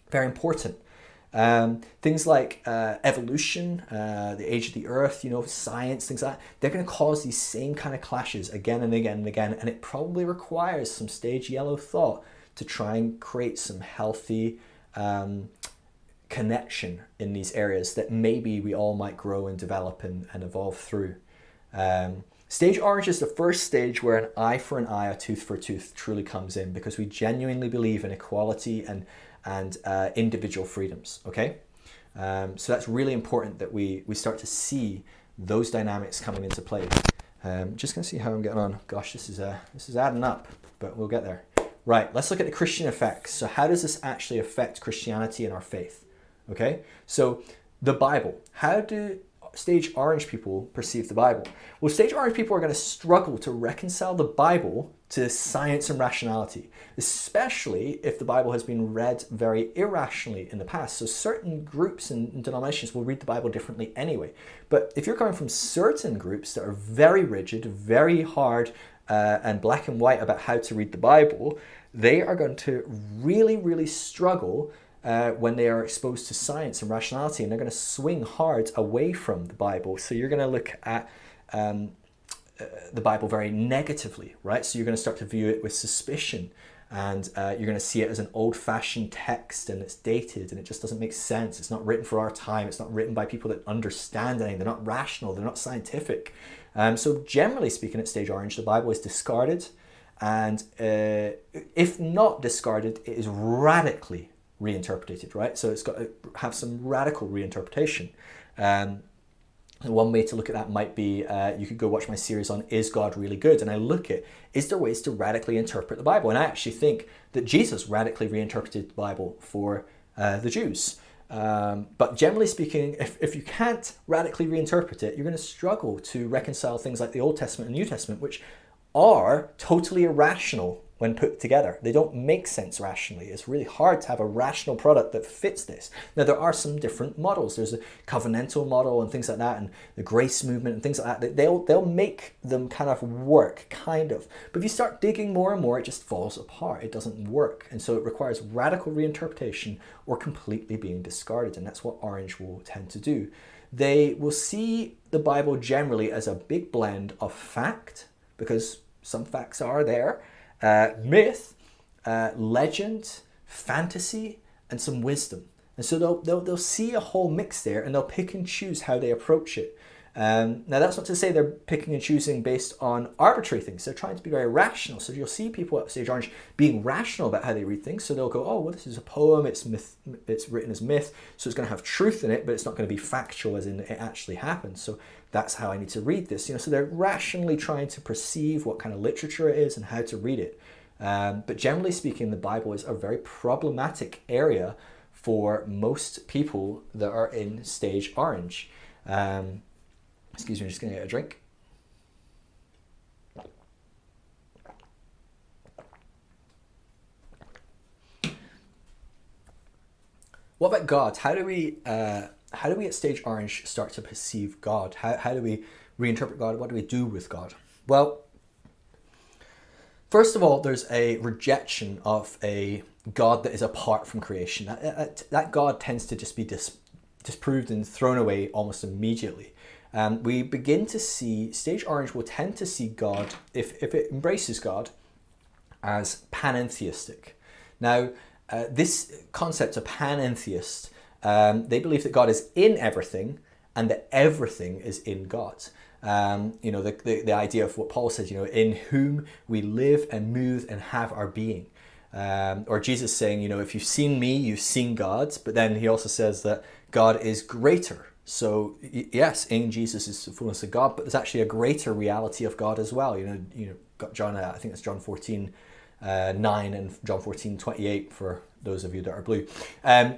Very important. Um, things like uh, evolution, uh, the age of the earth, you know, science, things like that, they're going to cause these same kind of clashes again and again and again. And it probably requires some stage yellow thought to try and create some healthy um, connection in these areas that maybe we all might grow and develop and, and evolve through. Um, Stage orange is the first stage where an eye for an eye, a tooth for a tooth truly comes in because we genuinely believe in equality and and uh, individual freedoms. Okay, um, so that's really important that we we start to see those dynamics coming into play. Um, just gonna see how I'm getting on. Gosh, this is uh, this is adding up, but we'll get there. Right, let's look at the Christian effects. So how does this actually affect Christianity and our faith? Okay, so the Bible. How do stage orange people perceive the Bible? Well, stage orange people are going to struggle to reconcile the Bible to science and rationality, especially if the Bible has been read very irrationally in the past. So, certain groups and denominations will read the Bible differently anyway. But if you're coming from certain groups that are very rigid, very hard, uh, and black and white about how to read the Bible, they are going to really, really struggle uh, when they are exposed to science and rationality, and they're going to swing hard away from the Bible. So you're going to look at um, uh, the Bible very negatively, right? So you're going to start to view it with suspicion, and uh, you're going to see it as an old-fashioned text, and it's dated, and it just doesn't make sense. It's not written for our time. It's not written by people that understand anything. They're not rational. They're not scientific. Um, so generally speaking, at Stage Orange, the Bible is discarded, and uh, if not discarded, it is radically reinterpreted, right? So it's got to have some radical reinterpretation. Um, one way to look at that might be uh, you could go watch my series on Is God Really Good? And I look at is there ways to radically interpret the Bible? And I actually think that Jesus radically reinterpreted the Bible for uh, the Jews. Um, but generally speaking, if, if you can't radically reinterpret it, you're going to struggle to reconcile things like the Old Testament and New Testament, which are totally irrational when put together. They don't make sense rationally. It's really hard to have a rational product that fits this. Now, there are some different models. There's a covenantal model and things like that, and the grace movement and things like that. They'll, they'll make them kind of work, kind of. But if you start digging more and more, it just falls apart. It doesn't work. And so it requires radical reinterpretation or completely being discarded. And that's what Orange will tend to do. they will see the Bible generally as a big blend of fact, because some facts are there, uh, myth, uh, legend, fantasy, and some wisdom. And so they'll, they'll, they'll see a whole mix there and they'll pick and choose how they approach it. Um, now, that's not to say they're picking and choosing based on arbitrary things. They're trying to be very rational. So you'll see people at Stage Orange being rational about how they read things. So they'll go, "Oh, well, this is a poem. It's myth. It's written as myth, so it's going to have truth in it, but it's not going to be factual, as in it actually happened." So that's how I need to read this. You know, so they're rationally trying to perceive what kind of literature it is and how to read it. Um, but generally speaking, the Bible is a very problematic area for most people that are in Stage Orange. Um, Excuse me, I'm just going to get a drink. What about God? How do we uh, how do we at stage orange start to perceive God? How, how do we reinterpret God? What do we do with God? Well, first of all, there's a rejection of a God that is apart from creation. That, that, that God tends to just be dis, disproved and thrown away almost immediately um, we begin to see stage orange will tend to see God if if it embraces God as panentheistic. Now, uh, this concept of panentheist, um, they believe that God is in everything and that everything is in God. Um, you know, the, the, the, idea of what Paul says, you know, in whom we live and move and have our being. Um, or Jesus saying, you know, if you've seen me, you've seen God. But then he also says that God is greater so yes, in Jesus is the fullness of God, but there's actually a greater reality of God as well. You know, you know, John. Uh, I think it's John 14, uh, 9 and John 14, 28 for those of you that are blue. Um,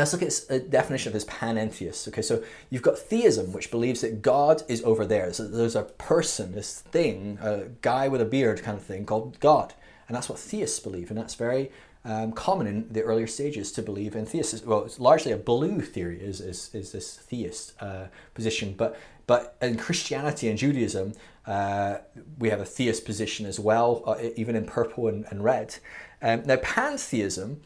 let's look at a definition of this panentheist. Okay, so you've got theism, which believes that God is over there. So there's a person, this thing, a guy with a beard kind of thing called God. And that's what theists believe. And that's very um, common in the earlier stages to believe in theist. Well, it's largely a blue theory is, is, is this theist uh, position, but but in Christianity and Judaism, uh, we have a theist position as well, uh, even in purple and, and red. Um, now, pantheism,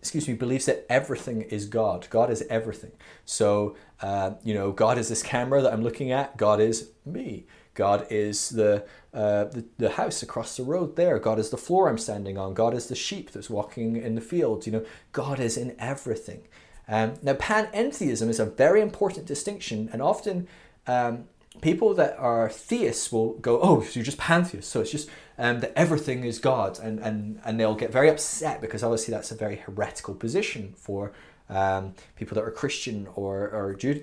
excuse me, believes that everything is God. God is everything. So, uh, you know, God is this camera that I'm looking at. God is me. God is the uh, the, the house across the road there. God is the floor I'm standing on. God is the sheep that's walking in the field. You know, God is in everything. Um, now, panentheism is a very important distinction, and often um, people that are theists will go, "Oh, so you're just pantheists, so it's just um, that everything is God," and, and and they'll get very upset because obviously that's a very heretical position for um, people that are Christian or, or Jew,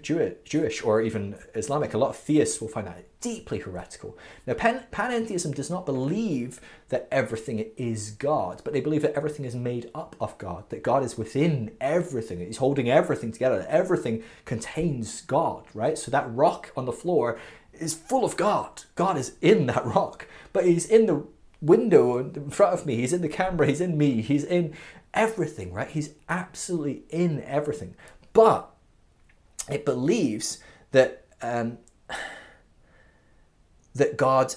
Jewish or even Islamic, a lot of theists will find that deeply heretical. Now, pan, panentheism does not believe that everything is God, but they believe that everything is made up of God, that God is within everything, He's holding everything together, that everything contains God, right? So that rock on the floor is full of God. God is in that rock, but He's in the window in front of me, He's in the camera, He's in me, He's in everything, right? He's absolutely in everything. But it believes that um, that God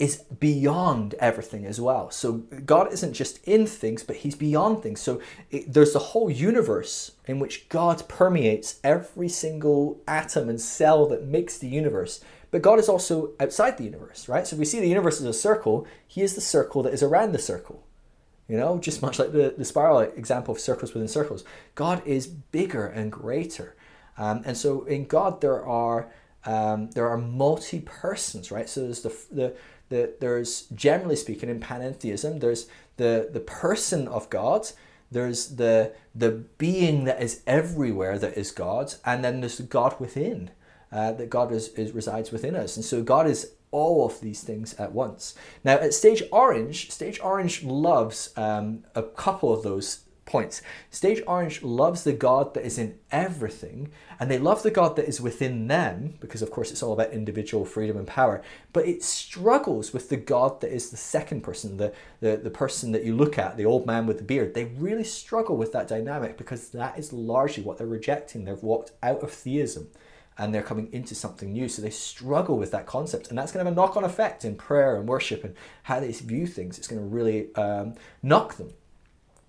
is beyond everything as well. So God isn't just in things, but He's beyond things. So it, there's a whole universe in which God permeates every single atom and cell that makes the universe. But God is also outside the universe, right? So if we see the universe as a circle, He is the circle that is around the circle. You know, just much like the, the spiral example of circles within circles. God is bigger and greater. Um, and so in God there are um, there are multi persons, right? So there's the, the the there's generally speaking in panentheism, there's the the person of God, there's the the being that is everywhere that is God, and then there's the God within. Uh, that God is, is resides within us, and so God is all of these things at once. Now, at Stage Orange, Stage Orange loves um, a couple of those points. Stage Orange loves the God that is in everything, and they love the God that is within them, because of course it's all about individual freedom and power, but it struggles with the God that is the second person, the, the, the person that you look at, the old man with the beard. They really struggle with that dynamic because that is largely what they're rejecting. They've walked out of theism and they're coming into something new. So they struggle with that concept, and that's going to have a knock on effect in prayer and worship and how they view things. It's going to really um, knock them.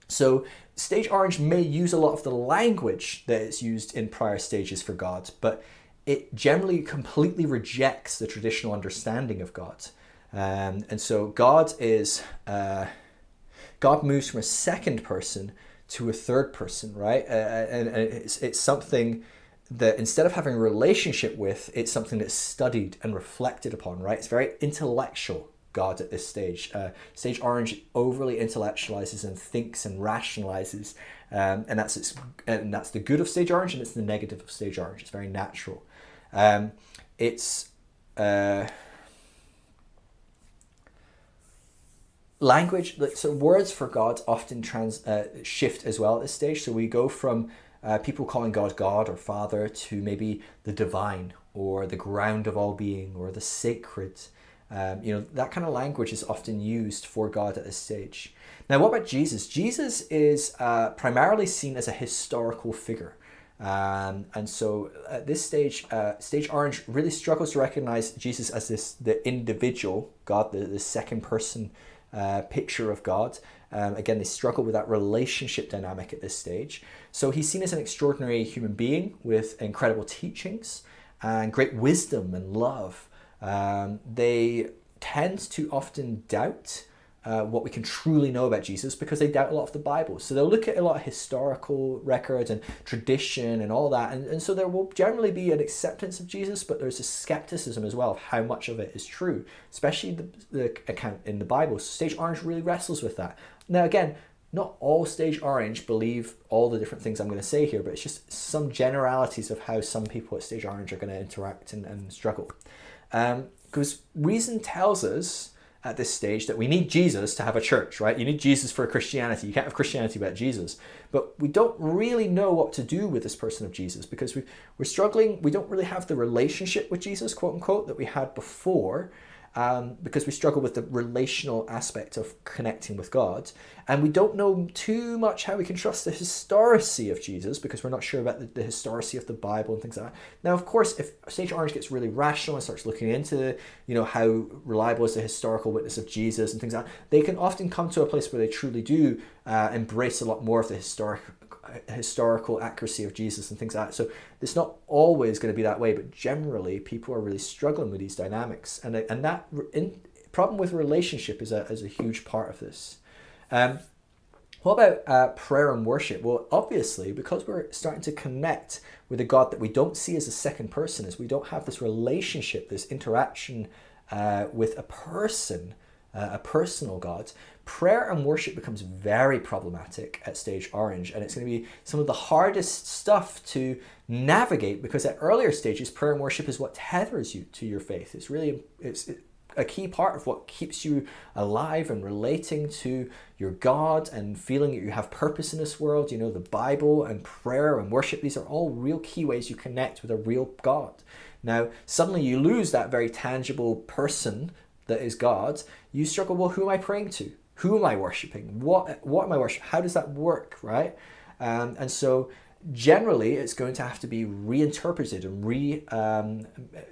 So stage orange may use a lot of the language that is used in prior stages for God, but it generally completely rejects the traditional understanding of God. Um, and so God is uh, God moves from a second person to a third person, right? Uh, and, and it's, it's something that instead of having a relationship with, it's something that's studied and reflected upon, right? It's very intellectual God at this stage. Uh, stage Orange overly intellectualizes and thinks and rationalizes, um, and that's its, and that's the good of Stage Orange, and it's the negative of Stage Orange. It's very natural. Um, it's uh, language. So words for God often trans uh, shift as well at this stage. So we go from uh, people calling God God or Father to maybe the divine or the ground of all being or the sacred. Um, you know, that kind of language is often used for God at this stage. Now, what about Jesus? Jesus is uh, primarily seen as a historical figure. Um, and so at this stage, uh, stage orange really struggles to recognize Jesus as this the individual God, the, the second person uh, picture of God. Um, again, they struggle with that relationship dynamic at this stage. So he's seen as an extraordinary human being with incredible teachings and great wisdom and love. Um, they tend to often doubt uh, what we can truly know about Jesus because they doubt a lot of the Bible. So they'll look at a lot of historical records and tradition and all that. And, and so there will generally be an acceptance of Jesus, but there's a skepticism as well of how much of it is true, especially the, the account in the Bible. So Stage Orange really wrestles with that. Now, again, not all Stage Orange believe all the different things I'm going to say here, but it's just some generalities of how some people at Stage Orange are going to interact and, and struggle. Because um, reason tells us at this stage that we need Jesus to have a church, right? You need Jesus for Christianity. You can't have Christianity without Jesus. But we don't really know what to do with this person of Jesus because we, we're struggling. We don't really have the relationship with Jesus, quote unquote, that we had before um, because we struggle with the relational aspect of connecting with God. And we don't know too much how we can trust the historicity of Jesus because we're not sure about the, the historicity of the Bible and things like that. Now, of course, if Stage Orange gets really rational and starts looking into, you know, how reliable is the historical witness of Jesus and things like that, they can often come to a place where they truly do uh, embrace a lot more of the historic historical accuracy of Jesus and things like that. So it's not always going to be that way, but generally people are really struggling with these dynamics, and and that in, problem with relationship is a is a huge part of this. Um, what about uh, prayer and worship? Well, obviously, because we're starting to connect with a God that we don't see as a second person, as we don't have this relationship, this interaction uh, with a person, uh, a personal God, prayer and worship becomes very problematic at stage orange and it's going to be some of the hardest stuff to navigate because at earlier stages prayer and worship is what tethers you to your faith. It's really it's a key part of what keeps you alive and relating to your god and feeling that you have purpose in this world. You know the bible and prayer and worship these are all real key ways you connect with a real god. Now suddenly you lose that very tangible person that is god you struggle well who am i praying to who am I worshiping? What what am I worshiping? How does that work, right? Um, and so generally, it's going to have to be reinterpreted and re. Um,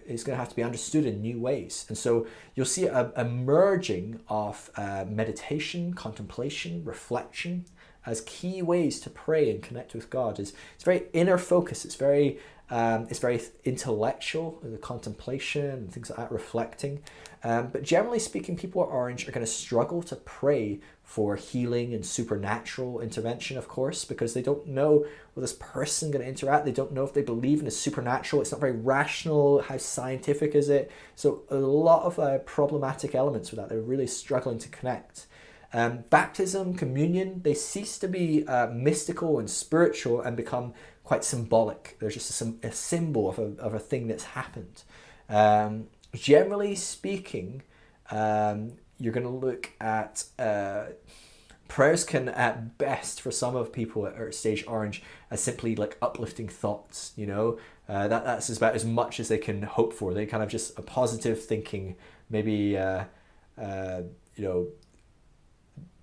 it's going to have to be understood in new ways. And so you'll see a, a merging of uh, meditation, contemplation, reflection as key ways to pray and connect with God. It's, it's very inner focus. It's very um, it's very intellectual, the contemplation and things like that, reflecting. Um, but generally speaking, people at Orange are going to struggle to pray for healing and supernatural intervention, of course, because they don't know well this person going to interact. They don't know if they believe in the supernatural. It's not very rational. How scientific is it? So a lot of uh, problematic elements with that. They're really struggling to connect. Um, baptism, communion, they cease to be uh, mystical and spiritual and become quite symbolic. There's just a, a symbol of a, of a thing that's happened. Um, generally speaking, um, you're going to look at uh, prayers can at best for some of people at stage orange as simply like uplifting thoughts you know? Uh, that, that's about as much as they can hope for. They kind of just a positive thinking maybe uh, uh, you know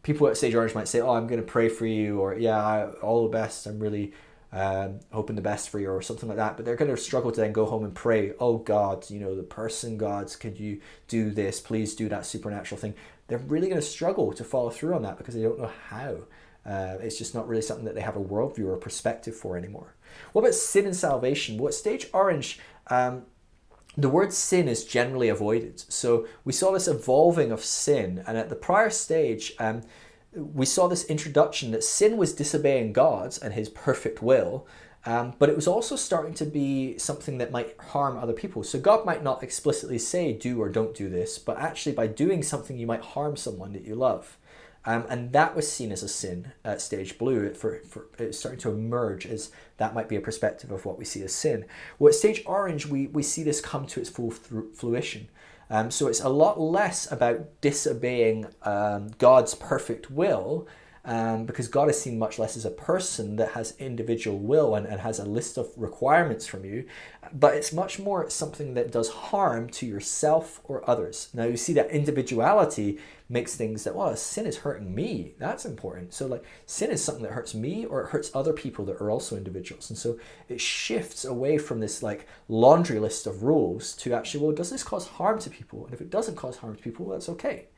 people at stage orange might say oh i'm going to pray for you or yeah I, all the best. I'm really um, hoping the best for you or something like that. But they're going to struggle to then go home and pray, oh God, you know, the person gods, could you do this? Please do that supernatural thing. They're really going to struggle to follow through on that because they don't know how. Uh, it's just not really something that they have a worldview or perspective for anymore. What about sin and salvation? What stage orange? Um, the word sin is generally avoided. So we saw this evolving of sin, and at the prior stage, um, we saw this introduction that sin was disobeying God's and His perfect will, um, but it was also starting to be something that might harm other people. So God might not explicitly say, do or don't do this, but actually by doing something, you might harm someone that you love. Um, and that was seen as a sin at stage blue. For, for it's starting to emerge as that might be a perspective of what we see as sin. Well, at stage orange, we, we see this come to its full fruition. Um, so it's a lot less about disobeying um, God's perfect will um, because God is seen much less as a person that has individual will and, and has a list of requirements from you, but it's much more something that does harm to yourself or others. Now, you see that individuality makes things that, well, sin is hurting me. That's important. So, like, sin is something that hurts me or it hurts other people that are also individuals. And so it shifts away from this, like, laundry list of rules to actually, well, does this cause harm to people? And if it doesn't cause harm to people, that's okay.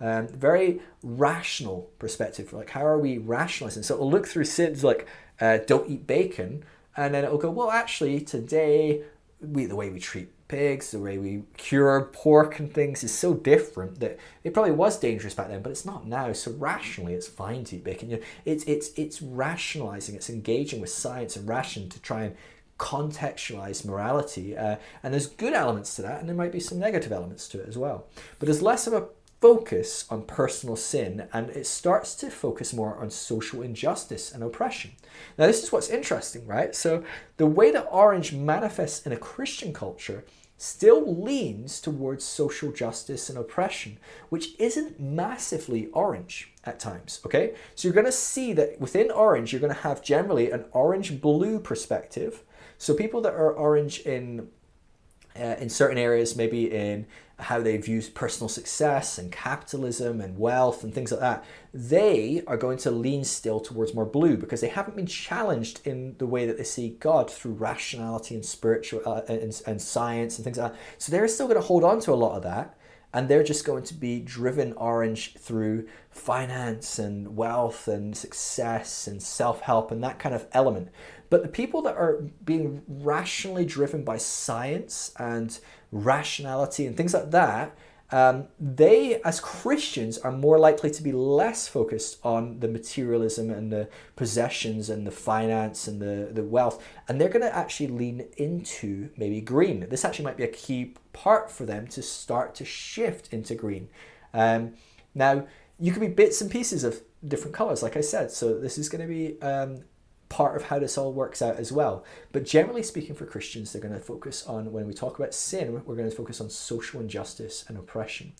Um, very rational perspective. Like, how are we rationalizing? So it'll look through sins like, uh, don't eat bacon, and then it'll go, well, actually, today, we, the way we treat pigs, the way we cure pork and things is so different that it probably was dangerous back then, but it's not now. So rationally, it's fine to eat bacon. You know, it's it's it's rationalizing, it's engaging with science and ration to try and contextualize morality. Uh, and there's good elements to that, and there might be some negative elements to it as well. But there's less of a focus on personal sin and it starts to focus more on social injustice and oppression. Now, this is what's interesting, right? So, the way that orange manifests in a Christian culture still leans towards social justice and oppression, which isn't massively orange at times, okay? So, you're going to see that within orange, you're going to have generally an orange blue perspective. So, people that are orange in uh, in certain areas, maybe in how they view personal success and capitalism and wealth and things like that, they are going to lean still towards more blue because they haven't been challenged in the way that they see God through rationality and spiritual uh, and, and science and things like that. So they're still going to hold on to a lot of that and they're just going to be driven orange through finance and wealth and success and self-help and that kind of element but the people that are being rationally driven by science and rationality and things like that, um, they, as Christians, are more likely to be less focused on the materialism and the possessions and the finance and the, the wealth. And they're going to actually lean into maybe green. This actually might be a key part for them to start to shift into green. Um, now, you can be bits and pieces of different colors, like I said. So this is going to be um, part of how this all works out as well. But generally speaking, for Christians, they're going to focus on, when we talk about sin, we're going to focus on social injustice and oppression.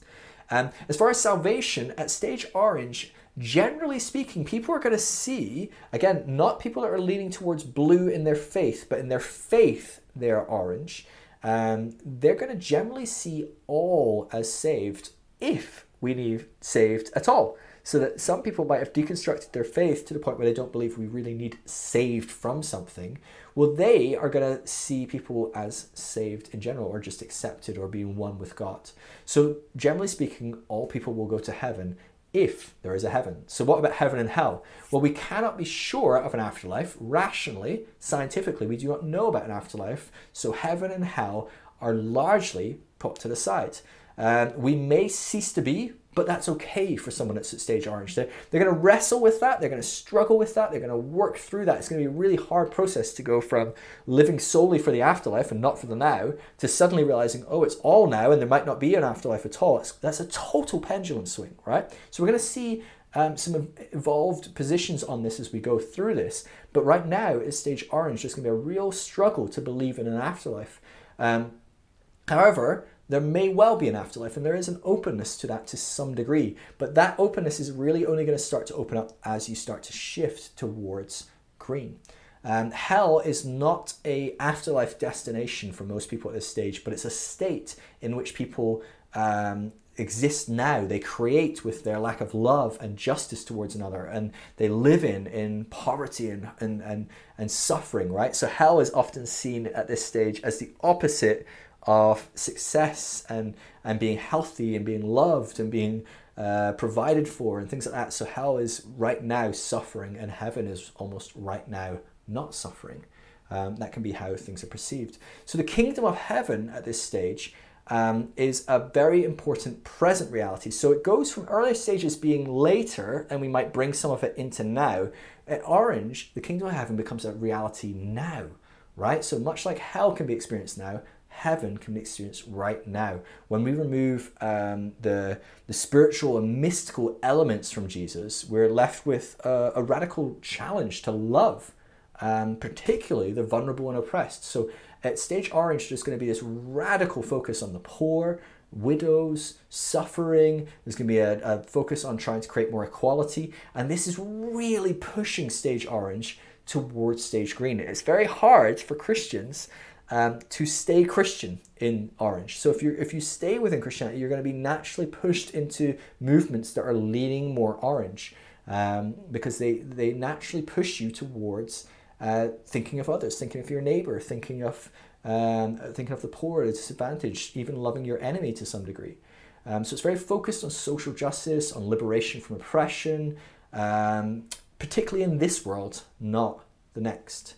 Um, as far as salvation, at stage orange, generally speaking, people are going to see, again, not people that are leaning towards blue in their faith, but in their faith, they're orange. Um, they're going to generally see all as saved if we need saved at all. So that some people might have deconstructed their faith to the point where they don't believe we really need saved from something. Well, they are going to see people as saved in general or just accepted or being one with God. So, generally speaking, all people will go to heaven if there is a heaven. So, what about heaven and hell? Well, we cannot be sure of an afterlife. Rationally, scientifically, we do not know about an afterlife. So, heaven and hell are largely put to the side. Um, we may cease to be but that's okay for someone that's at stage orange. They're, they're going to wrestle with that, they're going to struggle with that, they're going to work through that. It's going to be a really hard process to go from living solely for the afterlife and not for the now to suddenly realizing, oh, it's all now and there might not be an afterlife at all. It's, that's a total pendulum swing, right? So we're going to see um, some evolved positions on this as we go through this. But right now, at stage orange, there's going to be a real struggle to believe in an afterlife. Um, however, there may well be an afterlife, and there is an openness to that to some degree. But that openness is really only going to start to open up as you start to shift towards green. Um, hell is not a afterlife destination for most people at this stage, but it's a state in which people um, exist now. They create with their lack of love and justice towards another, and they live in in poverty and and and, and suffering. Right. So hell is often seen at this stage as the opposite of success and and being healthy and being loved and being uh, provided for, and things like that. So hell is right now suffering, and heaven is almost right now not suffering. Um, that can be how things are perceived. So the kingdom of heaven at this stage um, is a very important present reality. So it goes from earlier stages being later, and we might bring some of it into now. At Orange, the kingdom of heaven becomes a reality now, right? So much like hell can be experienced now, heaven can be right now. When we remove um, the, the spiritual and mystical elements from Jesus, we're left with a, a radical challenge to love, um, particularly the vulnerable and oppressed. So at Stage Orange, there's going to be this radical focus on the poor, widows, suffering. There's going to be a, a, focus on trying to create more equality. And this is really pushing Stage Orange towards Stage Green. It's very hard for Christians um, to stay Christian in Orange. So if you if you stay within Christianity, you're going to be naturally pushed into movements that are leaning more orange um, because they they naturally push you towards uh, thinking of others, thinking of your neighbor, thinking of um, thinking of the poor, the disadvantaged, even loving your enemy to some degree. Um, so it's very focused on social justice, on liberation from oppression, um, particularly in this world, not the next.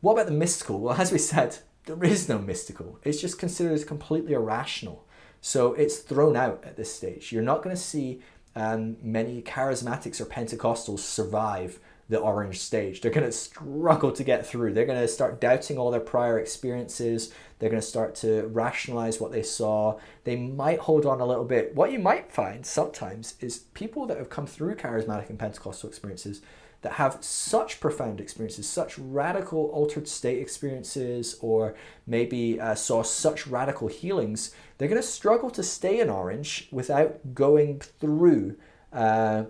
What about the mystical? Well, as we said, there is no mystical. It's just considered as completely irrational. So it's thrown out at this stage. You're not going to see um, many charismatics or Pentecostals survive the orange stage. They're going to struggle to get through. They're going to start doubting all their prior experiences. They're going to start to rationalize what they saw. They might hold on a little bit. What you might find sometimes is people that have come through charismatic and Pentecostal experiences that have such profound experiences, such radical altered state experiences, or maybe uh, saw such radical healings, they're going to struggle to stay in orange without going through uh,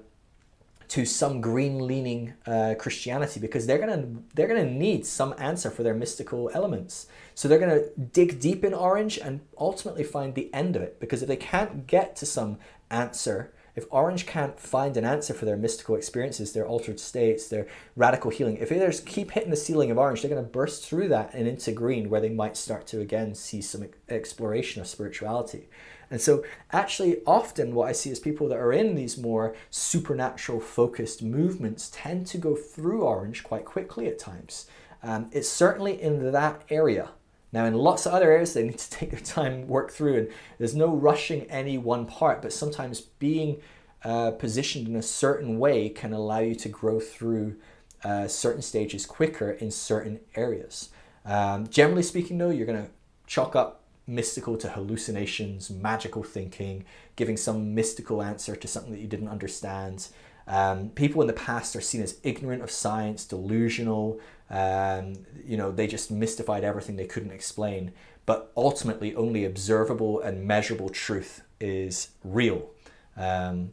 to some green leaning uh, Christianity because they're gonna they're gonna need some answer for their mystical elements. So they're gonna dig deep in orange and ultimately find the end of it because if they can't get to some answer, if orange can't find an answer for their mystical experiences, their altered states, their radical healing, if they just keep hitting the ceiling of orange, they're gonna burst through that and into green where they might start to again see some exploration of spirituality. And so, actually, often what I see is people that are in these more supernatural focused movements tend to go through orange quite quickly at times. Um, it's certainly in that area. Now, in lots of other areas, they need to take their time, work through, and there's no rushing any one part, but sometimes being uh, positioned in a certain way can allow you to grow through uh, certain stages quicker in certain areas. Um, generally speaking, though, you're going to chalk up mystical to hallucinations, magical thinking, giving some mystical answer to something that you didn't understand. Um, people in the past are seen as ignorant of science, delusional. Um, you know, they just mystified everything they couldn't explain. But ultimately, only observable and measurable truth is real. Um,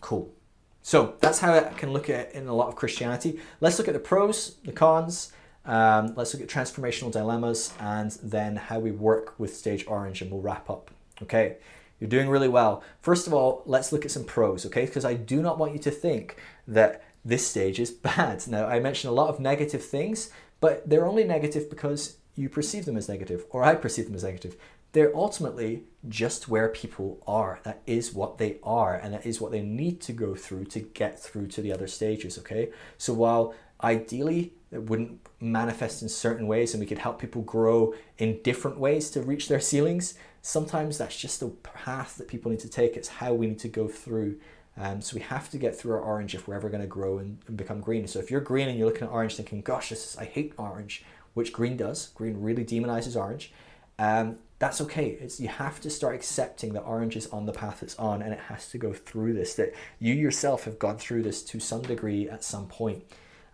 cool. So that's how I can look at it in a lot of Christianity. Let's look at the pros, the cons, um, let's look at transformational dilemmas and then how we work with Stage Orange, and we'll wrap up. Okay, you're doing really well. First of all, let's look at some pros, okay? Because I do not want you to think that this stage is bad. Now, I mentioned a lot of negative things, but they're only negative because you perceive them as negative, or I perceive them as negative. They're ultimately just where people are. That is what they are, and that is what they need to go through to get through to the other stages, okay? So while ideally it wouldn't manifest in certain ways and we could help people grow in different ways to reach their ceilings sometimes that's just the path that people need to take it's how we need to go through um, so we have to get through our orange if we're ever going to grow and, and, become green so if you're green and you're looking at orange thinking gosh this is, i hate orange which green does green really demonizes orange um, that's okay it's you have to start accepting that orange is on the path it's on and it has to go through this that you yourself have gone through this to some degree at some point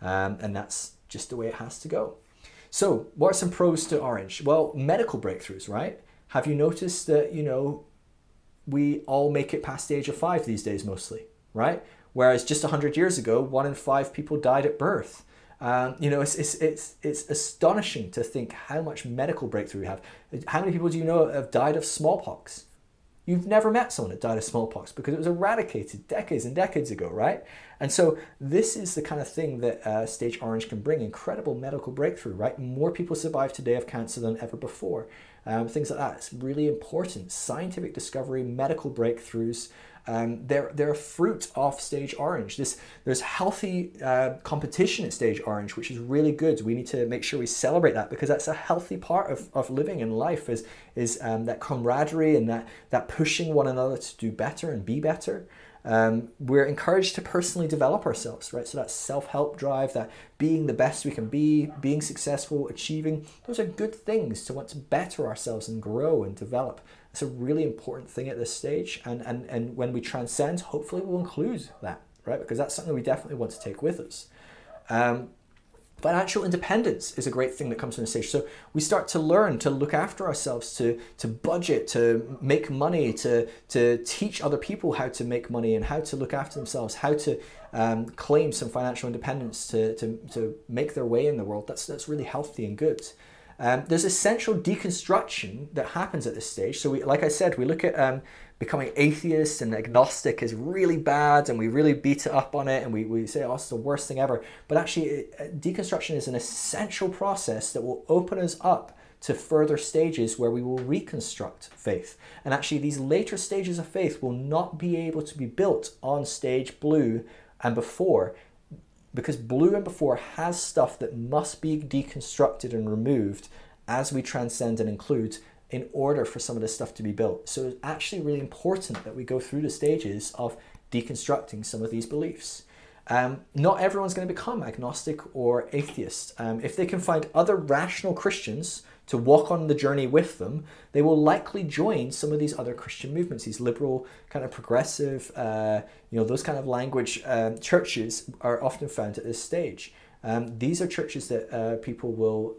um, and that's just the way it has to go. So, what are some pros to Orange? Well, medical breakthroughs, right? Have you noticed that, you know, we all make it past the age of five these days mostly, right? Whereas just 100 years ago, one in five people died at birth. Um, you know, it's, it's, it's, it's astonishing to think how much medical breakthrough we have. How many people do you know have died of smallpox? You've never met someone that died of smallpox because it was eradicated decades and decades ago, right? And so this is the kind of thing that uh, Stage Orange can bring incredible medical breakthrough, right? More people survive today of cancer than ever before. Um, things like that. It's really important. Scientific discovery, medical breakthroughs, Um, they're, they're a fruit of stage orange. This, there's healthy uh, competition at stage orange, which is really good. We need to make sure we celebrate that because that's a healthy part of, of living in life is, is um, that camaraderie and that, that pushing one another to do better and be better. Um, we're encouraged to personally develop ourselves, right? So that self-help drive, that being the best we can be, being successful, achieving, those are good things to want to better ourselves and grow and develop. It's a really important thing at this stage. And, and, and when we transcend, hopefully we'll include that, right? Because that's something we definitely want to take with us. Um, Financial independence is a great thing that comes from the stage. So we start to learn to look after ourselves, to, to budget, to make money, to, to teach other people how to make money and how to look after themselves, how to um, claim some financial independence to, to, to make their way in the world. That's, that's really healthy and good. Um, there's essential deconstruction that happens at this stage. So, we, like I said, we look at um, becoming atheist and agnostic is really bad and we really beat it up on it and we, we say, oh, it's the worst thing ever. But actually, uh, deconstruction is an essential process that will open us up to further stages where we will reconstruct faith. And actually, these later stages of faith will not be able to be built on stage blue and before because blue and before has stuff that must be deconstructed and removed as we transcend and include in order for some of this stuff to be built. So it's actually really important that we go through the stages of deconstructing some of these beliefs. Um, not everyone's going to become agnostic or atheist. Um, if they can find other rational Christians to walk on the journey with them, they will likely join some of these other Christian movements, these liberal, kind of progressive, uh, you know, those kind of language um, churches are often found at this stage. Um, these are churches that uh, people will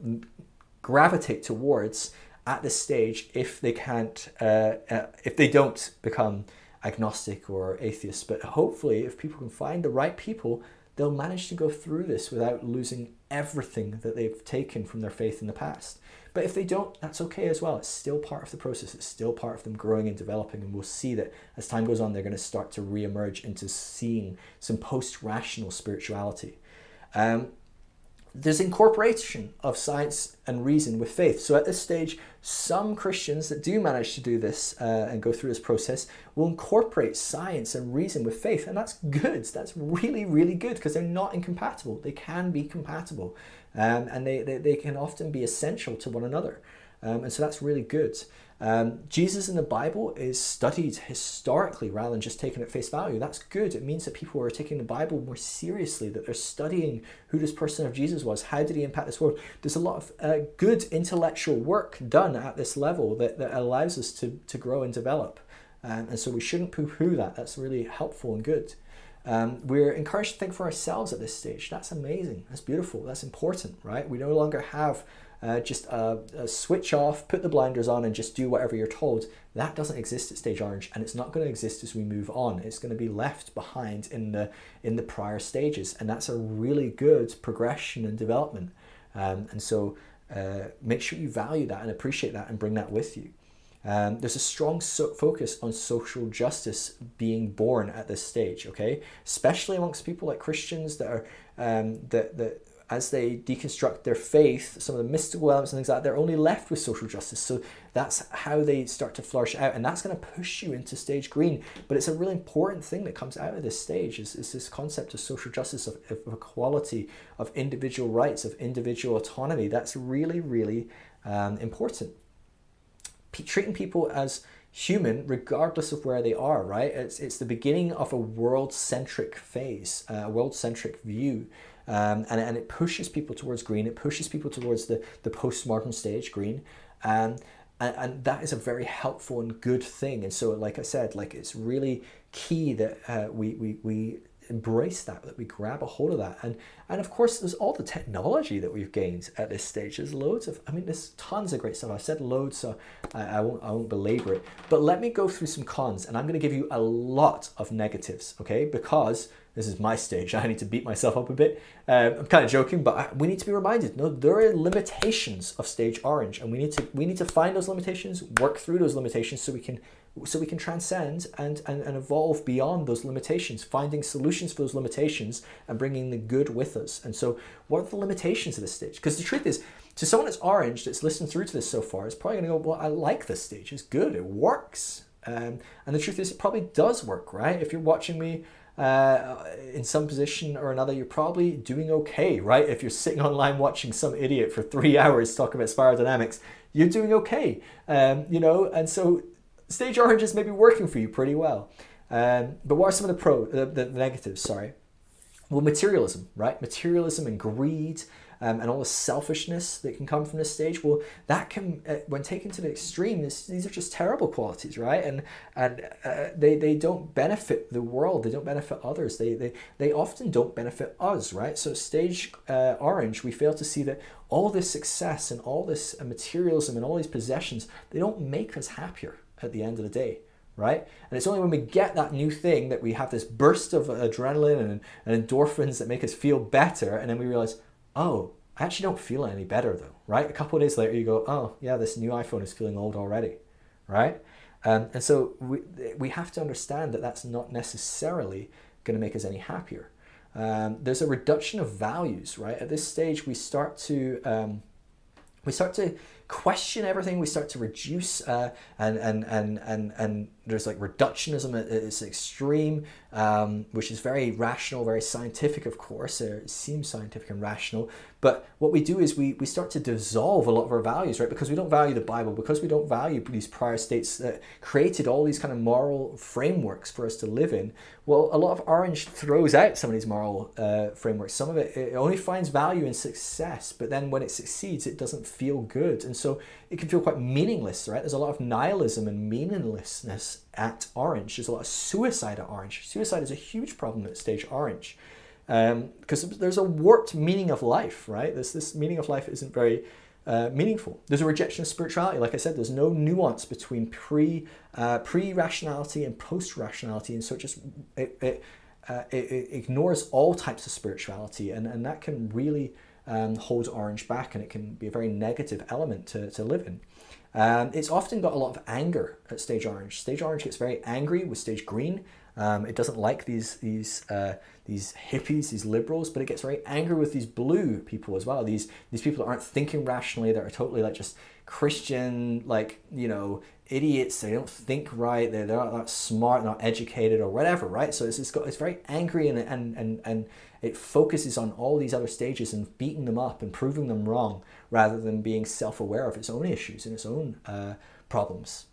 gravitate towards at this stage if they can't uh, uh, if they don't become agnostic or atheist but hopefully if people can find the right people they'll manage to go through this without losing everything that they've taken from their faith in the past. But if they don't that's okay as well. It's still part of the process. It's still part of them growing and developing and we'll see that as time goes on they're going to start to re-emerge into seeing some post-rational spirituality. Um, there's incorporation of science and reason with faith. So at this stage, some Christians that do manage to do this uh, and go through this process will incorporate science and reason with faith. And that's good. That's really, really good because they're not incompatible. They can be compatible um, and they, they, they, can often be essential to one another. Um, and so that's really good. Um, Jesus in the Bible is studied historically rather than just taken at face value. That's good. It means that people are taking the Bible more seriously, that they're studying who this person of Jesus was, how did he impact this world. There's a lot of uh, good intellectual work done at this level that, that allows us to, to grow and develop. Um, and so we shouldn't poo poo that. That's really helpful and good. Um, we're encouraged to think for ourselves at this stage. That's amazing. That's beautiful. That's important, right? We no longer have uh, just uh, uh, switch off, put the blinders on, and just do whatever you're told. That doesn't exist at Stage Orange, and it's not going to exist as we move on. It's going to be left behind in the in the prior stages, and that's a really good progression and development. Um, and so, uh, make sure you value that and appreciate that, and bring that with you. Um, there's a strong so- focus on social justice being born at this stage, okay? Especially amongst people like Christians that are um, that that as they deconstruct their faith, some of the mystical elements and things like that, they're only left with social justice. So that's how they start to flourish out, and that's going to push you into stage green. But it's a really important thing that comes out of this stage is, is this concept of social justice, of, of equality, of individual rights, of individual autonomy. That's really, really um, important. P- treating people as human regardless of where they are right it's, it's the beginning of a world-centric phase a world-centric view um, and, and it pushes people towards green. It pushes people towards the, the postmodern stage, green. Um, and, and that is a very helpful and good thing. And so, like I said, like it's really key that uh, we, we, we embrace that, that we grab a hold of that. And and of course, there's all the technology that we've gained at this stage. There's loads of, I mean, there's tons of great stuff. I've said loads, so I, I won't I won't belabor it. But let me go through some cons, and I'm going to give you a lot of negatives, okay? Because this is my stage. I need to beat myself up a bit. Uh, I'm kind of joking, but we need to be reminded. No, there are limitations of stage orange, and we need to we need to find those limitations, work through those limitations, so we can so we can transcend and, and, and evolve beyond those limitations, finding solutions for those limitations and bringing the good with us. And so, what are the limitations of this stage? Because the truth is, to someone that's orange that's listened through to this so far, is probably going to go, Well, I like this stage. It's good. It works. Um, and the truth is, it probably does work, right? If you're watching me uh, in some position or another, you're probably doing okay, right? If you're sitting online watching some idiot for three hours talking about spiral dynamics, you're doing okay, um, you know. And so, stage orange is maybe working for you pretty well. Um, but what are some of the pro, the, the negatives? Sorry. Well, materialism, right? Materialism and greed um, and all the selfishness that can come from this stage, well, that can, uh, when taken to the extreme, this, these are just terrible qualities, right? And and uh, they, they don't benefit the world, they don't benefit others, they, they, they often don't benefit us, right? So, stage uh, orange, we fail to see that all this success and all this uh, materialism and all these possessions, they don't make us happier at the end of the day right? And it's only when we get that new thing that we have this burst of adrenaline and, and endorphins that make us feel better, and then we realize, oh, I actually don't feel any better though, right? A couple of days later, you go, oh, yeah, this new iPhone is feeling old already, right? Um, and so we, we have to understand that that's not necessarily going to make us any happier. Um, there's a reduction of values, right? At this stage, we start to um, we start to question everything. We start to reduce, uh, and and and and and there's like reductionism at its extreme, um, which is very rational, very scientific, of course. It seems scientific and rational, but what we do is we, we start to dissolve a lot of our values, right? Because we don't value the Bible, because we don't value these prior states that created all these kind of moral frameworks for us to live in. Well, a lot of Orange throws out some of these moral uh, frameworks. Some of it, it only finds value in success, but then when it succeeds, it doesn't feel good. And so it can feel quite meaningless, right? There's a lot of nihilism and meaninglessness at Orange. There's a lot of suicide at Orange. Suicide is a huge problem at stage Orange because um, there's a warped meaning of life, right? This this meaning of life isn't very uh, meaningful. There's a rejection of spirituality. Like I said, there's no nuance between pre uh, pre rationality and post rationality, and so it just it it, uh, it, it, ignores all types of spirituality, and and that can really um, hold orange back, and it can be a very negative element to to live in. Um, it's often got a lot of anger at stage orange. Stage orange gets very angry with stage green. Um, it doesn't like these these uh, these hippies, these liberals, but it gets very angry with these blue people as well. These these people that aren't thinking rationally, that are totally like just Christian, like you know, idiots. They don't think right. They're, they're not, smart, not educated, or whatever, right? So it's, it's got it's very angry and and and and it focuses on all these other stages and beating them up and proving them wrong, rather than being self-aware of its own issues and its own uh, problems.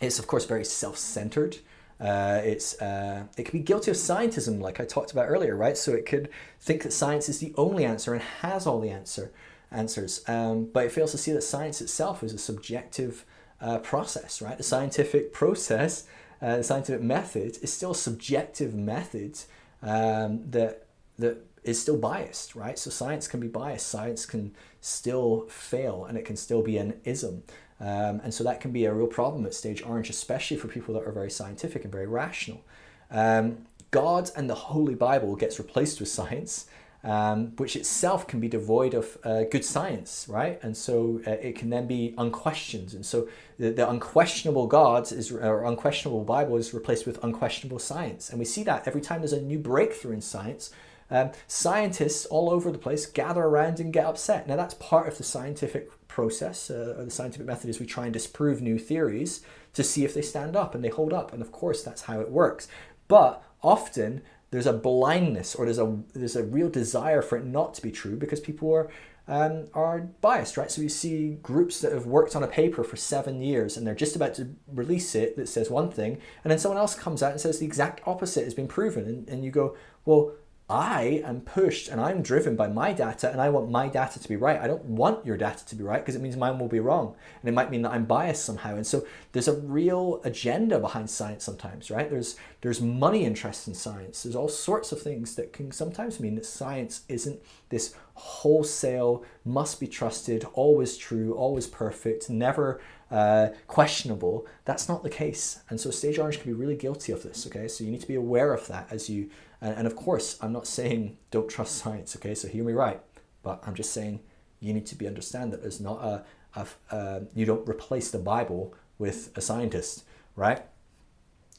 It's of course very self-centered. Uh, it's uh, it can be guilty of scientism, like I talked about earlier, right? So it could think that science is the only answer and has all the answer answers, um, but it fails to see that science itself is a subjective uh, process, right? The scientific process, uh, the scientific method, is still subjective method um, that that is still biased, right? So science can be biased. Science can still fail, and it can still be an ism. Um, and so that can be a real problem at stage orange, especially for people that are very scientific and very rational. Um, God and the Holy Bible gets replaced with science, um, which itself can be devoid of uh, good science, right? And so uh, it can then be unquestioned. And so the, the, unquestionable God is, or unquestionable Bible is replaced with unquestionable science. And we see that every time there's a new breakthrough in science, um, scientists all over the place gather around and get upset. Now, that's part of the scientific process, uh, or the scientific method is we try and disprove new theories to see if they stand up and they hold up. And of course, that's how it works. But often there's a blindness or there's a there's a real desire for it not to be true because people are um, are biased, right? So you see groups that have worked on a paper for seven years and they're just about to release it that says one thing, and then someone else comes out and says the exact opposite has been proven, and, and you go, well, I am pushed and I'm driven by my data and I want my data to be right. I don't want your data to be right because it means mine will be wrong. And it might mean that I'm biased somehow. And so there's a real agenda behind science sometimes, right? There's there's money interest in science. There's all sorts of things that can sometimes mean that science isn't this wholesale, must be trusted, always true, always perfect, never uh, questionable. That's not the case. And so Stage Orange can be really guilty of this, okay? So you need to be aware of that as you and, and of course, I'm not saying don't trust science, okay? So hear me right. But I'm just saying you need to be understand that there's not a, a uh, you don't replace the Bible with a scientist, right?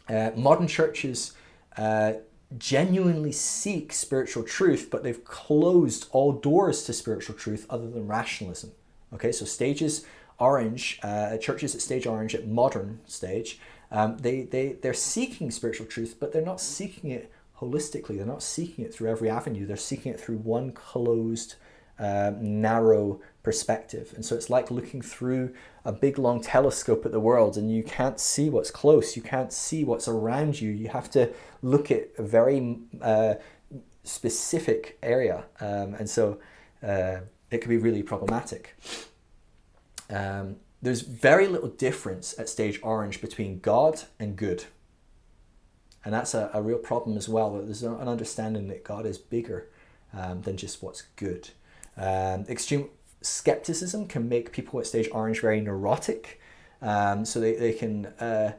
Uh, modern churches uh, genuinely seek spiritual truth, but they've closed all doors to spiritual truth other than rationalism. Okay, so stages orange, uh, churches at stage orange at modern stage Um, they, they, they're seeking spiritual truth, but they're not seeking it holistically. They're not seeking it through every avenue. They're seeking it through one closed, uh, narrow perspective. And so it's like looking through a big long telescope at the world and you can't see what's close, you can't see what's around you. You have to look at a very uh, specific area. Um, and so uh, it can be really problematic. Um, there's very little difference at stage orange between God and good. And that's a, a real problem as well. There's an understanding that God is bigger um, than just what's good. Um, extreme skepticism can make people at stage orange very neurotic. Um, so they, they can, uh,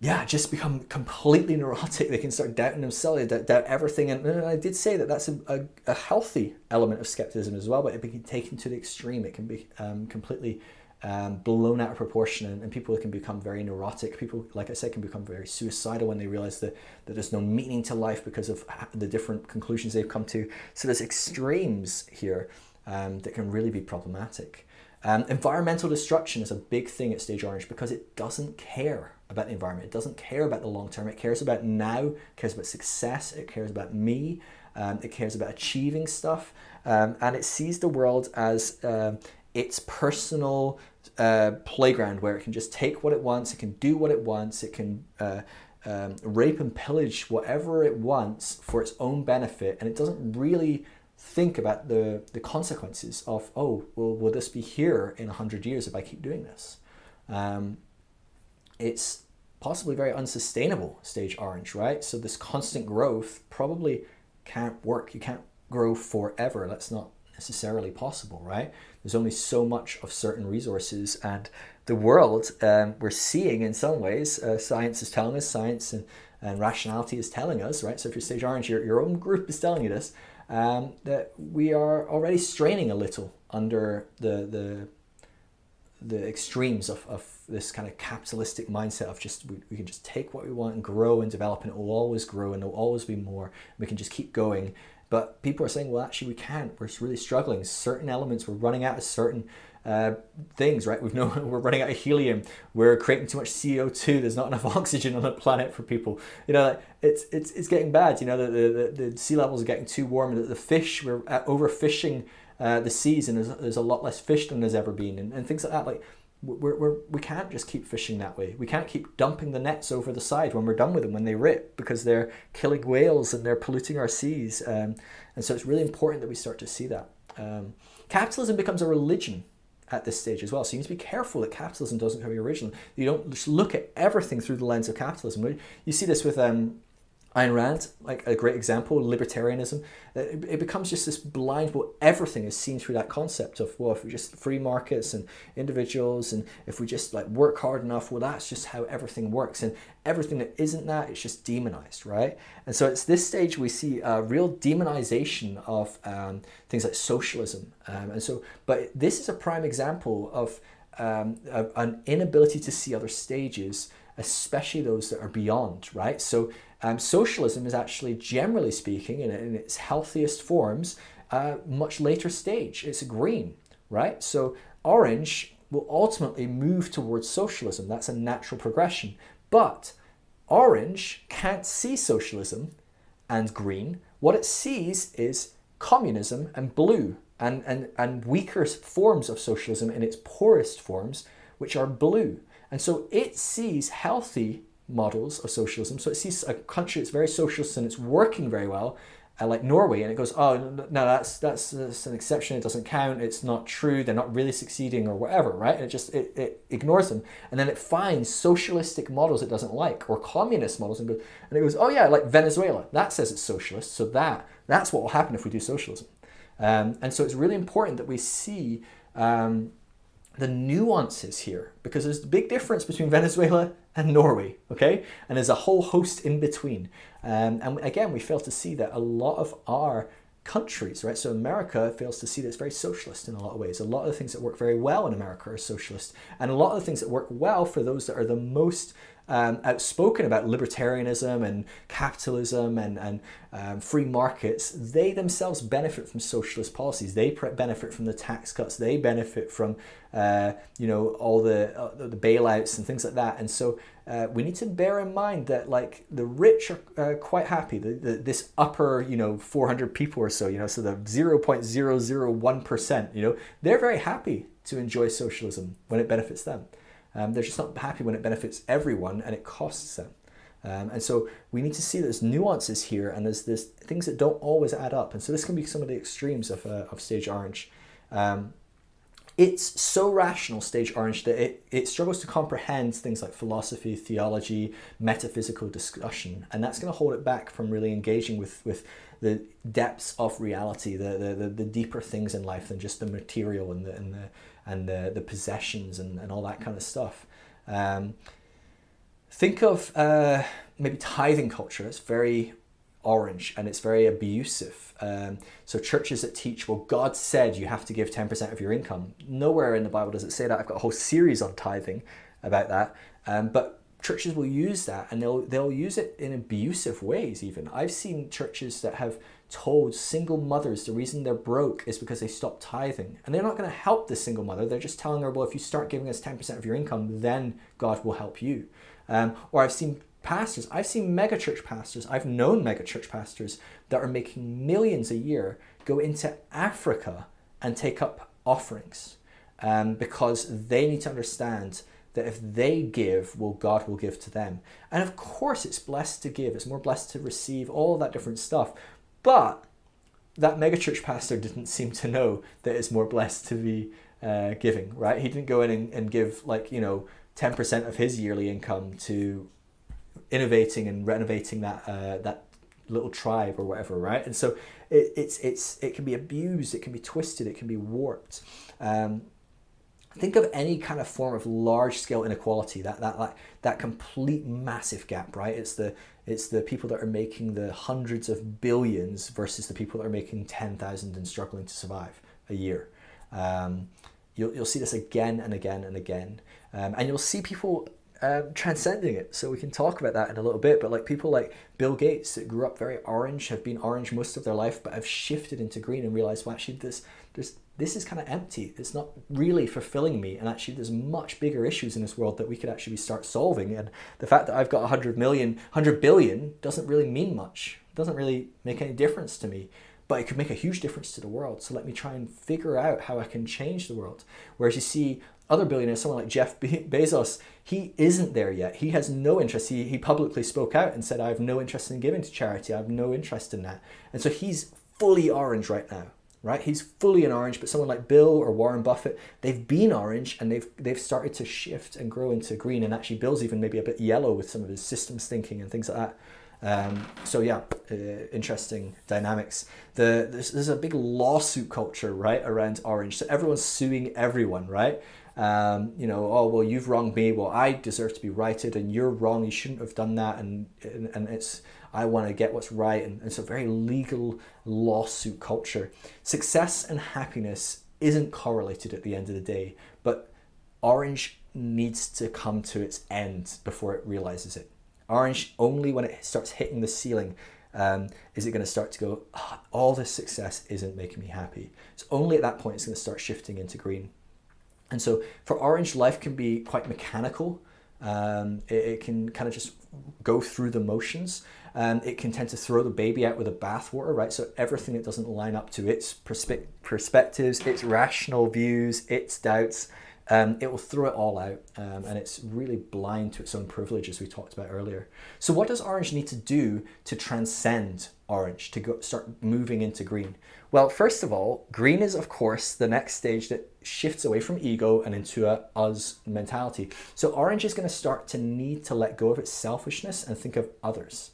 yeah, just become completely neurotic. They can start doubting themselves, they doubt, doubt everything. And, and, I did say that that's a, a, a, healthy element of skepticism as well, but it can be taken to the extreme. It can be um, completely um, blown out of proportion, and, and, people can become very neurotic. People, like I said, can become very suicidal when they realize that, that there's no meaning to life because of the different conclusions they've come to. So there's extremes here um, that can really be problematic. Um, environmental destruction is a big thing at Stage Orange because it doesn't care about the environment. It doesn't care about the long term. It cares about now, it cares about success, it cares about me, um, it cares about achieving stuff, um, and it sees the world as um, its personal uh, playground where it can just take what it wants, it can do what it wants, it can uh, um, rape and pillage whatever it wants for its own benefit, and it doesn't really think about the, the consequences of, oh, well, will this be here in 100 years if I keep doing this? Um, it's possibly very unsustainable, stage orange, right? So this constant growth probably can't work. You can't grow forever. That's not necessarily possible, right? There's only so much of certain resources, and the world um, we're seeing in some ways, uh, science is telling us, science and, and rationality is telling us, right? So if you're stage orange, your, your own group is telling you this, um, that we are already straining a little under the, the, the extremes of, of this kind of capitalistic mindset of just we, we can just take what we want and grow and develop and it will always grow and there will always be more. We can just keep going but people are saying, well, actually, we can't. We're really struggling. Certain elements, we're running out of certain uh, things, right? We've known we're running out of helium. We're creating too much CO two. There's not enough oxygen on the planet for people. You know, it's it's it's getting bad. You know, the the, the sea levels are getting too warm. The, the fish, we're overfishing uh, the seas, and there's, there's a lot less fish than there's ever been, and, and things like that. Like we're, we're, we can't just keep fishing that way. We can't keep dumping the nets over the side when we're done with them, when they rip, because they're killing whales and they're polluting our seas. Um, and so it's really important that we start to see that. Um, capitalism becomes a religion at this stage as well. So you need to be careful that capitalism doesn't become your religion. You don't just look at everything through the lens of capitalism. You see this with um, Ayn Rand, like a great example, libertarianism, it, it, becomes just this blind, well, everything is seen through that concept of, well, if we just free markets and individuals, and if we just like work hard enough, well, that's just how everything works. And everything that isn't that, it's just demonized, right? And so it's this stage we see a real demonization of um, things like socialism. Um, and so, but this is a prime example of um, an inability to see other stages, especially those that are beyond, right? So um, socialism is actually, generally speaking, in, in its healthiest forms, a much later stage. It's green, right? So orange will ultimately move towards socialism. That's a natural progression. But orange can't see socialism and green. What it sees is communism and blue and, and, and weaker forms of socialism in its poorest forms, which are blue. And so it sees healthy models of socialism. So it sees a country that's very socialist and it's working very well, uh, like Norway, and it goes, oh no, that's, that's that's an exception. It doesn't count. It's not true. They're not really succeeding or whatever, right? And it just it, it ignores them, and then it finds socialistic models it doesn't like or communist models, and goes and it goes, oh yeah, like Venezuela. That says it's socialist. So that that's what will happen if we do socialism. Um, and so it's really important that we see. Um, the nuances here because there's a big difference between Venezuela and Norway, okay? And there's a whole host in between. Um, and again, we fail to see that a lot of our countries, right? So America fails to see that it's very socialist in a lot of ways. A lot of the things that work very well in America are socialist, and a lot of the things that work well for those that are the most um, outspoken about libertarianism and capitalism and, and um, free markets, they themselves benefit from socialist policies. They benefit from the tax cuts. They benefit from uh, you know all the uh, the bailouts and things like that. And so uh, we need to bear in mind that like the rich are uh, quite happy. The, the, this upper you know 400 people or so, you know, so the 0.001 percent, you know, they're very happy to enjoy socialism when it benefits them. Um, they're just not happy when it benefits everyone and it costs them. Um, and so we need to see there's nuances here and there's, there's things that don't always add up. And so this can be some of the extremes of, uh, of Stage Orange. Um, it's so rational, Stage Orange, that it, it struggles to comprehend things like philosophy, theology, metaphysical discussion. And that's going to hold it back from really engaging with, with the depths of reality, the, the, the, the deeper things in life than just the material and the, and the, and the, the possessions and, and all that kind of stuff. Um, think of uh, maybe tithing culture. It's very orange and it's very abusive. Um, so churches that teach, well, God said you have to give 10% of your income. Nowhere in the Bible does it say that. I've got a whole series on tithing about that. Um, but churches will use that and they'll, they'll use it in abusive ways even. I've seen churches that have told single mothers the reason they're broke is because they stopped tithing. And they're not going to help the single mother. They're just telling her, well, if you start giving us 10% of your income, then God will help you. Um, or I've seen pastors, I've seen megachurch pastors, I've known megachurch pastors that are making millions a year go into Africa and take up offerings um, because they need to understand that if they give, well, God will give to them. And of course, it's blessed to give, it's more blessed to receive, all that different stuff. But that megachurch pastor didn't seem to know that it's more blessed to be uh, giving, right? He didn't go in and, and give like, you know, 10% of his yearly income to innovating and renovating that, uh, that little tribe or whatever, right? And so it, it's, it's, it can be abused, it can be twisted, it can be warped. Um, think of any kind of form of large scale inequality that that like that complete massive gap right it's the it's the people that are making the hundreds of billions versus the people that are making 10,000 and struggling to survive a year um, you'll, you'll see this again and again and again um, and you'll see people um, transcending it. So we can talk about that in a little bit. But like people like Bill Gates that grew up very orange, have been orange most of their life, but have shifted into green and realized, well, actually, this there's this is kind of empty. It's not really fulfilling me. And actually, there's much bigger issues in this world that we could actually start solving. And the fact that I've got 100 million, 100 billion doesn't really mean much. It doesn't really make any difference to me. But it could make a huge difference to the world. So let me try and figure out how I can change the world. Whereas you see other billionaires, someone like Jeff Bezos, he isn't there yet. He has no interest. He, he publicly spoke out and said, I have no interest in giving to charity. I have no interest in that. And so he's fully orange right now right? He's fully an orange, but someone like Bill or Warren Buffett, they've been orange and they've they've started to shift and grow into green. And actually, Bill's even maybe a bit yellow with some of his systems thinking and things like that. Um, so yeah, uh, interesting dynamics. The there's, there's a big lawsuit culture right around orange. So everyone's suing everyone, right? Um, you know, oh well, you've wronged me. Well, I deserve to be righted, and you're wrong. You shouldn't have done that. And and, and it's I want to get what's right. And, it's a very legal lawsuit culture. Success and happiness isn't correlated at the end of the day, but Orange needs to come to its end before it realizes it. Orange, only when it starts hitting the ceiling, um, is it going to start to go, oh, all this success isn't making me happy. It's only at that point it's going to start shifting into green. And so for Orange, life can be quite mechanical. Um, it, it, can kind of just go through the motions. Um, it can tend to throw the baby out with the bathwater, right? So everything that doesn't line up to its perspe- perspectives, its rational views, its doubts, um, it will throw it all out um, and it's really blind to its own privilege as we talked about earlier. So what does orange need to do to transcend orange to go, start moving into green? Well first of all green is of course the next stage that shifts away from ego and into a us mentality. So orange is going to start to need to let go of its selfishness and think of others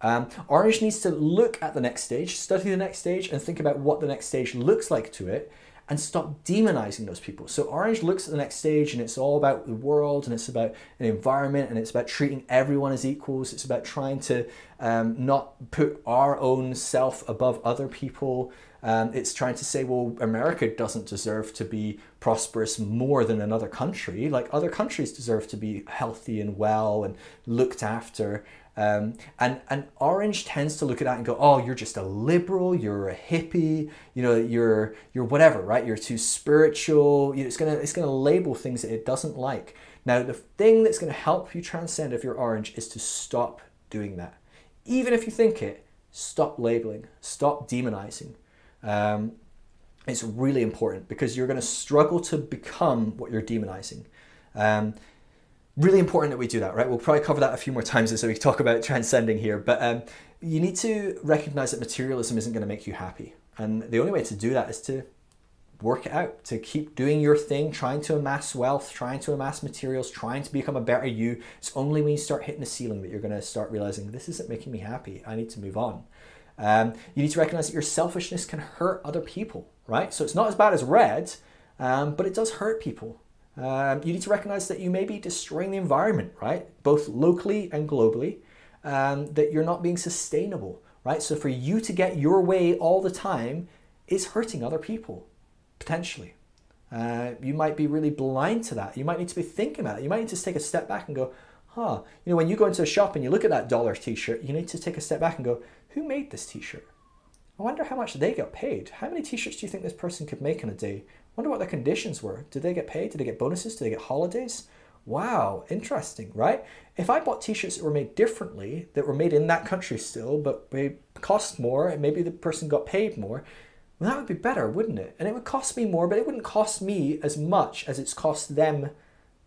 um, Orange needs to look at the next stage, study the next stage, and think about what the next stage looks like to it, and stop demonizing those people. So Orange looks at the next stage and it's all about the world and it's about an environment and it's about treating everyone as equals. It's about trying to um, not put our own self above other people. Um, it's trying to say, well, America doesn't deserve to be prosperous more than another country. Like other countries deserve to be healthy and well and looked after. Um, and and Orange tends to look at that and go, oh, you're just a liberal, you're a hippie, you know, you're you're whatever, right? You're too spiritual. It's gonna it's gonna label things that it doesn't like. Now, the thing that's gonna help you transcend if you're Orange is to stop doing that. Even if you think it, stop labeling, stop demonizing. Um, it's really important because you're going to struggle to become what you're demonizing. Um, really important that we do that, right? We'll probably cover that a few more times as we talk about transcending here. But um, you need to recognize that materialism isn't going to make you happy. And the only way to do that is to work it out, to keep doing your thing, trying to amass wealth, trying to amass materials, trying to become a better you. It's only when you start hitting the ceiling that you're going to start realizing this isn't making me happy. I need to move on. Um, you need to recognize that your selfishness can hurt other people, right? So it's not as bad as red, um, but it does hurt people. Um, you need to recognize that you may be destroying the environment, right? Both locally and globally, um, that you're not being sustainable, right? So for you to get your way all the time is hurting other people, potentially. Uh, you might be really blind to that. You might need to be thinking about it. You might need to take a step back and go, huh, you know, when you go into a shop and you look at that dollar t shirt, you need to take a step back and go, who made this t shirt? I wonder how much they got paid. How many t shirts do you think this person could make in a day? Wonder what their conditions were. Did they get paid? Did they get bonuses? Did they get holidays? Wow, interesting, right? If I bought t-shirts that were made differently, that were made in that country still, but they cost more, and maybe the person got paid more, well, that would be better, wouldn't it? And it would cost me more, but it wouldn't cost me as much as it's cost them.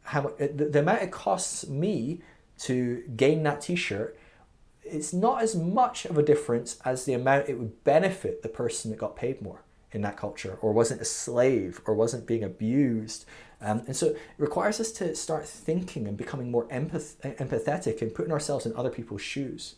How uh, the, the amount it costs me to gain that t-shirt, it's not as much of a difference as the amount it would benefit the person that got paid more in that culture or wasn't a slave or wasn't being abused. Um, and so it requires us to start thinking and becoming more empath- empathetic and putting ourselves in other people's shoes.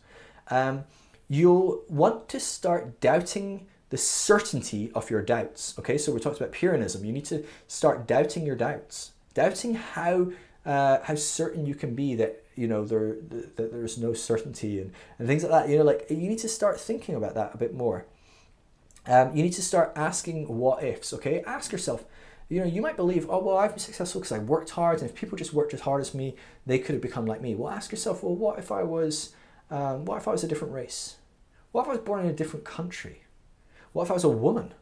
Um, you'll want to start doubting the certainty of your doubts. Okay, so we talked about Pyrrhonism. You need to start doubting your doubts, doubting how uh, how certain you can be that you know there that there's no certainty and, and things like that. You know, like you need to start thinking about that a bit more. Um, you need to start asking what ifs, okay? Ask yourself, you know, you might believe, oh, well, I've been successful because I worked hard, and if people just worked as hard as me, they could have become like me. Well, ask yourself, well, what if I was, um, what if I was a different race? What if I was born in a different country? What if I was a woman?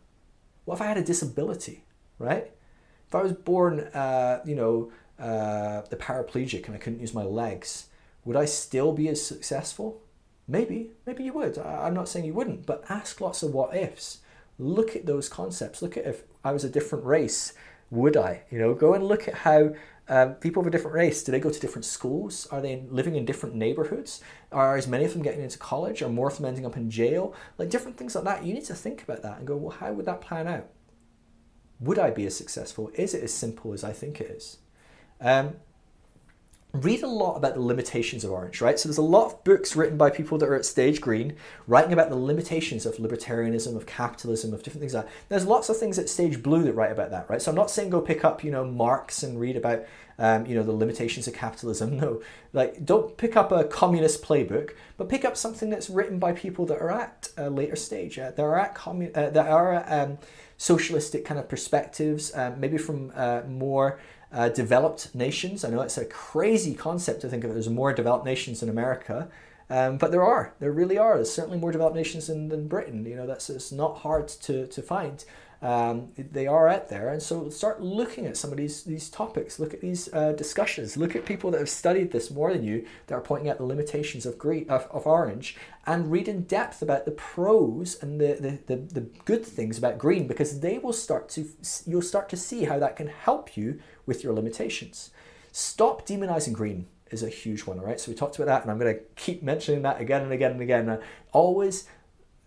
What if I had a disability, right? If I was born, uh, you know, uh, the paraplegic and I couldn't use my legs, would I still be as successful? Maybe, maybe you would. I'm not saying you wouldn't, but ask lots of what ifs. Look at those concepts. Look at if I was a different race, would I? You know, go and look at how um, people of a different race do they go to different schools? Are they living in different neighborhoods? Are as many of them getting into college? Are more of them ending up in jail? Like different things like that. You need to think about that and go, well, how would that plan out? Would I be as successful? Is it as simple as I think it is? Um, read a lot about the limitations of orange, right? So there's a lot of books written by people that are at stage green, writing about the limitations of libertarianism, of capitalism, of different things like that. There's lots of things at stage blue that write about that, right? So I'm not saying go pick up, you know, Marx and read about, um, you know, the limitations of capitalism. No, like don't pick up a communist playbook, but pick up something that's written by people that are at a later stage, uh, that are at commun- uh, are um, socialistic kind of perspectives, um, maybe from uh, more uh, developed nations. I know it's a crazy concept to think of as more developed nations in America, um, but there are. There really are. There's certainly more developed nations than, than Britain. You know, that's it's not hard to, to find. Um, they are out there, and so start looking at some of these these topics. Look at these uh, discussions. Look at people that have studied this more than you that are pointing out the limitations of green of, of orange, and read in depth about the pros and the, the, the, the good things about green because they will start to you'll start to see how that can help you with your limitations. Stop demonizing green is a huge one, all right? So we talked about that, and I'm going to keep mentioning that again and again and again. Uh, always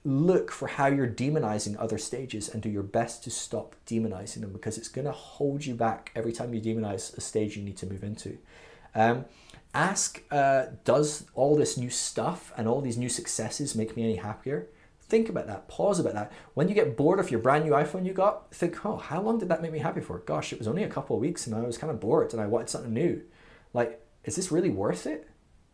look for how you're demonizing other stages and do your best to stop demonizing them because it's going to hold you back every time you demonize a stage you need to move into. Um, ask, uh, does all this new stuff and all these new successes make me any happier? Think about that, pause about that. When you get bored of your brand new iPhone you got, think, oh, how long did that make me happy for? Gosh, it was only a couple of weeks and I was kind of bored and I wanted something new. Like, is this really worth it?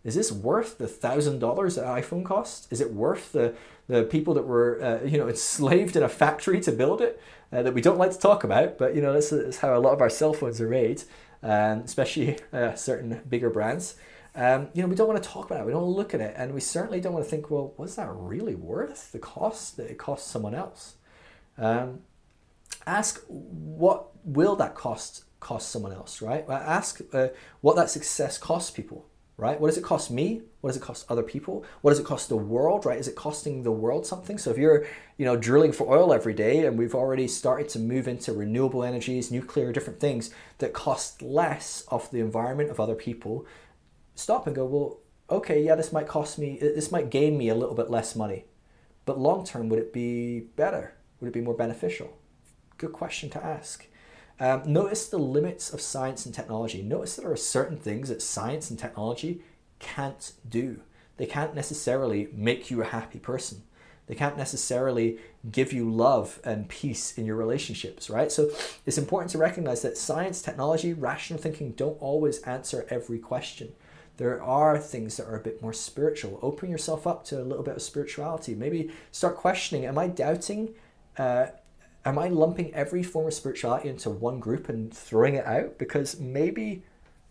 Is this worth the thousand dollars that iPhone cost? Is it worth the the people that were uh, you know enslaved in a factory to build it uh, that we don't like to talk about? But you know this is how a lot of our cell phones are made, um, especially uh, certain bigger brands. Um, you know we don't want to talk about it. We don't look at it, and we certainly don't want to think, well, was that really worth the cost that it cost someone else? Um, ask what will that cost cost someone else, right? Ask uh, what that success costs people right? What does it cost me? What does it cost other people? What does it cost the world, right? Is it costing the world something? So if you're, you know, drilling for oil every day and we've already started to move into renewable energies, nuclear, different things that cost less of the environment of other people, stop and go, well, okay, yeah, this might cost me, this might gain me a little bit less money. But long term, would it be better? Would it be more beneficial? Good question to ask. Um, notice the limits of science and technology. Notice there are certain things that science and technology can't do. They can't necessarily make you a happy person. They can't necessarily give you love and peace in your relationships, right? So it's important to recognize that science, technology, rational thinking don't always answer every question. There are things that are a bit more spiritual. Open yourself up to a little bit of spirituality. Maybe start questioning Am I doubting uh, am I lumping every form of spirituality into one group and throwing it out? Because maybe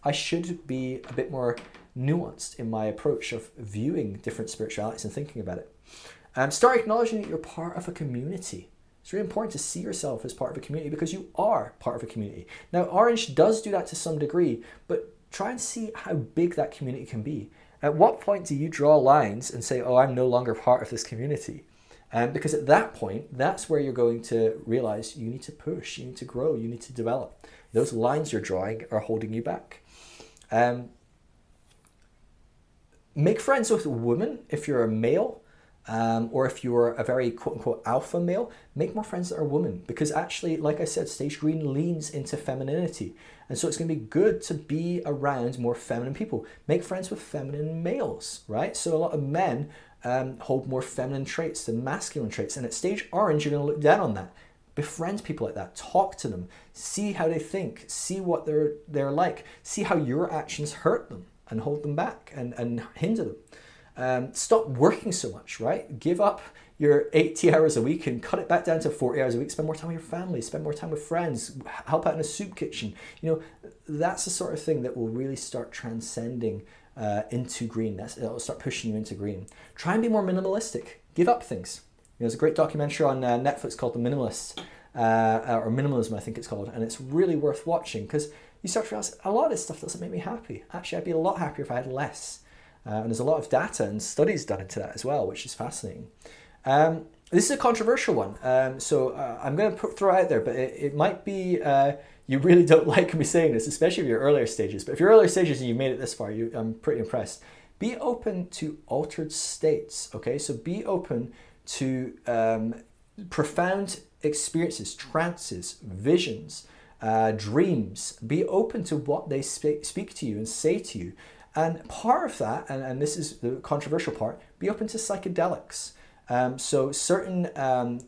I should be a bit more nuanced in my approach of viewing different spiritualities and thinking about it. Um, start acknowledging that you're part of a community. It's really important to see yourself as part of a community because you are part of a community. Now, Orange does do that to some degree, but try and see how big that community can be. At what point do you draw lines and say, oh, I'm no longer part of this community? Um, because at that point, that's where you're going to realize you need to push, you need to grow, you need to develop. Those lines you're drawing are holding you back. Um, make friends with women if you're a male. Um, or if you're a very quote unquote alpha male, make more friends that are women because actually, like I said, stage green leans into femininity. And so it's going to be good to be around more feminine people. Make friends with feminine males, right? So a lot of men um, hold more feminine traits than masculine traits. And at stage orange, you're going to look down on that. Befriend people like that. Talk to them. See how they think. See what they're they're like. See how your actions hurt them and hold them back and, and hinder them. Um, stop working so much, right? Give up your 80 hours a week and cut it back down to 40 hours a week. Spend more time with your family, spend more time with friends, help out in a soup kitchen. You know, that's the sort of thing that will really start transcending uh, into green. That's, it'll start pushing you into green. Try and be more minimalistic. Give up things. You know, there's a great documentary on uh, Netflix called The Minimalist, uh, or Minimalism, I think it's called, and it's really worth watching because you start to realize a lot of this stuff doesn't make me happy. Actually, I'd be a lot happier if I had less. Uh, and there's a lot of data and studies done into that as well, which is fascinating. Um, this is a controversial one, um, so uh, I'm going to throw it out there, but it, it might be uh, you really don't like me saying this, especially if you're earlier stages. But if you're earlier stages and you've made it this far, you, I'm pretty impressed. Be open to altered states. Okay, so be open to um, profound experiences, trances, visions, uh, dreams. Be open to what they speak, speak to you and say to you. And part of that, and, and this is the controversial part, be open to psychedelics. Um, so certain um,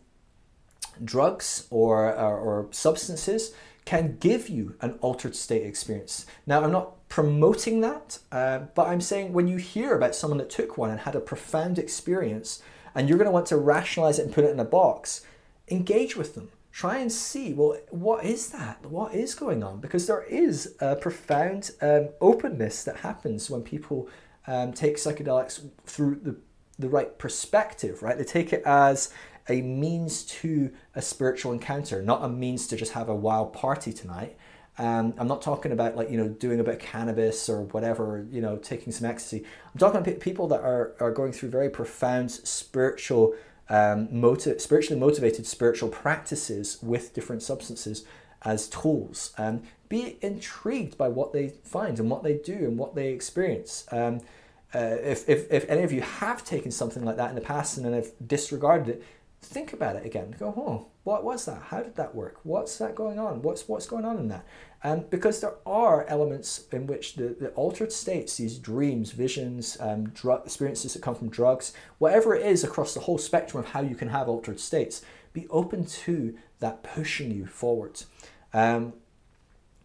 drugs or, or, or substances can give you an altered state experience. Now, I'm not promoting that, uh, but I'm saying when you hear about someone that took one and had a profound experience, and you're going to want to rationalize it and put it in a box, engage with them. Try and see, well, what is that? What is going on? Because there is a profound um, openness that happens when people um, take psychedelics through the, the right perspective, right? They take it as a means to a spiritual encounter, not a means to just have a wild party tonight. Um, I'm not talking about like you know doing a bit of cannabis or whatever, you know, taking some ecstasy. I'm talking about people that are are going through very profound spiritual, um, spiritually motivated spiritual practices with different substances as tools. Um, be intrigued by what they find and what they do and what they experience. Um, uh, if, if, if any of you have taken something like that in the past and then have disregarded it, think about it again. Go, oh, what was that? How did that work? What's that going on? What's what's going on in that? And because there are elements in which the, the altered states, these dreams, visions, um, drug experiences that come from drugs, whatever it is across the whole spectrum of how you can have altered states, be open to that pushing you forward. Um,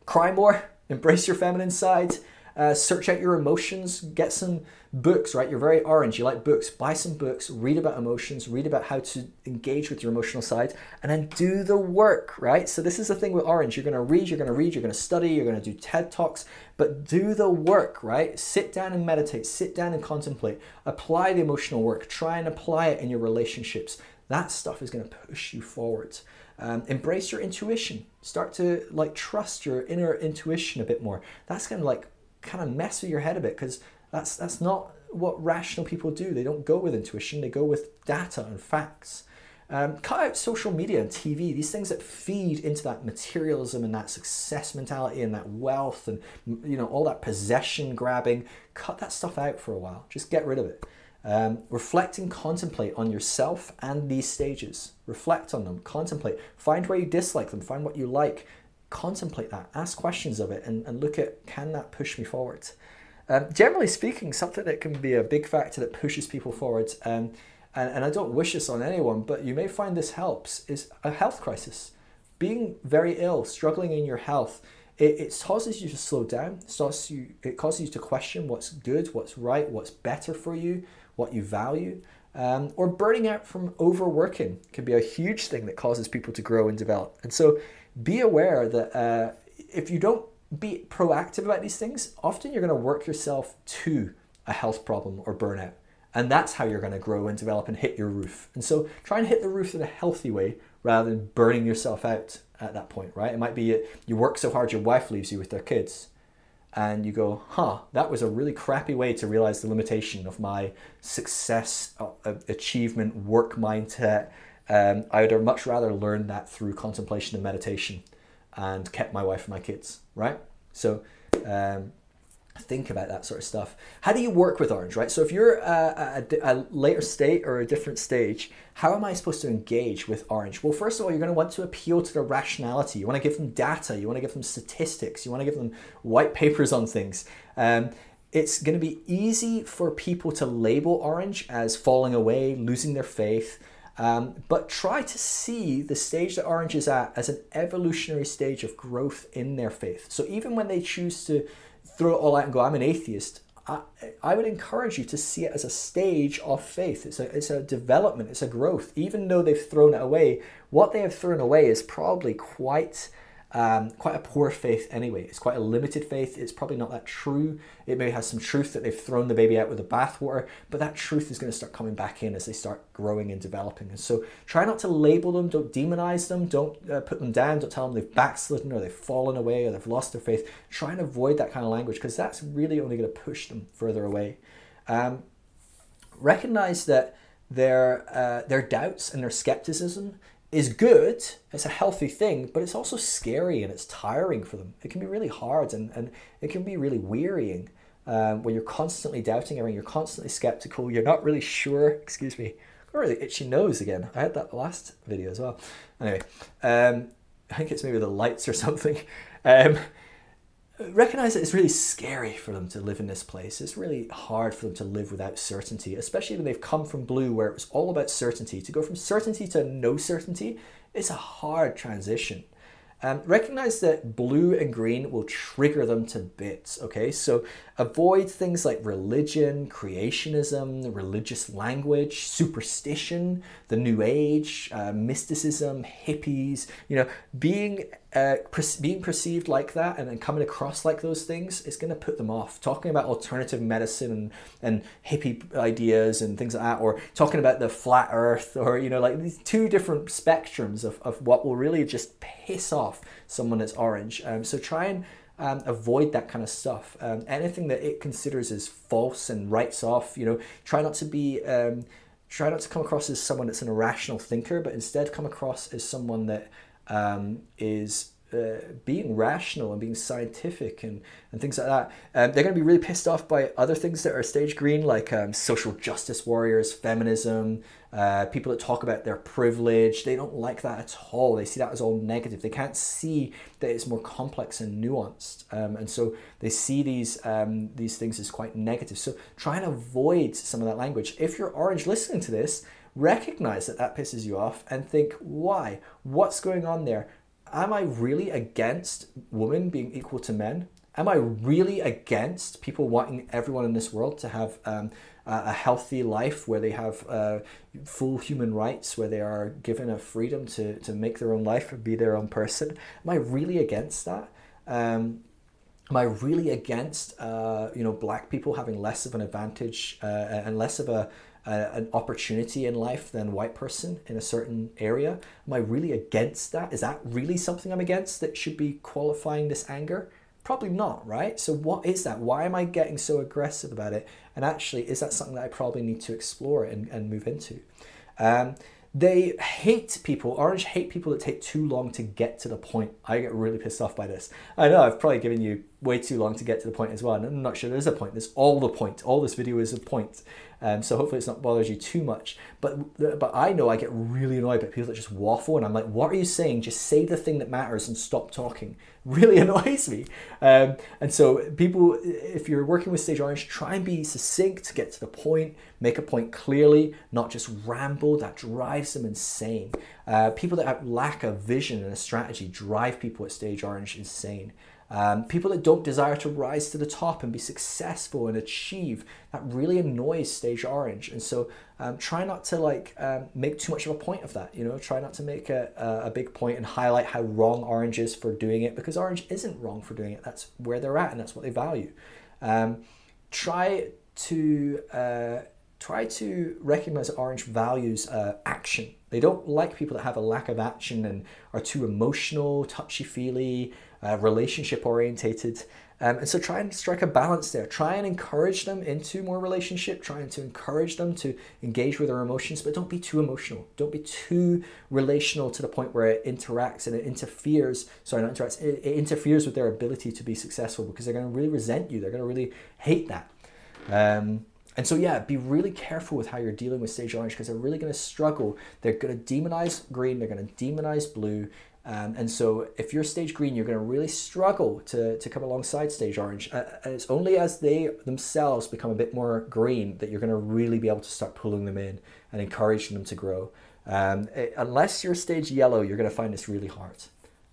cry more, embrace your feminine side, uh, search out your emotions, get some books, right? You're very orange, you like books. Buy some books, read about emotions, read about how to engage with your emotional side, and then do the work, right? So, this is the thing with orange. You're going to read, you're going to read, you're going to study, you're going to do TED Talks, but do the work, right? Sit down and meditate, sit down and contemplate, apply the emotional work, try and apply it in your relationships. That stuff is going to push you forward. Um, embrace your intuition. Start to like trust your inner intuition a bit more. That's going to like kind of mess with your head a bit because that's that's not what rational people do. They don't go with intuition. They go with data and facts. Um, cut out social media and TV, these things that feed into that materialism and that success mentality and that wealth and you know all that possession grabbing. Cut that stuff out for a while. Just get rid of it. Um, reflect and contemplate on yourself and these stages. Reflect on them, contemplate, find where you dislike them, find what you like, contemplate that, ask questions of it, and, and look at can that push me forward. Um, generally speaking, something that can be a big factor that pushes people forward, um, and, and I don't wish this on anyone, but you may find this helps, is a health crisis. Being very ill, struggling in your health, it, it causes you to slow down, it causes, you, it causes you to question what's good, what's right, what's better for you, what you value. Um, or burning out from overworking can be a huge thing that causes people to grow and develop. And so be aware that uh, if you don't be proactive about these things, often you're going to work yourself to a health problem or burnout. And that's how you're going to grow and develop and hit your roof. And so try and hit the roof in a healthy way rather than burning yourself out at that point, right? It might be you work so hard your wife leaves you with their kids. And you go, huh, that was a really crappy way to realize the limitation of my success, uh, achievement, work mindset, um, I would have much rather learn that through contemplation and meditation and kept my wife and my kids, right? So um, think about that sort of stuff. How do you work with Orange, right? So if you're a, a, a, later state or a different stage, how am I supposed to engage with Orange? Well, first of all, you're going to want to appeal to their rationality. You want to give them data. You want to give them statistics. You want to give them white papers on things. Um, it's going to be easy for people to label Orange as falling away, losing their faith, um, but try to see the stage that Orange is at as an evolutionary stage of growth in their faith. So even when they choose to throw it all out and go, I'm an atheist, I, I would encourage you to see it as a stage of faith. It's a, it's a development, it's a growth. Even though they've thrown it away, what they have thrown away is probably quite um, quite a poor faith anyway. It's quite a limited faith. It's probably not that true. It may have some truth that they've thrown the baby out with the bathwater, but that truth is going to start coming back in as they start growing and developing. And so try not to label them, don't demonize them, don't uh, put them down, don't tell them they've backslidden or they've fallen away or they've lost their faith. Try and avoid that kind of language because that's really only going to push them further away. Um, recognize that their, uh, their doubts and their skepticism is good, it's a healthy thing, but it's also scary and it's tiring for them. It can be really hard and, and it can be really wearying um, when you're constantly doubting everything, you're constantly skeptical, you're not really sure. Excuse me, got really itchy nose again. I had that last video as well. Anyway, um, I think it's maybe the lights or something. Um, recognize that it's really scary for them to live in this place. It's really hard for them to live without certainty, especially when they've come from blue where it was all about certainty. To go from certainty to no certainty, it's a hard transition. Um, recognize that blue and green will trigger them to bits, okay? So avoid things like religion, creationism, religious language, superstition, the new age, uh, mysticism, hippies, you know, being uh, being perceived like that and then coming across like those things is going to put them off. Talking about alternative medicine and, and hippie ideas and things like that, or talking about the flat earth, or, you know, like these two different spectrums of, of what will really just piss off someone that's orange. Um, so try and um, avoid that kind of stuff. Um, anything that it considers as false and writes off, you know, try not to be. Um, try not to come across as someone that's an irrational thinker, but instead come across as someone that um, is uh, being rational and being scientific and, and things like that. Um, they're going to be really pissed off by other things that are stage green, like um, social justice warriors, feminism, uh, people that talk about their privilege. They don't like that at all. They see that as all negative. They can't see that it's more complex and nuanced, um, and so they see these um, these things as quite negative. So try and avoid some of that language. If you're orange listening to this, recognize that that pisses you off and think why what's going on there am I really against women being equal to men? Am I really against people wanting everyone in this world to have um, a healthy life where they have uh, full human rights, where they are given a freedom to, to make their own life and be their own person? Am I really against that? Um, am I really against uh, you know black people having less of an advantage uh, and less of a an opportunity in life than white person in a certain area? Am I really against that? Is that really something I'm against that should be qualifying this anger? Probably not, right? So, what is that? Why am I getting so aggressive about it? And actually, is that something that I probably need to explore and, and move into? Um, they hate people, Orange hate people that take too long to get to the point. I get really pissed off by this. I know I've probably given you way too long to get to the point as well. And I'm not sure there's a point. There's all the point. All this video is a point. Um, so hopefully it's not bothers you too much. But but I know I get really annoyed by people that just waffle, and I'm like, what are you saying? Just say the thing that matters and stop talking. Really annoys me. Um, and so people, if you're working with Stage Orange, try and be succinct, get to the point, make a point clearly, not just ramble. That drives them insane. Uh, people that lack a vision and a strategy drive people at Stage Orange insane. Um, people that don't desire to rise to the top and be successful and achieve that really annoys stage orange. And so um, try not to like um, make too much of a point of that you know? Try not to make a, a, big point and highlight how wrong orange is for doing it because orange isn't wrong for doing it. That's where they're at and that's what they value. Um, try to uh, try to recognize orange values uh, action. They don't like people that have a lack of action and are too emotional touchy feely uh, relationship orientated. Um, and so try and strike a balance there. Try and encourage them into more relationship, trying to encourage them to engage with their emotions, but don't be too emotional. Don't be too relational to the point where it interacts and it interferes, sorry, not interacts, it, it interferes with their ability to be successful because they're going to really resent you. They're going to really hate that. Um, and so, yeah, be really careful with how you're dealing with stage orange because they're really going to struggle. They're going to demonize green, they're going to demonize blue, um, and so if you're stage green, you're going to really struggle to, to come alongside stage orange. Uh, and it's only as they themselves become a bit more green that you're going to really be able to start pulling them in and encouraging them to grow. Um, it, unless you're stage yellow, you're going to find this really hard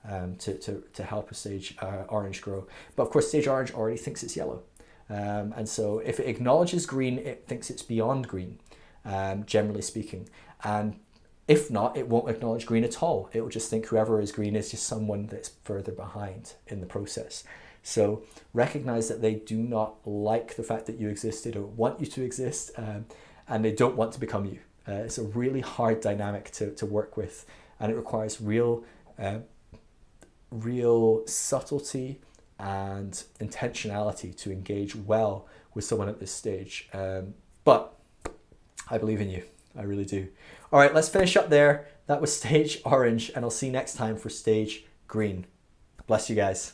um, to, to, to help a stage uh, orange grow. But of course, stage orange already thinks it's yellow. Um, and so if it acknowledges green, it thinks it's beyond green, um, generally speaking. And if not, it won't acknowledge green at all. It will just think whoever is green is just someone that's further behind in the process. So recognize that they do not like the fact that you exist, they don't want you to exist, um, and they don't want to become you. Uh, it's a really hard dynamic to, to work with, and it requires real, uh, real subtlety and intentionality to engage well with someone at this stage. Um, but I believe in you. I really do. All right, let's finish up there. That was stage orange, and I'll see you next time for stage green. Bless you guys.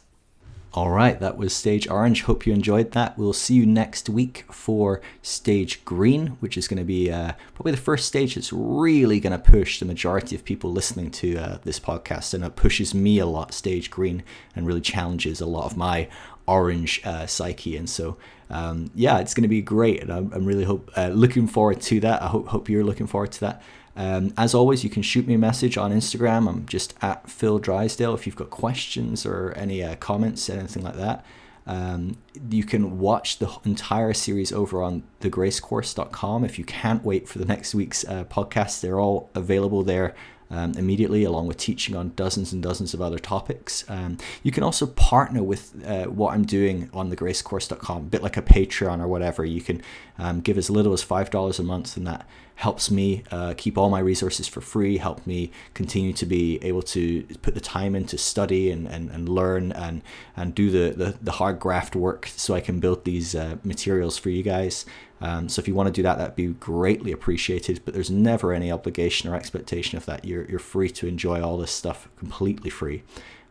All right, that was Stage Orange. Hope you enjoyed that. We'll see you next week for Stage Green, which is going to be uh, probably the first stage that's really going to push the majority of people listening to uh, this podcast, and it pushes me a lot, Stage Green, and really challenges a lot of my orange uh, psyche. And so, um, yeah, it's going to be great, and I'm, I'm really hope uh, looking forward to that. I hope hope you're looking forward to that. Um, as always, you can shoot me a message on Instagram. I'm just at Phil Drysdale if you've got questions or any uh, comments, anything like that. Um, you can watch the entire series over on thegracecourse.com. If you can't wait for the next week's uh, podcast, they're all available there um, immediately, along with teaching on dozens and dozens of other topics. Um, you can also partner with uh, what I'm doing on thegracecourse.com, a bit like a Patreon or whatever. You can um, give as little as $5 a month, and that helps me uh, keep all my resources for free, help me continue to be able to put the time in to study and, and, and learn and, and do the, the, the hard graft work so I can build these uh, materials for you guys. Um, so if you want to do that, that'd be greatly appreciated. But there's never any obligation or expectation of that. You're, you're free to enjoy all this stuff completely free.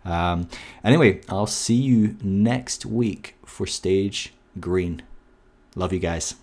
Um, anyway, I'll see you next week for stage green. Love you guys.